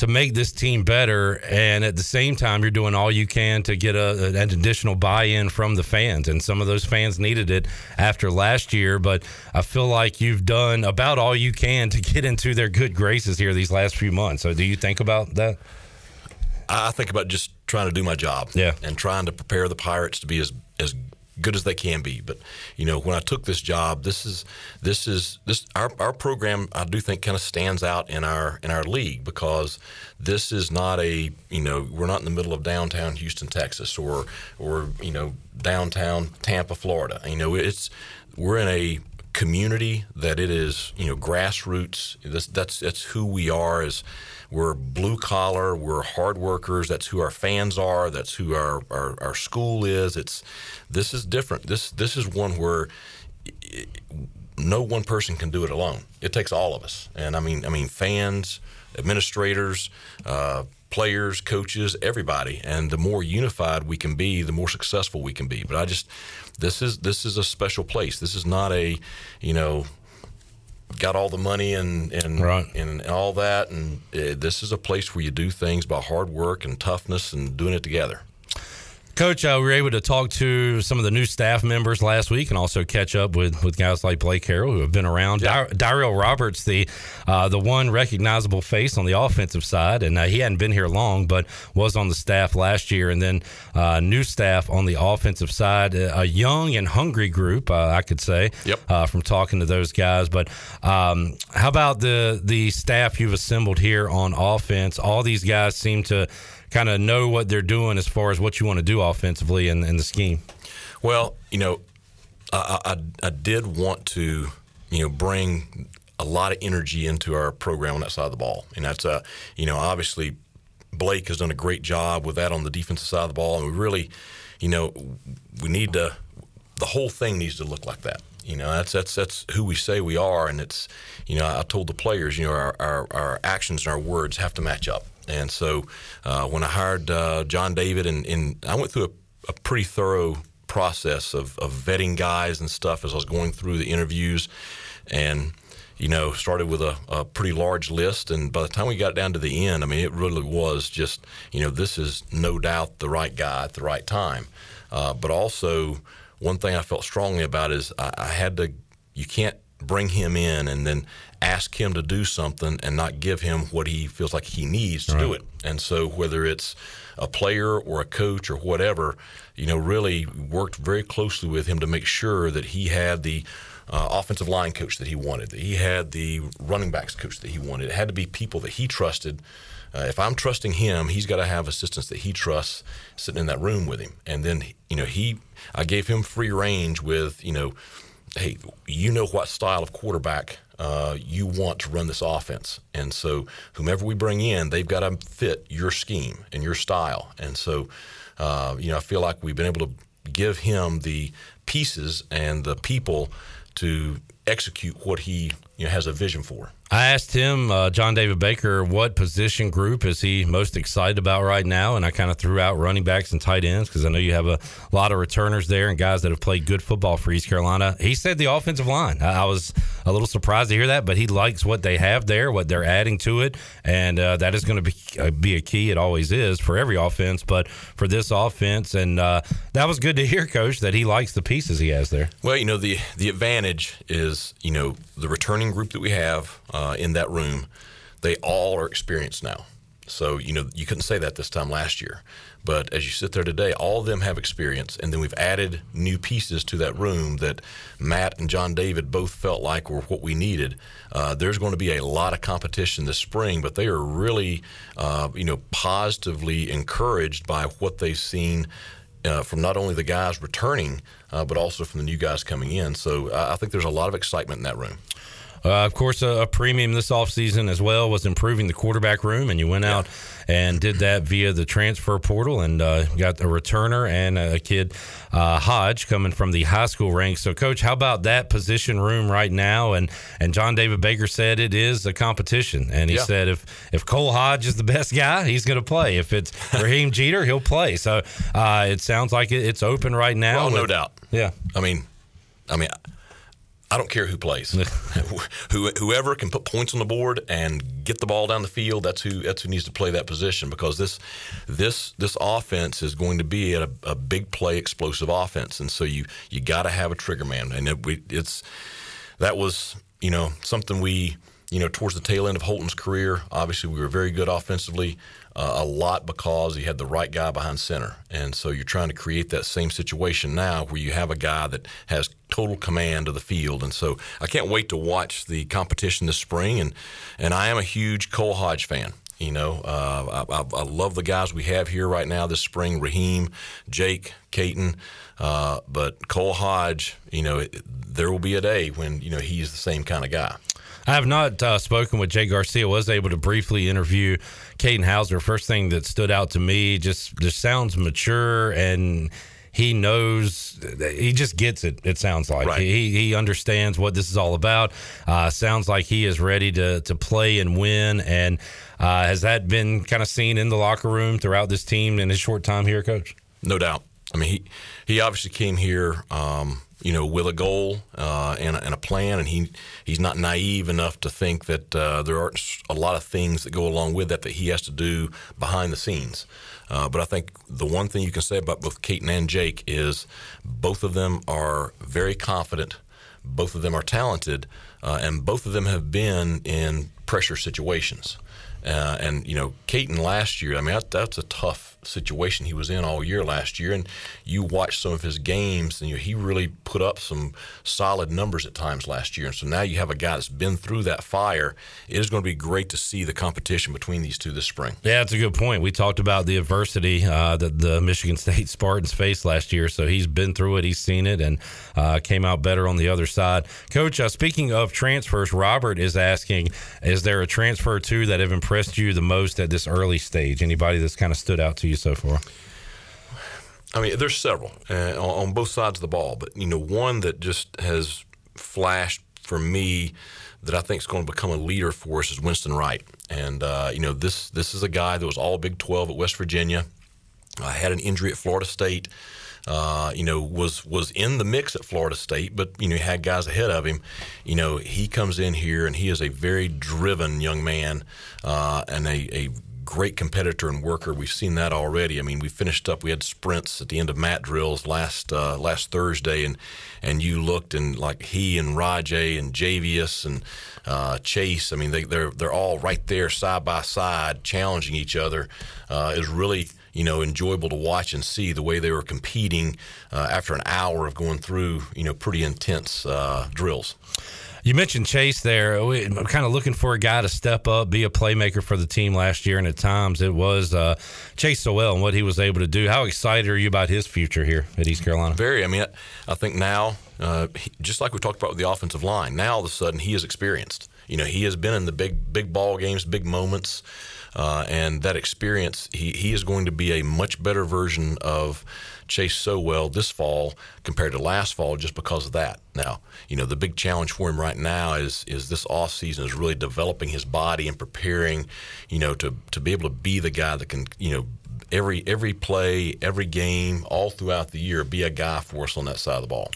to make this team better, and at the same time, you're doing all you can to get a, an additional buy-in from the fans. And some of those fans needed it after last year, but I feel like you've done about all you can to get into their good graces here these last few months. So, do you think about that? I think about just trying to do my job, yeah, and trying to prepare the Pirates to be as as good as they can be. But you know, when I took this job, this is this is this our, our program. I do think kind of stands out in our in our league because this is not a you know we're not in the middle of downtown Houston, Texas, or or you know downtown Tampa, Florida. You know, it's we're in a community that it is you know grassroots. This, that's that's who we are as we're blue collar. We're hard workers. That's who our fans are. That's who our, our, our school is. It's this is different. This this is one where no one person can do it alone. It takes all of us. And I mean I mean fans, administrators, uh, players, coaches, everybody. And the more unified we can be, the more successful we can be. But I just this is this is a special place. This is not a you know got all the money and and and all that. And uh, this is a place where you do things by hard work and toughness and doing it together. Coach, uh, we were able to talk to some of the new staff members last week and also catch up with, with guys like Blake Harrell who have been around. Dar- Daryl Roberts, the uh, the one recognizable face on the offensive side, and uh, he hadn't been here long, but was on the staff last year. And then uh, new staff on the offensive side, a young and hungry group, uh, I could say, yep. uh, from talking to those guys. But um, how about the the staff you've assembled here on offense? All these guys seem to kind of know what they're doing as far as what you want to do offensively and, and the scheme. Well, you know, I, I, I did want to, you know, bring a lot of energy into our program on that side of the ball, and that's uh, you know, obviously Blake has done a great job with that on the defensive side of the ball, and we really, you know, we need to, the whole thing needs to look like that. You know, that's that's that's who we say we are, and it's, you know, I told the players, you know, our our, our actions and our words have to match up. And so uh, when I hired uh, John David, and, and I went through a, a pretty thorough process of, of vetting guys and stuff as I was going through the interviews, and you know, started with a, a, pretty large list. And by the time we got down to the end, I mean, it really was just, you know, this is no doubt the right guy at the right time. Uh, but also, one thing I felt strongly about is I, I had to, you can't bring him in and then ask him to do something and not give him what he feels like he needs to do it. And so whether it's a player or a coach or whatever, you know, really worked very closely with him to make sure that he had the uh, offensive line coach that he wanted, that he had the running backs coach that he wanted. It had to be people that he trusted. Uh, if I'm trusting him, he's got to have assistants that he trusts sitting in that room with him. And then, you know, he, I gave him free range with, you know, hey, you know what style of quarterback uh, you want to run this offense. And so, whomever we bring in, they've got to fit your scheme and your style. And so, uh, you know, I feel like we've been able to give him the pieces and the people to execute what he you know, has a vision for. I asked him, uh, John David Baker, what position group is he most excited about right now? And I kind of threw out running backs and tight ends because I know you have a lot of returners there and guys that have played good football for East Carolina. He said the offensive line. I, I was a little surprised to hear that, but he likes what they have there, what they're adding to it, and uh, that is going to be uh, be a key. It always is for every offense, but for this offense, and uh, that was good to hear, Coach, that he likes the pieces he has there. Well, you know the the advantage is you know the returning group that we have uh, in that room, they all are experienced now. So, you know, you couldn't say that this time last year. But as you sit there today, all of them have experience. And then we've added new pieces to that room that Matt and John David both felt like were what we needed. Uh, there's going to be a lot of competition this spring, but they are really, uh, you know, positively encouraged by what they've seen. Uh, from not only the guys returning, uh, but also from the new guys coming in. So I think there's a lot of excitement in that room. Uh, of course, a, a, premium this offseason as well was improving the quarterback room, and you went out and did that via the transfer portal and uh, got a returner and a kid, uh, Hodge, coming from the high school ranks. So, Coach, how about that position room right now? And and John David Baker said it is a competition, and he Yeah. said if if Cole Hodge is the best guy, he's going to play. If it's Raheim Jeter, he'll play. So uh, it sounds like it, it's open right now. Well, no with- doubt. Yeah. I mean, I mean, I don't care who plays. [LAUGHS] who, whoever can put points on the board and get the ball down the field, that's who that's who needs to play that position because this this this offense is going to be a, a big play explosive offense, and so you you got to have a trigger man, and it, we, it's that was you know something we you know towards the tail end of Holton's career. Obviously, we were very good offensively. Uh, a lot because he had the right guy behind center, and so you're trying to create that same situation now where you have a guy that has total command of the field, and so I can't wait to watch the competition this spring. and And I am a huge Cole Hodge fan. You know, uh, I, I, love the guys we have here right now this spring: Raheim, Jake, Katin. Uh, but Cole Hodge, you know, it, there will be a day when you know he's the same kind of guy. I have not uh, spoken with Jake Garcia. Was able to briefly interview Katin Houser. First thing that stood out to me just just sounds mature and he knows he just gets it it sounds like Right. he he understands what this is all about uh, sounds like he is ready to to play and win and uh, has that been kind of seen in the locker room throughout this team in his short time here coach No doubt. I mean, he he obviously came here, um, you know, with a goal uh, and, a, and a plan, and he he's not naive enough to think that uh, there aren't a lot of things that go along with that that he has to do behind the scenes. Uh, but I think the one thing you can say about both Katin and Jake is both of them are very confident, both of them are talented, uh, and both of them have been in pressure situations. Uh, and you know, Katin last year, I mean, that, that's a tough situation he was in all year last year. And you watch some of his games, and you know, he really put up some solid numbers at times last year. And so now you have a guy that's been through that fire. It is going to be great to see the competition between these two this spring. Yeah, that's a good point. We talked about the adversity uh, that the Michigan State [LAUGHS] Spartans faced last year, so he's been through it, he's seen it, and uh, came out better on the other side. Coach, uh, speaking of transfers, Robert is asking: Is there a transfer two that have impressed you the most at this early stage? Anybody that's kind of stood out to you so far? I mean, there's several uh, on, on both sides of the ball, but you know, one that just has flashed for me that I think is going to become a leader for us is Winston Wright. And uh, you know, this this is a guy that was all Big 12 at West Virginia. I had an injury at Florida State. Uh, you know, was was in the mix at Florida State, but you know, he had guys ahead of him. You know, he comes in here and he is a very driven young man uh, and a, a great competitor and worker. We've seen that already. I mean, we finished up. We had sprints at the end of mat drills last uh, last Thursday, and and you looked and like he and Rahjai and Javius and uh, Chase. I mean, they, they're they're all right there side by side, challenging each other. Uh, is really you know enjoyable to watch and see the way they were competing uh, after an hour of going through you know pretty intense uh, drills. You mentioned Chase there. I'm kind of looking for a guy to step up, be a playmaker for the team last year, and at times it was uh, Chase Sowell and what he was able to do. How excited are you about his future here at East Carolina? Very. I mean, I, I think now, uh, he, just like we talked about with the offensive line, now all of a sudden he is experienced. You know, he has been in the big, big ball games, big moments, uh, and that experience. He he is going to be a much better version of Chase Sowell this fall compared to last fall, just because of that. Now, you know, the big challenge for him right now is is this off season is really developing his body and preparing, you know, to to be able to be the guy that can, you know. Every every play, every game, all throughout the year, be a guy for us on that side of the ball.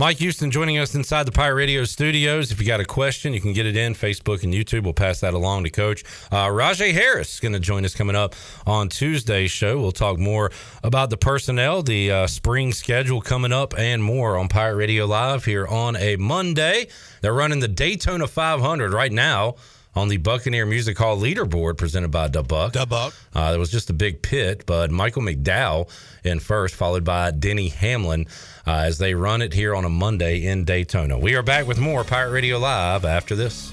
Mike Houston joining us inside the Pirate Radio studios. If you got a question, you can get it in Facebook and YouTube. We'll pass that along to Coach. Uh, Rahjai Harris is going to join us coming up on Tuesday's show. We'll talk more about the personnel, the uh, spring schedule coming up, and more on Pirate Radio Live here on a Monday. They're running the Daytona 500 right now on the Buccaneer Music Hall leaderboard presented by Da Buck. Da Buck. Uh, there was just a big pit, but Michael McDowell in first, followed by Denny Hamlin uh, as they run it here on a Monday in Daytona. We are back with more Pirate Radio Live after this.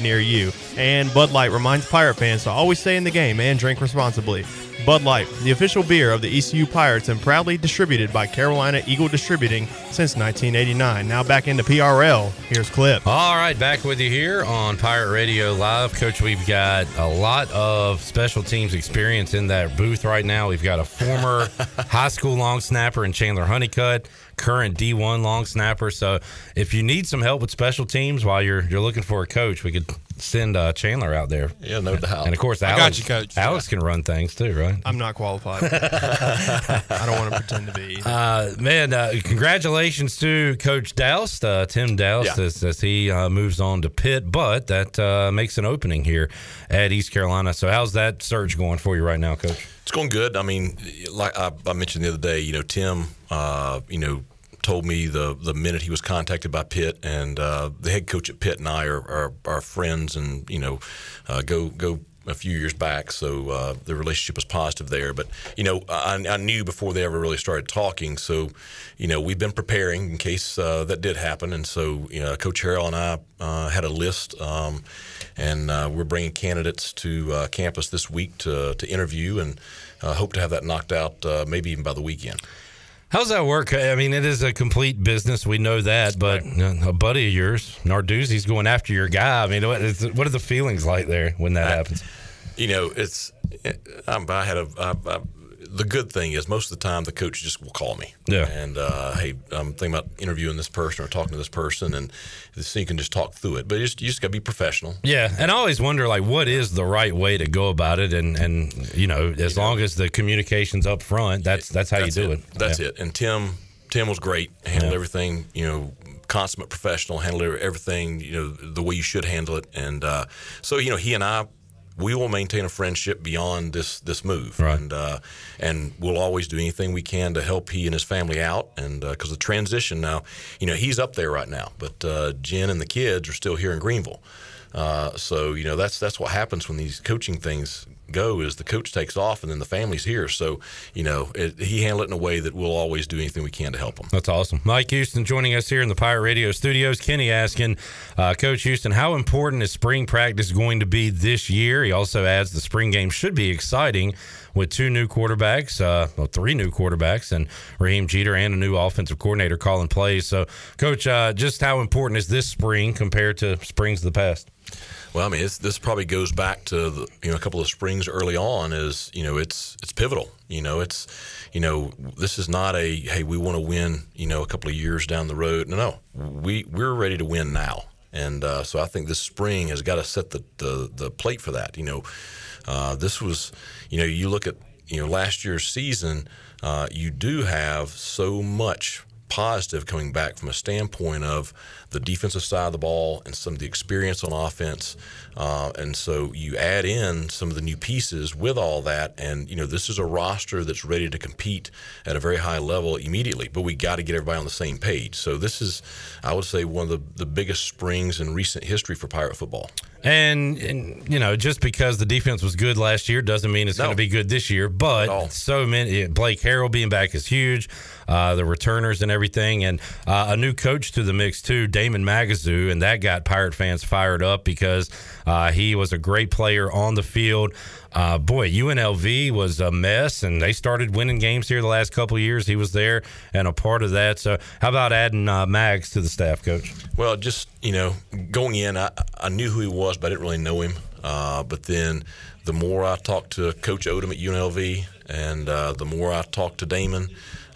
near you. And Bud Light reminds pirate fans to always stay in the game and drink responsibly. Bud Light, the official beer of the ECU Pirates and proudly distributed by Carolina Eagle Distributing since 1989. Now back into PRL. Here's Clip. All right, back with you here on Pirate Radio Live. Coach, we've got a lot of special teams experience in that booth right now. We've got a former [LAUGHS] high school long snapper in Chandler Honeycutt, current D1 long snapper. So if you need some help with special teams while you're you're looking for a coach, we could send uh, Chandler out there. Yeah, no doubt. And of course, I got Alex, you, Coach. Alex can run things too, right? I'm not qualified. [LAUGHS] I don't want to pretend to be. Uh, man, uh, congratulations to Coach Doust, uh, Tim Doust, Yeah. as, as he uh, moves on to Pitt. But that uh, makes an opening here at East Carolina. So, how's that search going for you right now, Coach? It's going good. I mean, like I, I mentioned the other day, you know, Tim, uh, you know, told me the the minute he was contacted by Pitt, and uh, the head coach at Pitt and I are are, are friends, and you know, uh, go go a few years back, so uh, the relationship was positive there. But you know, I, I knew before they ever really started talking, so you know, we've been preparing in case uh, that did happen, and so you know, Coach Harrell and I uh, had a list. Um, and uh, we're bringing candidates to uh, campus this week to, to interview and uh, hope to have that knocked out uh, maybe even by the weekend. How's that work? I mean, it is a complete business. We know that, but uh, a buddy of yours, Narduzzi's going after your guy. I mean, what, is, what are the feelings like there when that happens? You know, it's I had a I, I, the good thing is most of the time the coach just will call me. Yeah. And uh, hey, I'm thinking about interviewing this person or talking to this person, and so you can just talk through it. But you just, you just got to be professional. Yeah, and I always wonder like what is the right way to go about it, and and you know as long as the communication's up front, that's that's how That's you do it. That's Yeah. it. And Tim, Tim was great. Handled Yeah. everything. You know, consummate professional. Handled everything. You know, the way you should handle it. And uh, so you know, he and I. We will maintain a friendship beyond this this move, Right. and uh, and we'll always do anything we can to help he and his family out. And because the transition now, you know, he's up there right now, but uh, Jen and the kids are still here in Greenville. Uh, so you know that's that's what happens when these coaching things go is the coach takes off and then the family's here. So you know it, he handled it in a way that we'll always do anything we can to help him. That's awesome. Mike Houston joining us here in the Pirate Radio studios. Kenny asking, uh, Coach Houston, how important is spring practice going to be this year? He also adds the spring game should be exciting with two new quarterbacks, uh, well, three new quarterbacks, and Raheim Jeter and a new offensive coordinator calling plays. So, Coach, uh, just how important is this spring compared to springs of the past? Well, I mean, this probably goes back to the, you know a couple of springs early on. Is you know it's it's pivotal. You know it's you know this is not a hey we want to win you know a couple of years down the road. No, no, we we're ready to win now. And uh, so I think this spring has got to set the, the the plate for that. You know, uh, this was you know you look at you know last year's season. Uh, you do have so much positive coming back from a standpoint of the defensive side of the ball and some of the experience on offense. Uh, and so you add in some of the new pieces with all that. And, you know, this is a roster that's ready to compete at a very high level immediately. But we got to get everybody on the same page. So this is, I would say, one of the, the biggest springs in recent history for Pirate football. And, and you know, just because the defense was good last year doesn't mean it's going to be good this year. But so many, Blake Harrell being back is huge. Uh, the returners and everything, and uh, a new coach to the mix too, Damon Magazu, and that got Pirate fans fired up because uh, he was a great player on the field. Uh, boy, UNLV was a mess, and they started winning games here the last couple years. He was there and a part of that. So, how about adding uh, Mags to the staff, coach? Well, just you know, going in, I, I knew who he was, but I didn't really know him. Uh, but then, the more I talked to Coach Odom at UNLV, and uh, the more I talked to Damon,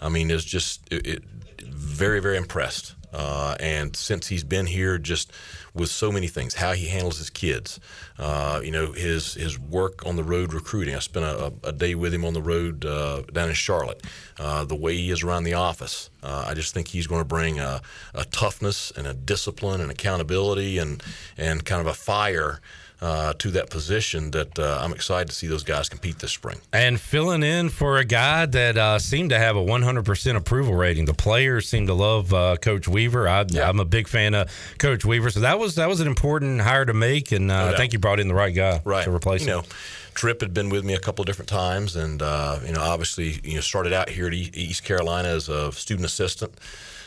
I mean, it's just it, it, very, very impressed. Uh, and since he's been here, just with so many things, how he handles his kids, uh, you know, his his work on the road recruiting. I spent a, a day with him on the road uh, down in Charlotte. Uh, the way he is around the office, uh, I just think he's going to bring a, a toughness and a discipline and accountability and and kind of a fire. Uh, to that position, that uh, I'm excited to see those guys compete this spring. and filling in for a guy that uh, seemed to have a 100% approval rating. The players seem to love uh, Coach Weaver. I, I'm a big fan of Coach Weaver, so that was that was an important hire to make, and uh, I think you brought in the right guy right. to replace you him. know, Trip had been with me a couple of different times, and uh, you know, obviously, you know, started out here at East Carolina as a student assistant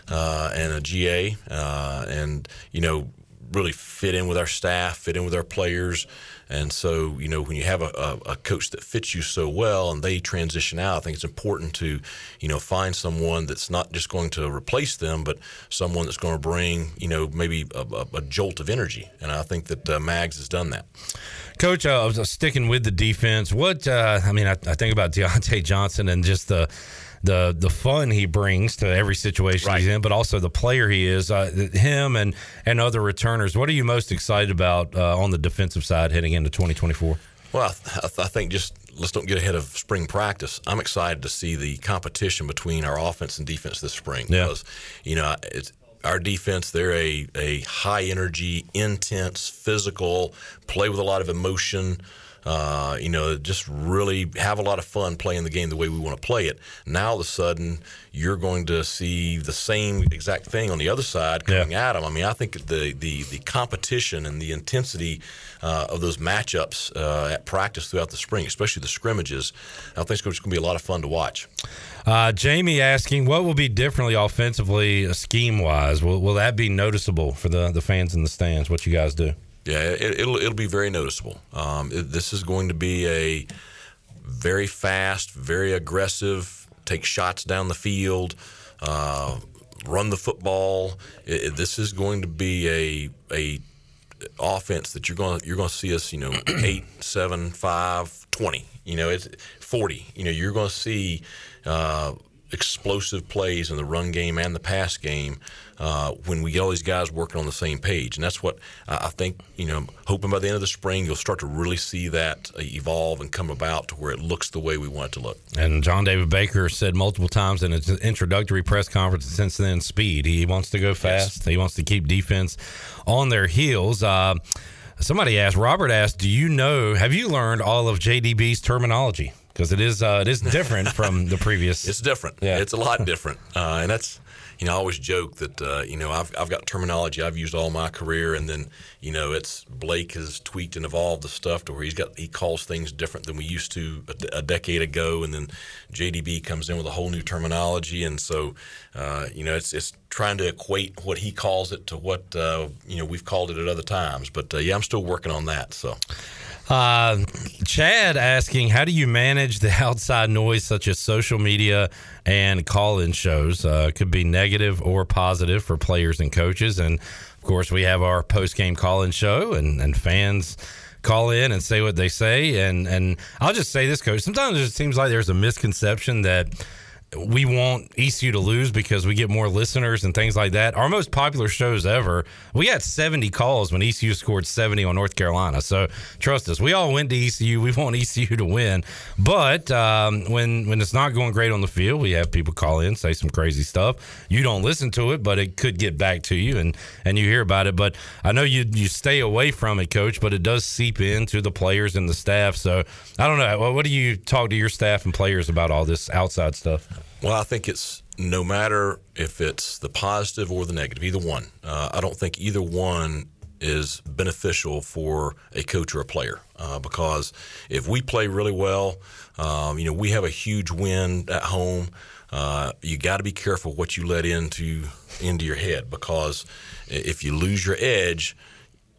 uh, and a GA, uh, and you know, really fit in with our staff, fit in with our players. And so, you know, when you have a, a, a coach that fits you so well and they transition out, I think it's important to, you know, find someone that's not just going to replace them, but someone that's going to bring, you know, maybe a, a, jolt of energy. And I think that uh, Mags has done that. Coach, uh, I was sticking with the defense. What uh, I mean, I, I think about Deontay Johnson and just the the the fun he brings to every situation he's in, but also the player he is. Uh, him and and other returners. What are you most excited about uh, on the defensive side heading into 2024? Well, I, th- I think just let's don't get ahead of spring practice. I'm excited to see the competition between our offense and defense this spring Yeah. because you know it's our defense. They're a a high energy, intense, physical, play with a lot of emotion. Uh, you know, just really have a lot of fun playing the game the way we want to play it. Now, all of a sudden, you're going to see the same exact thing on the other side coming at them. I mean, I think the the the competition and the intensity uh, of those matchups uh, at practice throughout the spring, especially the scrimmages, I think it's going to be a lot of fun to watch. Uh, Jamie asking, what will be differently offensively, scheme wise? Will, will that be noticeable for the, the fans in the stands? What you guys do? Yeah, it, it'll it'll be very noticeable. Um, it, this is going to be a very fast, very aggressive, take shots down the field, uh, run the football. It, it- this is going to be a a offense that you're going to you're going to see us, you know, [CLEARS THROAT] eight, seven, five, twenty. You know, it's forty. You know, you're going to see. Uh, explosive plays in the run game and the pass game uh, when we get all these guys working on the same page. And that's what I think, you know, I'm hoping by the end of the spring, you'll start to really see that evolve and come about to where it looks the way we want it to look. And John David Baker said multiple times in his introductory press conference since then speed. He wants to go fast. He wants to keep defense on their heels. Uh, somebody asked, Robert asked, Do you know, have you learned all of JDB's terminology? Because it is uh, it is different from the previous. [LAUGHS] It's different. Yeah. It's a lot different. Uh, and that's, you know, I always joke that, uh, you know, I've, I've got terminology I've used all my career. And then, you know, it's Blake has tweaked and evolved the stuff to where he's got, he calls things different than we used to a, a decade ago. And then JDB comes in with a whole new terminology. And so, uh, you know, it's, it's trying to equate what he calls it to what, uh, you know, we've called it at other times. But uh, yeah, I'm still working on that. So. Uh, Chad asking, how do you manage the [LAUGHS] outside noise such as social media and call-in shows? Uh, could be negative or positive for players and coaches. And of course, we have our post-game call-in show, and, and fans call in and say what they say. And and I'll just say this, coach. Sometimes it seems like there's a misconception that we want ECU to lose because we get more listeners and things like that. Our most popular shows ever, we had 70 calls when ECU scored 70 on North Carolina. So trust us, we all went to ECU. We want ECU to win. But um, when when it's not going great on the field, we have people call in, say some crazy stuff. You don't listen to it, but it could get back to you and and you hear about it. But I know you you stay away from it, coach, but it does seep into the players and the staff. So I don't know. What, what do you talk to your staff and players about all this outside stuff? Well, I think it's no matter if it's the positive or the negative, either one. Uh, I don't think either one is beneficial for a coach or a player uh, because if we play really well, um, you know, we have a huge win at home. Uh, you got to be careful what you let into into your head because if you lose your edge,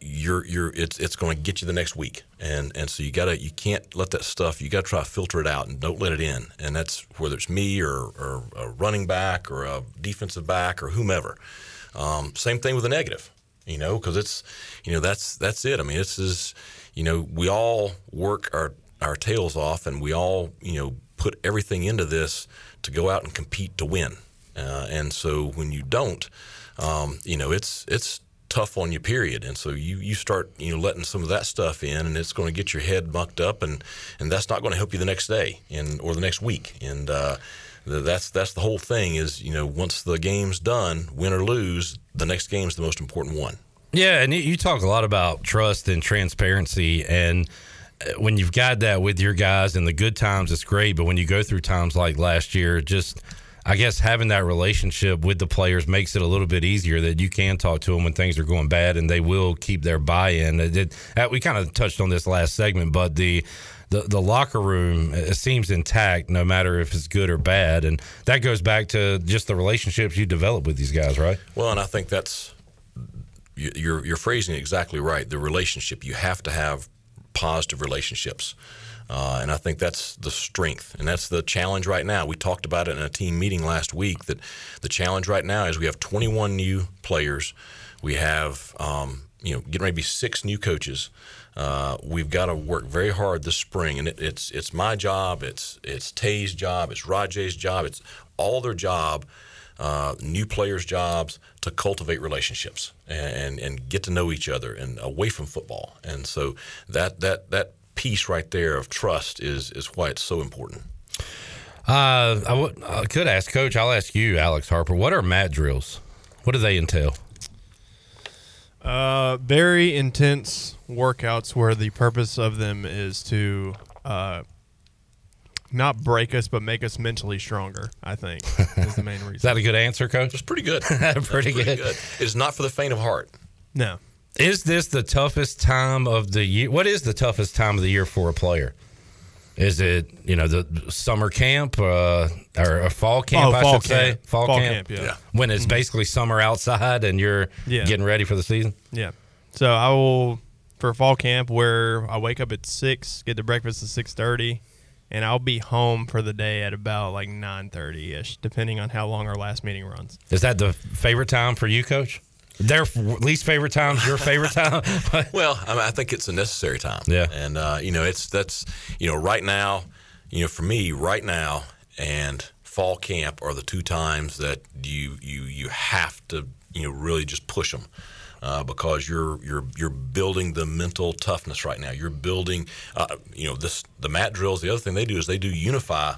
you're you're it's it's going to get you the next week. And and so you gotta you can't let that stuff you gotta try to filter it out and don't let it in. And that's whether it's me or, or a running back or a defensive back or whomever. Um, same thing with the negative you know because it's you know that's that's it. I mean this is you know we all work our our tails off and we all you know put everything into this to go out and compete to win. Uh, and so when you don't um, you know it's it's tough on you period and so you you start you know letting some of that stuff in and it's going to get your head mucked up and and that's not going to help you the next day and or the next week and uh th- that's that's the whole thing is you know once the game's done win or lose the next game's the most important one Yeah, and you- you talk a lot about trust and transparency, and uh, when you've got that with your guys in the good times, it's great. But when you go through times like last year, just I guess having that relationship with the players makes it a little bit easier that you can talk to them when things are going bad, and they will keep their buy-in. Uh, we kind of touched on this last segment, but the the, the locker room uh, seems intact no matter if it's good or bad and that goes back to just the relationships you develop with these guys right Well, and I think that's you- you're you're phrasing it exactly right. The relationship you have to have positive relationships, uh, and I think that's the strength, and that's the challenge right now. We talked about it in a team meeting last week. That the challenge right now is we have 21 new players. We have um, you know getting ready to be six new coaches. Uh, we've got to work very hard this spring, and it, it's it's my job, it's it's Tay's job, it's Rahjai's job, it's all their job, uh, new players' jobs to cultivate relationships and, and get to know each other and away from football. And so that that that piece right there of trust is is why it's so important. Uh, I could ask Coach. I'll ask you, Alex Harper. What are mat drills? What do they entail? Uh, very intense workouts where the purpose of them is to uh, not break us, but make us mentally stronger. I think is the main reason. [LAUGHS] Is that a good answer, Coach? It's pretty good. [LAUGHS] pretty, good. It's not for the faint of heart. No. Is this the toughest time of the year? What is the toughest time of the year for a player? Is it you know the summer camp uh, or a fall camp? Oh, I fall should say fall, Fall camp. camp, yeah. Yeah. When it's Mhm. basically summer outside and you're Yeah. getting ready for the season. Yeah. So I will for fall camp where I wake up at six, get to breakfast at six thirty, and I'll be home for the day at about like nine thirty ish, depending on how long our last meeting runs. Is that the favorite time for you, Coach? Their least favorite time's your favorite time. [LAUGHS] [LAUGHS] well, I, mean, I think it's a necessary time. Yeah. and uh, you know, it's that's you know, right now, you know, for me, right now, and fall camp are the two times that you you you have to you know really just push them. Uh, because you're you're you're building the mental toughness right now. You're building, uh, you know, this the mat drills. The other thing they do is they do unify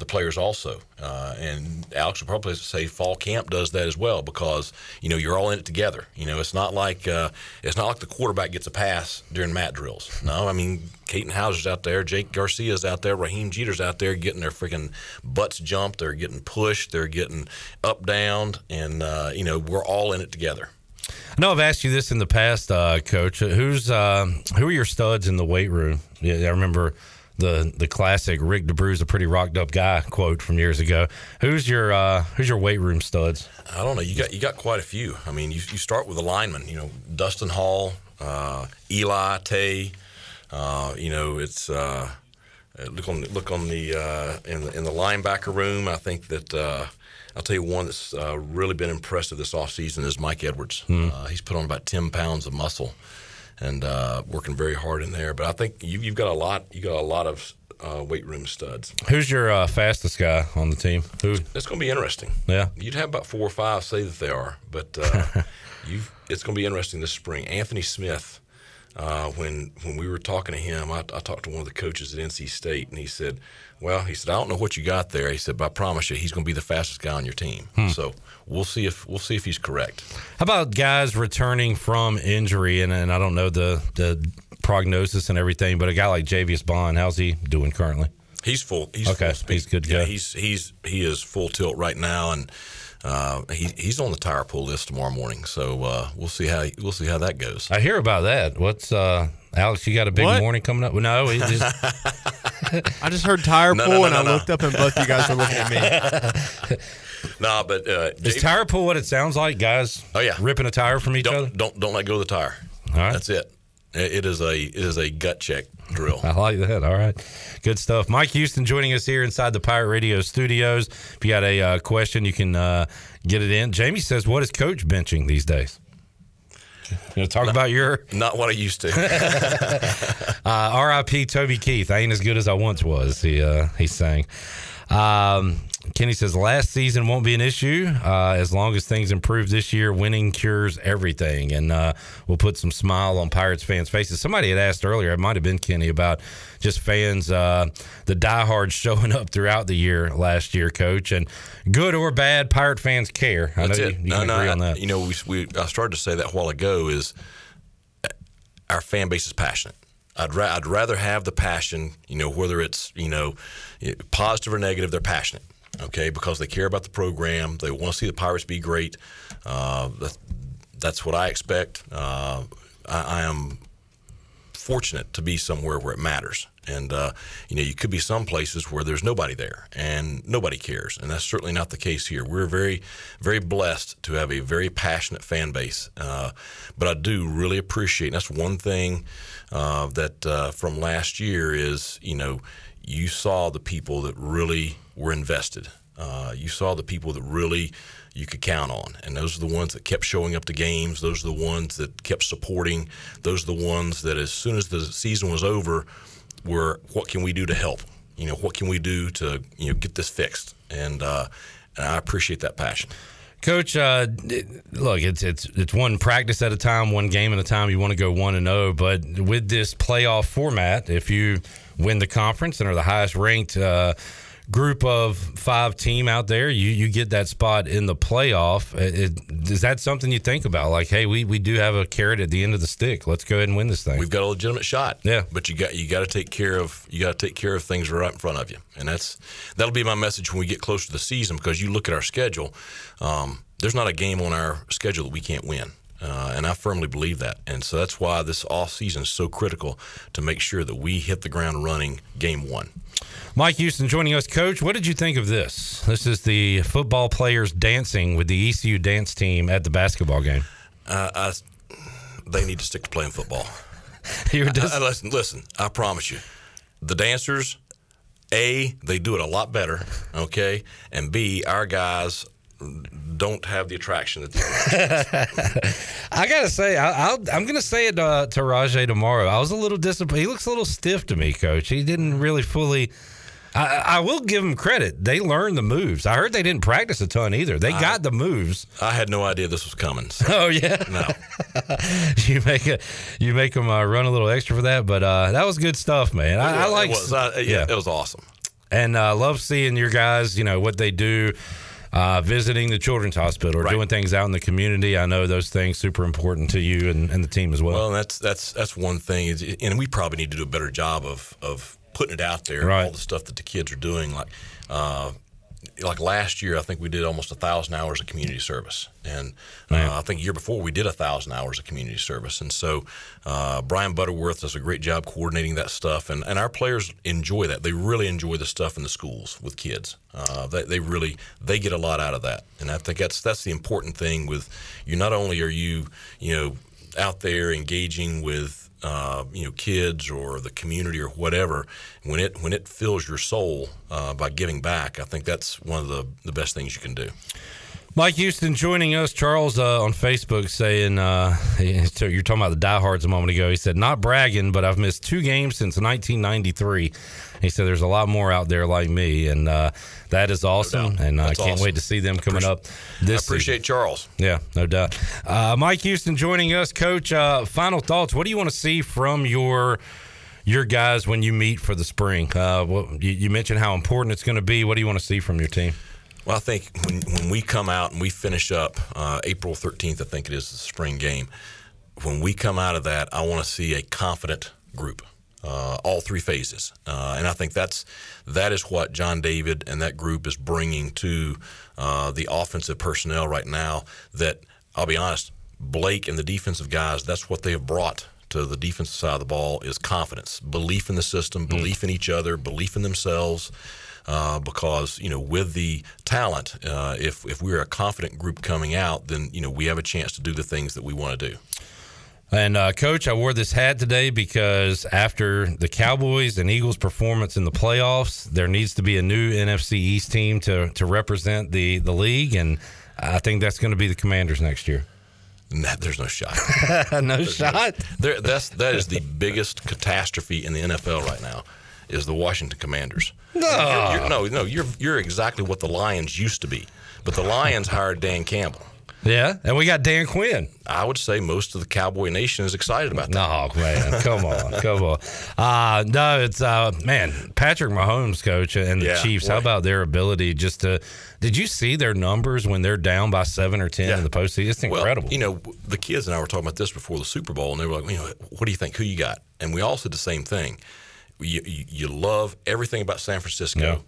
the players also. Uh, and Alex will probably say fall camp does that as well because you know you're all in it together. You know, it's not like uh, it's not like the quarterback gets a pass during mat drills. No, I mean Katin Houser's out there, Jake Garcia's out there, Raheim Jeter's out there getting their freaking butts jumped. They're getting pushed. They're getting up down, and uh, you know we're all in it together. I know I've asked you this in the past, uh, Coach. Who's uh, who are your studs in the weight room? Yeah, I remember the the classic Rick DeBru's a pretty rocked up guy quote from years ago. Who's your uh, who's your weight room studs? I don't know. You got you got quite a few. I mean, you, you start with the linemen. You know, Dustin Hall, uh, Eli Tay. Uh, you know, it's uh, look on look on the uh, in the in the linebacker room. I think that uh, I'll tell you one that's uh, really been impressive this offseason is Mike Edwards. Uh, he's put on about ten pounds of muscle and uh, working very hard in there. But I think you, you've got a lot. You got a lot of uh, weight room studs. Who's your uh, fastest guy on the team? Who? It's going to be interesting. Yeah. You'd have about four or five say that they are, but uh, [LAUGHS] you it's going to be interesting this spring. Anthony Smith, uh, when when we were talking to him, I, I talked to one of the coaches at NC State, and he said, "Well, he said I don't know what you got there." He said, "But I promise you, he's going to be the fastest guy on your team." Hmm. So we'll see if we'll see if he's correct. How about guys returning from injury? And, and I don't know the the prognosis and everything, but a guy like Javius Bond, how's he doing currently? He's full. He's Okay, full he's good Yeah, go. he's he's he is full tilt right now, and uh, he, he's on the tire pull list tomorrow morning. So uh, we'll see how we'll see how that goes. I hear about that. What's uh, Alex? You got a big What? morning coming up? No, he just, [LAUGHS] I just heard tire [LAUGHS] No, pull, no, no, and I no, no. looked up, and both you guys were looking at me. [LAUGHS] nah, but uh, is tire pull what it sounds like, guys? Oh yeah, ripping a tire from each don't, other. Don't don't let go of the tire. All right. That's it. It is a it is a gut check drill. I like that. All right. Good stuff. Mike Houston joining us here inside the Pirate Radio studios. If you got a uh, question, you can uh, get it in. Jamie says, What is coach benching these days? You know, talk about your. Not what I used to. [LAUGHS] uh, RIP Toby Keith. I ain't as good as I once was. He uh, he's saying. Um, Kenny says last season won't be an issue uh, as long as things improve this year. Winning cures everything, and uh, we'll put some smile on Pirates fans' faces. Somebody had asked earlier, it might have been Kenny, about just fans, uh, the diehards [LAUGHS] showing up throughout the year last year, Coach, and good or bad, Pirate fans care. I That's know it. you, you no, agree on that. You know, we, we I started to say that a while ago. Is uh, our fan base is passionate. I'd, ra- I'd rather have the passion, you know, whether it's you know positive or negative, they're passionate, okay, because they care about the program. They want to see the Pirates be great. Uh, that, that's what I expect. Uh, I, I am fortunate to be somewhere where it matters. And uh, you know, you could be some places where there's nobody there and nobody cares, and that's certainly not the case here. We're very, very blessed to have a very passionate fan base. Uh, but I do really appreciate. That's one thing uh, that uh, from last year is you know you saw the people that really were invested. Uh, you saw the people that really you could count on, and those are the ones that kept showing up to games. Those are the ones that kept supporting. Those are the ones that, as soon as the season was over, were what can we do to help? You know, what can we do to you know get this fixed? And uh, and I appreciate that passion. Coach, uh, look, it's it's it's one practice at a time, one game at a time. You want to go one and zero, but with this playoff format, if you win the conference and are the highest ranked uh, group of five team out there, you you get that spot in the playoff. It, it- is that something you think about? Like, hey, we we do have a carrot at the end of the stick. Let's go ahead and win this thing. We've got a legitimate shot. Yeah. But you got you got to take care of you got to take care of things right in front of you, and that's that'll be my message when we get closer to the season because you look at our schedule. Um, there's not a game on our schedule that we can't win. Uh, and I firmly believe that, and so that's why this off season is so critical to make sure that we hit the ground running game one. Mike Houston joining us, Coach. What did you think of this? This is the football players dancing with the ECU dance team at the basketball game. Uh, I, they need to stick to playing football. [LAUGHS] You're I- I- listen, listen. I promise you, the dancers, a they do it a lot better. Okay, and b our guys don't have the attraction that the [LAUGHS] I gotta say, I, I'll, I'm gonna say it uh, to Rahjai tomorrow. I was a little disappointed. He looks a little stiff to me, Coach. He didn't really fully. I, I will give him credit. They learned the moves. I heard they didn't practice a ton either. They I- got the moves. I had no idea this was coming. so- [LAUGHS] Oh yeah. No. [LAUGHS] you make a you make them uh, run a little extra for that, but uh, that was good stuff, man. I, I It like. was. I- yeah, it was awesome. and uh, love seeing your guys. You know what they do, uh, visiting the children's hospital or doing things out in the community. I know those things super important to you and, and the team as well. Well, that's that's that's one thing, is, and we probably need to do a better job of of putting it out there. Right. All the stuff that the kids are doing, like uh, like last year, I think we did almost a thousand hours of community service, and uh, I think year before we did a thousand hours of community service. And so uh, Brian Butterworth does a great job coordinating that stuff, and, and our players enjoy that. They really enjoy the stuff in the schools with kids. Uh, they, they really they get a lot out of that, and I think that's that's the important thing. With you, not only are you you know out there engaging with uh, you know kids or the community or whatever when it when it fills your soul uh, by giving back I think that's one of the, the best things you can do Mike Houston joining us. Charles uh, on Facebook saying, uh, [LAUGHS] you're talking about the diehards a moment ago. He said, not bragging, but I've missed two games since 1993. He said, there's a lot more out there like me. And uh, that is awesome. and I can't awesome. wait to see them coming up this I appreciate Charles Yeah, no doubt. Uh, Mike Houston joining us, Coach. Uh, final thoughts. What do you want to see from your your guys when you meet for the spring? Uh, what, you, you mentioned how important it's going to be. What do you want to see from your team? Well, I think when, when we come out and we finish up uh, April 13th, I think it is the spring game. When we come out of that, I want to see a confident group, uh, all three phases, uh, and I think that's that is what John David and that group is bringing to uh, the offensive personnel right now. That I'll be honest, Blake and the defensive guys, that's what they have brought to the defensive side of the ball is confidence, belief in the system, belief in each other, belief in themselves. Uh, because you know, with the talent, uh, if if we're a confident group coming out, then you know we have a chance to do the things that we want to do. And uh, coach, I wore this hat today because after the Cowboys and Eagles performance in the playoffs, there needs to be a new NFC East team to to represent the the league, and I think that's going to be the Commanders next year. Nah, there's no shot. [LAUGHS] no There's shot. there, that's that is the biggest catastrophe in the NFL right now. Is the Washington Commanders? No. You're- you're- no, no. You're you're exactly what the Lions used to be, but the Lions hired Dan Campbell. Yeah, and we got Dan Quinn. I would say most of the Cowboy Nation is excited about that. No, man, come on, [LAUGHS] come on. Uh, no, it's uh, man, Patrick Mahomes, coach, and the Yeah, Chiefs. How about their ability just to? Did you see their numbers when they're down by seven or ten in the postseason? It's incredible. Well, you know, the kids and I were talking about this before the Super Bowl, and they were like, you know, what do you think? Who you got? And we all said the same thing. You, you, love everything about San Francisco, Yeah.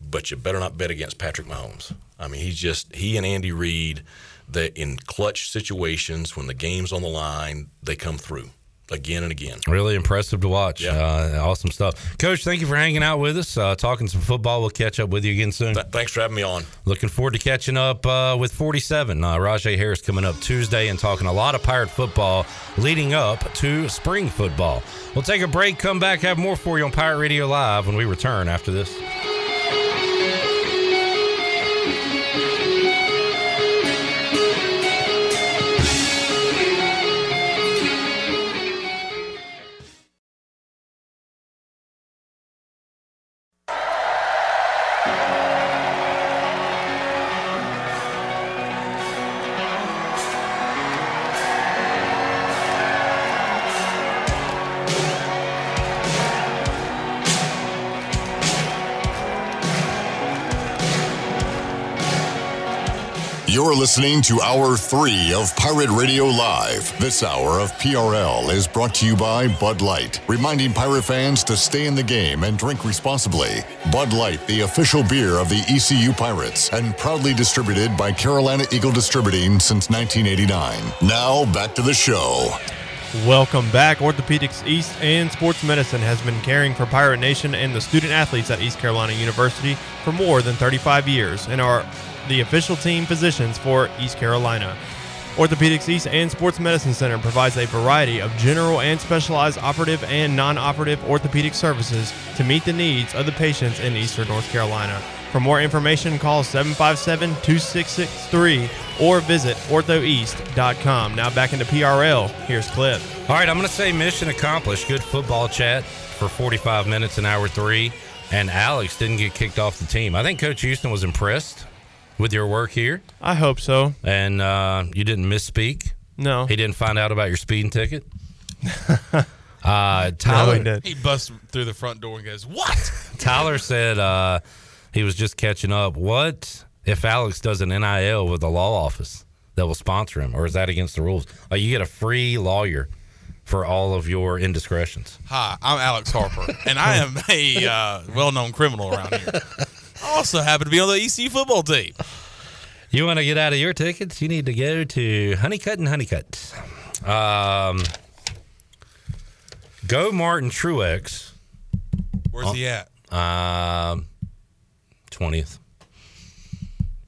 but you better not bet against Patrick Mahomes. I mean, he's just he and Andy Reid. That in clutch situations, when the game's on the line, they come through again and again. Really impressive to watch. Uh, awesome stuff. Coach, thank you for hanging out with us, uh, talking some football. We'll catch up with you again soon. Thanks for having me on. Looking forward to catching up uh, with 47. Uh, Rahjai Harris coming up Tuesday and talking a lot of Pirate football leading up to spring football. We'll take a break, come back, have more for you on Pirate Radio Live when we return after this. You're listening to Hour 3 of Pirate Radio Live. This hour of PRL is brought to you by Bud Light, reminding Pirate fans to stay in the game and drink responsibly. Bud Light, the official beer of the ECU Pirates, and proudly distributed by Carolina Eagle Distributing since 1989. Now, back to the show. Welcome back. Orthopedics East and Sports Medicine has been caring for Pirate Nation and the student athletes at East Carolina University for more than 35 years and are the official team physicians for East Carolina. Orthopedics East and Sports Medicine Center provides a variety of general and specialized operative and non operative orthopedic services to meet the needs of the patients in Eastern North Carolina. For more information, call 757 2663 or visit orthoeast.com. Now back into PRL. Here's Clip. All right, I'm going to say mission accomplished. Good football chat for 45 minutes in hour three. And Alex didn't get kicked off the team. I think Coach Houston was impressed with your work here. I hope so. And uh, you didn't misspeak. No. He didn't find out about your speeding ticket. [LAUGHS] uh, Tyler, He busts through the front door and goes, "What?" [LAUGHS] Tyler said uh, he was just catching up. What if Alex does an NIL with the law office that will sponsor him, or is that against the rules? Like you get a free lawyer for all of your indiscretions. Hi, I'm Alex Harper, and I am a uh, well-known criminal around here. [LAUGHS] Also happen to be on the ECU football team. You want to get out of your tickets? You need to go to Honeycut and Honeycut. Um, go Martin Truex. Where's he at? Um, twentieth.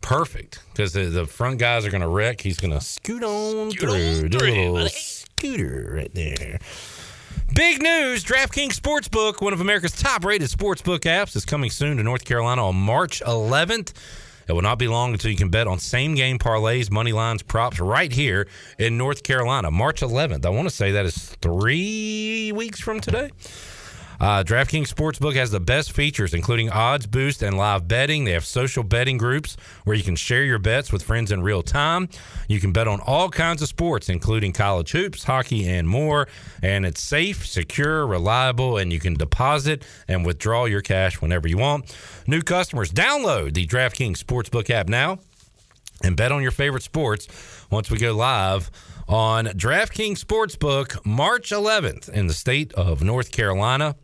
Perfect, because the, the front guys are going to wreck. He's going to scoot on through. Do a little scooter right there. Big news! DraftKings Sportsbook, one of America's top-rated sportsbook apps, is coming soon to North Carolina on March 11th. It will not be long until you can bet on same-game parlays, money lines, props right here in North Carolina. March 11th. I want to say that is three weeks from today. Uh, DraftKings Sportsbook has the best features, including odds boost and live betting. They have social betting groups where you can share your bets with friends in real time. You can bet on all kinds of sports, including college hoops, hockey, and more. And it's safe, secure, reliable, and you can deposit and withdraw your cash whenever you want. New customers, download the DraftKings Sportsbook app now and bet on your favorite sports once we go live on DraftKings Sportsbook March 11th in the state of North Carolina.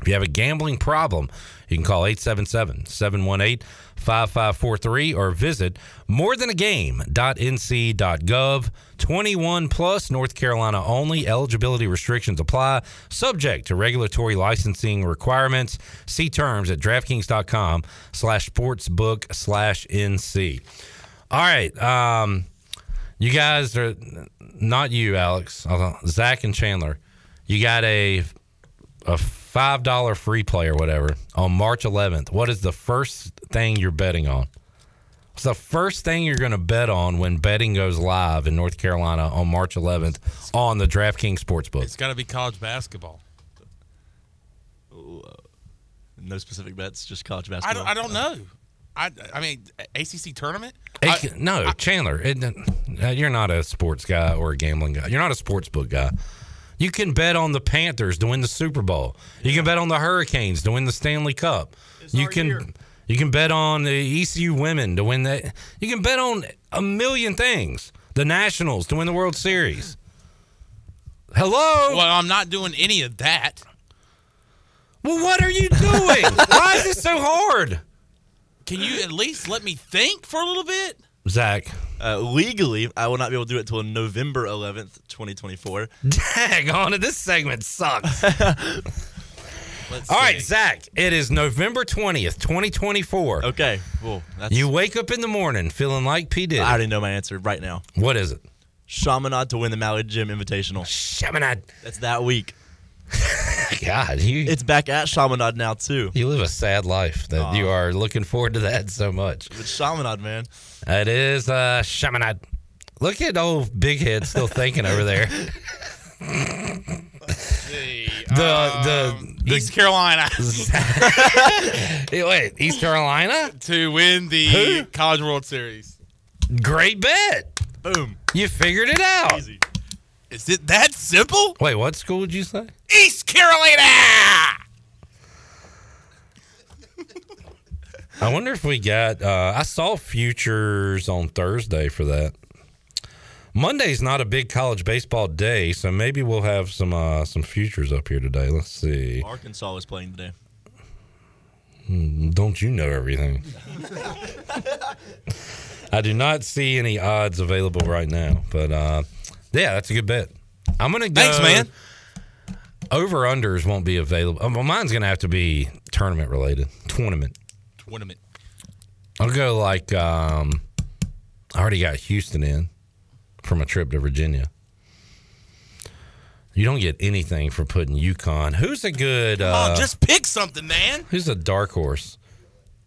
If you have a gambling problem, you can call 877 718 5543 or visit morethanagame.nc.gov. 21 plus, North Carolina only. Eligibility restrictions apply, subject to regulatory licensing requirements. See terms at DraftKings.com slash sportsbook slash NC. All right. Um, you guys are not you, Alex. uh, Zach and Chandler. You got a a five dollar free play or whatever on March 11th. What is the first thing you're betting on? What's the first thing you're going to bet on when betting goes live in North Carolina on March 11th on the DraftKings Sportsbook? It's got to be college basketball. No specific bets, just college I basketball. don't, I don't know. I, I mean, ACC tournament. Hey, no, Chandler, it, uh, you're not a sports guy or a gambling guy. You're not a sports book guy. You can bet on the Panthers to win the Super Bowl. You can bet on the Hurricanes to win the Stanley Cup. you can you can bet on the ECU women to win that. You can bet on a million things. The Nationals to win the World Series. Hello. Well, I'm not doing any of that. Well, what are you doing? [LAUGHS] Why is it so hard? Can you at least let me think for a little bit? Zach. Uh, legally, I will not be able to do it until November 11th, 2024. Dang on it, this segment sucks. [LAUGHS] All right. Zach, it is November 20th, 2024. Okay, cool. That's, You wake up in the morning feeling like P. Diddy. I already know my answer right now. What is it? Chaminade to win the Mallard Gym Invitational. Chaminade. That's that week. [LAUGHS] God, you It's back at Chaminade now too. you live a sad life that you are looking forward to that so much. It's Chaminade, man. It is uh Chaminade. Look at old Big Head still thinking over there. the, the the East Carolina [LAUGHS] wait, East Carolina to win the Who? College World Series. Great bet. Boom. You figured it out. Is it that simple? Wait, what school did you say? East Carolina. I wonder if we got. Uh, I saw futures on Thursday for that. Monday's not a big college baseball day, so maybe we'll have some uh, some futures up here today. Let's see. Arkansas was playing today. Hmm, Don't you know everything? I do not see any odds available right now, but uh, yeah, that's a good bet. I'm gonna go. Thanks, man. Over unders won't be available. Oh, well, mine's gonna have to be tournament related. Tournament. Tournament. I'll go like um, I already got Houston in from a trip to Virginia. You don't get anything for putting UConn. Who's a good? Uh, oh, just pick something, man. who's a dark horse?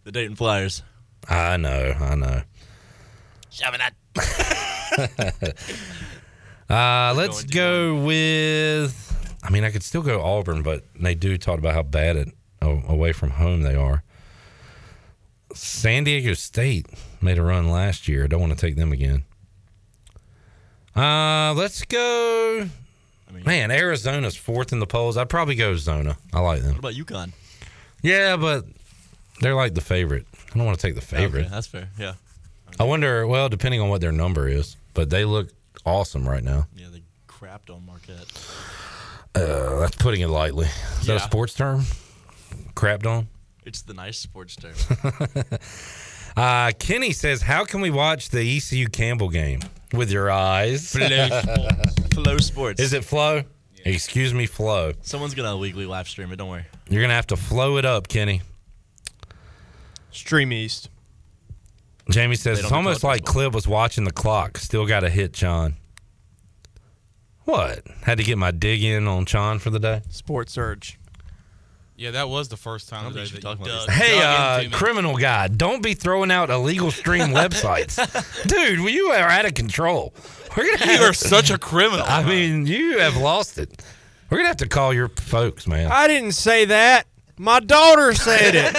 The Dayton Flyers. I know, I know. Shoving that. [LAUGHS] [LAUGHS] Uh, let's go with. I mean, I could still go Auburn, but they do talk about how bad it away from home they are. San Diego State made a run last year. I don't want to take them again. Uh, let's go. I mean, Man, Arizona's fourth in the polls. I'd probably go Zona. I like them. What about UConn? Yeah, but they're like the favorite. I don't want to take the favorite. Okay, that's fair. Yeah. I wonder. Well, depending on what their number is, but they look awesome right now. Yeah, they crapped on Marquette. Uh, that's putting it lightly. Is that a sports term? Crapped on. It's the nice sports term. [LAUGHS] Uh, Kenny says, "How can we watch the ECU Campbell game with your eyes?" FloSports. Flow Sports. Is it flow? Excuse me, flow. Someone's gonna weekly live stream it. Don't worry. You're gonna have to flow it up, Kenny. Stream East. Jamie says it's almost like Cliff was watching the clock. Still got to hit John. What? Had to get my dig in on John for the day. Sports Surge. Yeah, that was the first time today that you dug, Hey, dug uh, criminal guy, don't be throwing out illegal stream [LAUGHS] websites, dude. well, You are out of control. We're gonna You are such a criminal. I mean, you have lost it. We're gonna have to call your folks, man. I didn't say that. My daughter said it.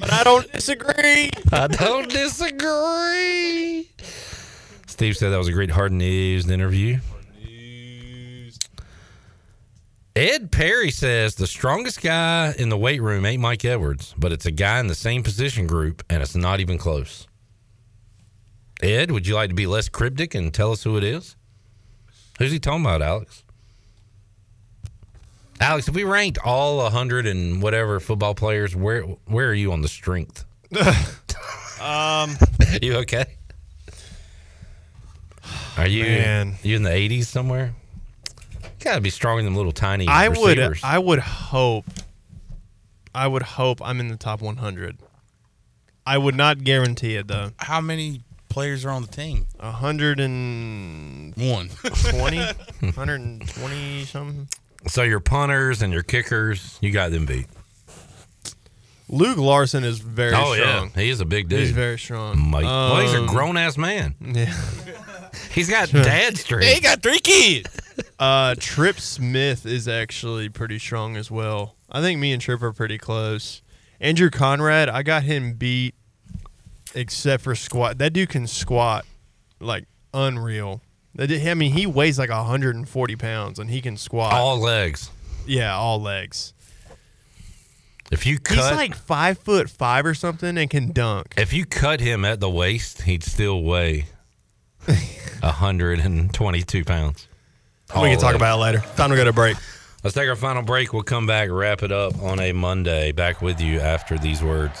but I don't disagree. I don't disagree. Steve said that was a great hard news interview. Ed Perry says the strongest guy in the weight room ain't Mike Edwards, but it's a guy in the same position group, and it's not even close. Ed, would you like to be less cryptic and tell us who it is? Who's he talking about, Alex? Alex, if we ranked all 100 and whatever football players, where where are you on the strength? [LAUGHS] [LAUGHS] Um, you okay? Are you Man. you in the 80s somewhere? Got to be stronger than little tiny I would. I would hope. I would hope I'm in the top 100. I would not guarantee it though. How many players are on the team? A hundred and One. 20, [LAUGHS] 120 something. So your punters and your kickers, you got them beat. Luke Larson is very oh strong. yeah, he is a big dude. He's very strong. Mike. well, he's a Um, grown ass man. [LAUGHS] Yeah. He's got dad strength. He got three kids. [LAUGHS] Uh, Trip Smith is actually pretty strong as well. I think me and Trip are pretty close. Andrew Conrad, I got him beat, except for squat. That dude can squat like unreal. That dude- I mean, he weighs like 140 pounds and he can squat. All legs. yeah, all legs. If you He's like five foot five or something and can dunk. if you cut him at the waist, he'd still weigh [LAUGHS] 122 pounds. we can talk about it later. Time to go to break. Let's take our final break. We'll come back, wrap it up on a Monday. Back with you after these words.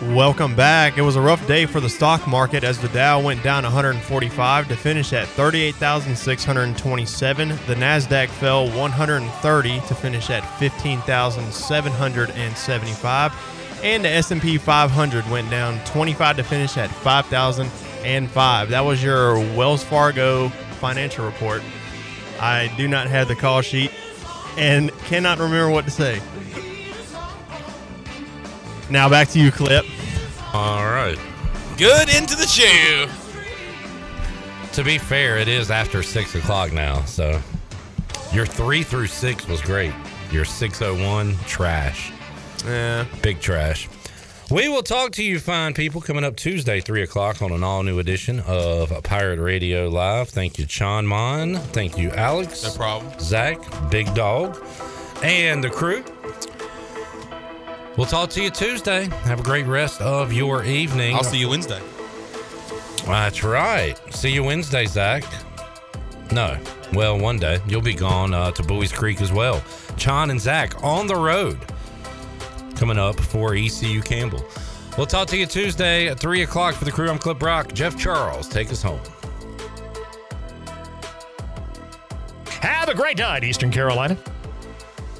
Welcome back. It was a rough day for the stock market as the Dow went down 145 to finish at 38,627. The Nasdaq fell 130 to finish at 15,775, and the S&P 500 went down 25 to finish at 5,005. That was your Wells Fargo financial report. I do not have the call sheet and cannot remember what to say. Now back to you, Clip. All right. Good into the shoe. To be fair, it is after six o'clock now, so your three through six was great. Your six oh one trash. Yeah. Big trash. We will talk to you fine people coming up Tuesday, 3 o'clock on an all new edition of Pirate Radio Live. Thank you, Sean Mon. Thank you, Alex. No problem. Zach, Big Dog, and the crew. We'll talk to you Tuesday. Have a great rest of your evening. I'll see you Wednesday. That's right. See you Wednesday, Zach. No. Well, one day you'll be gone uh, to Buies Creek as well. John and Zach on the road coming up for ECU Campbell. We'll talk to you Tuesday at 3 o'clock for the crew. I'm Clip Brock. Jeff Charles, take us home. Have a great night, Eastern Carolina.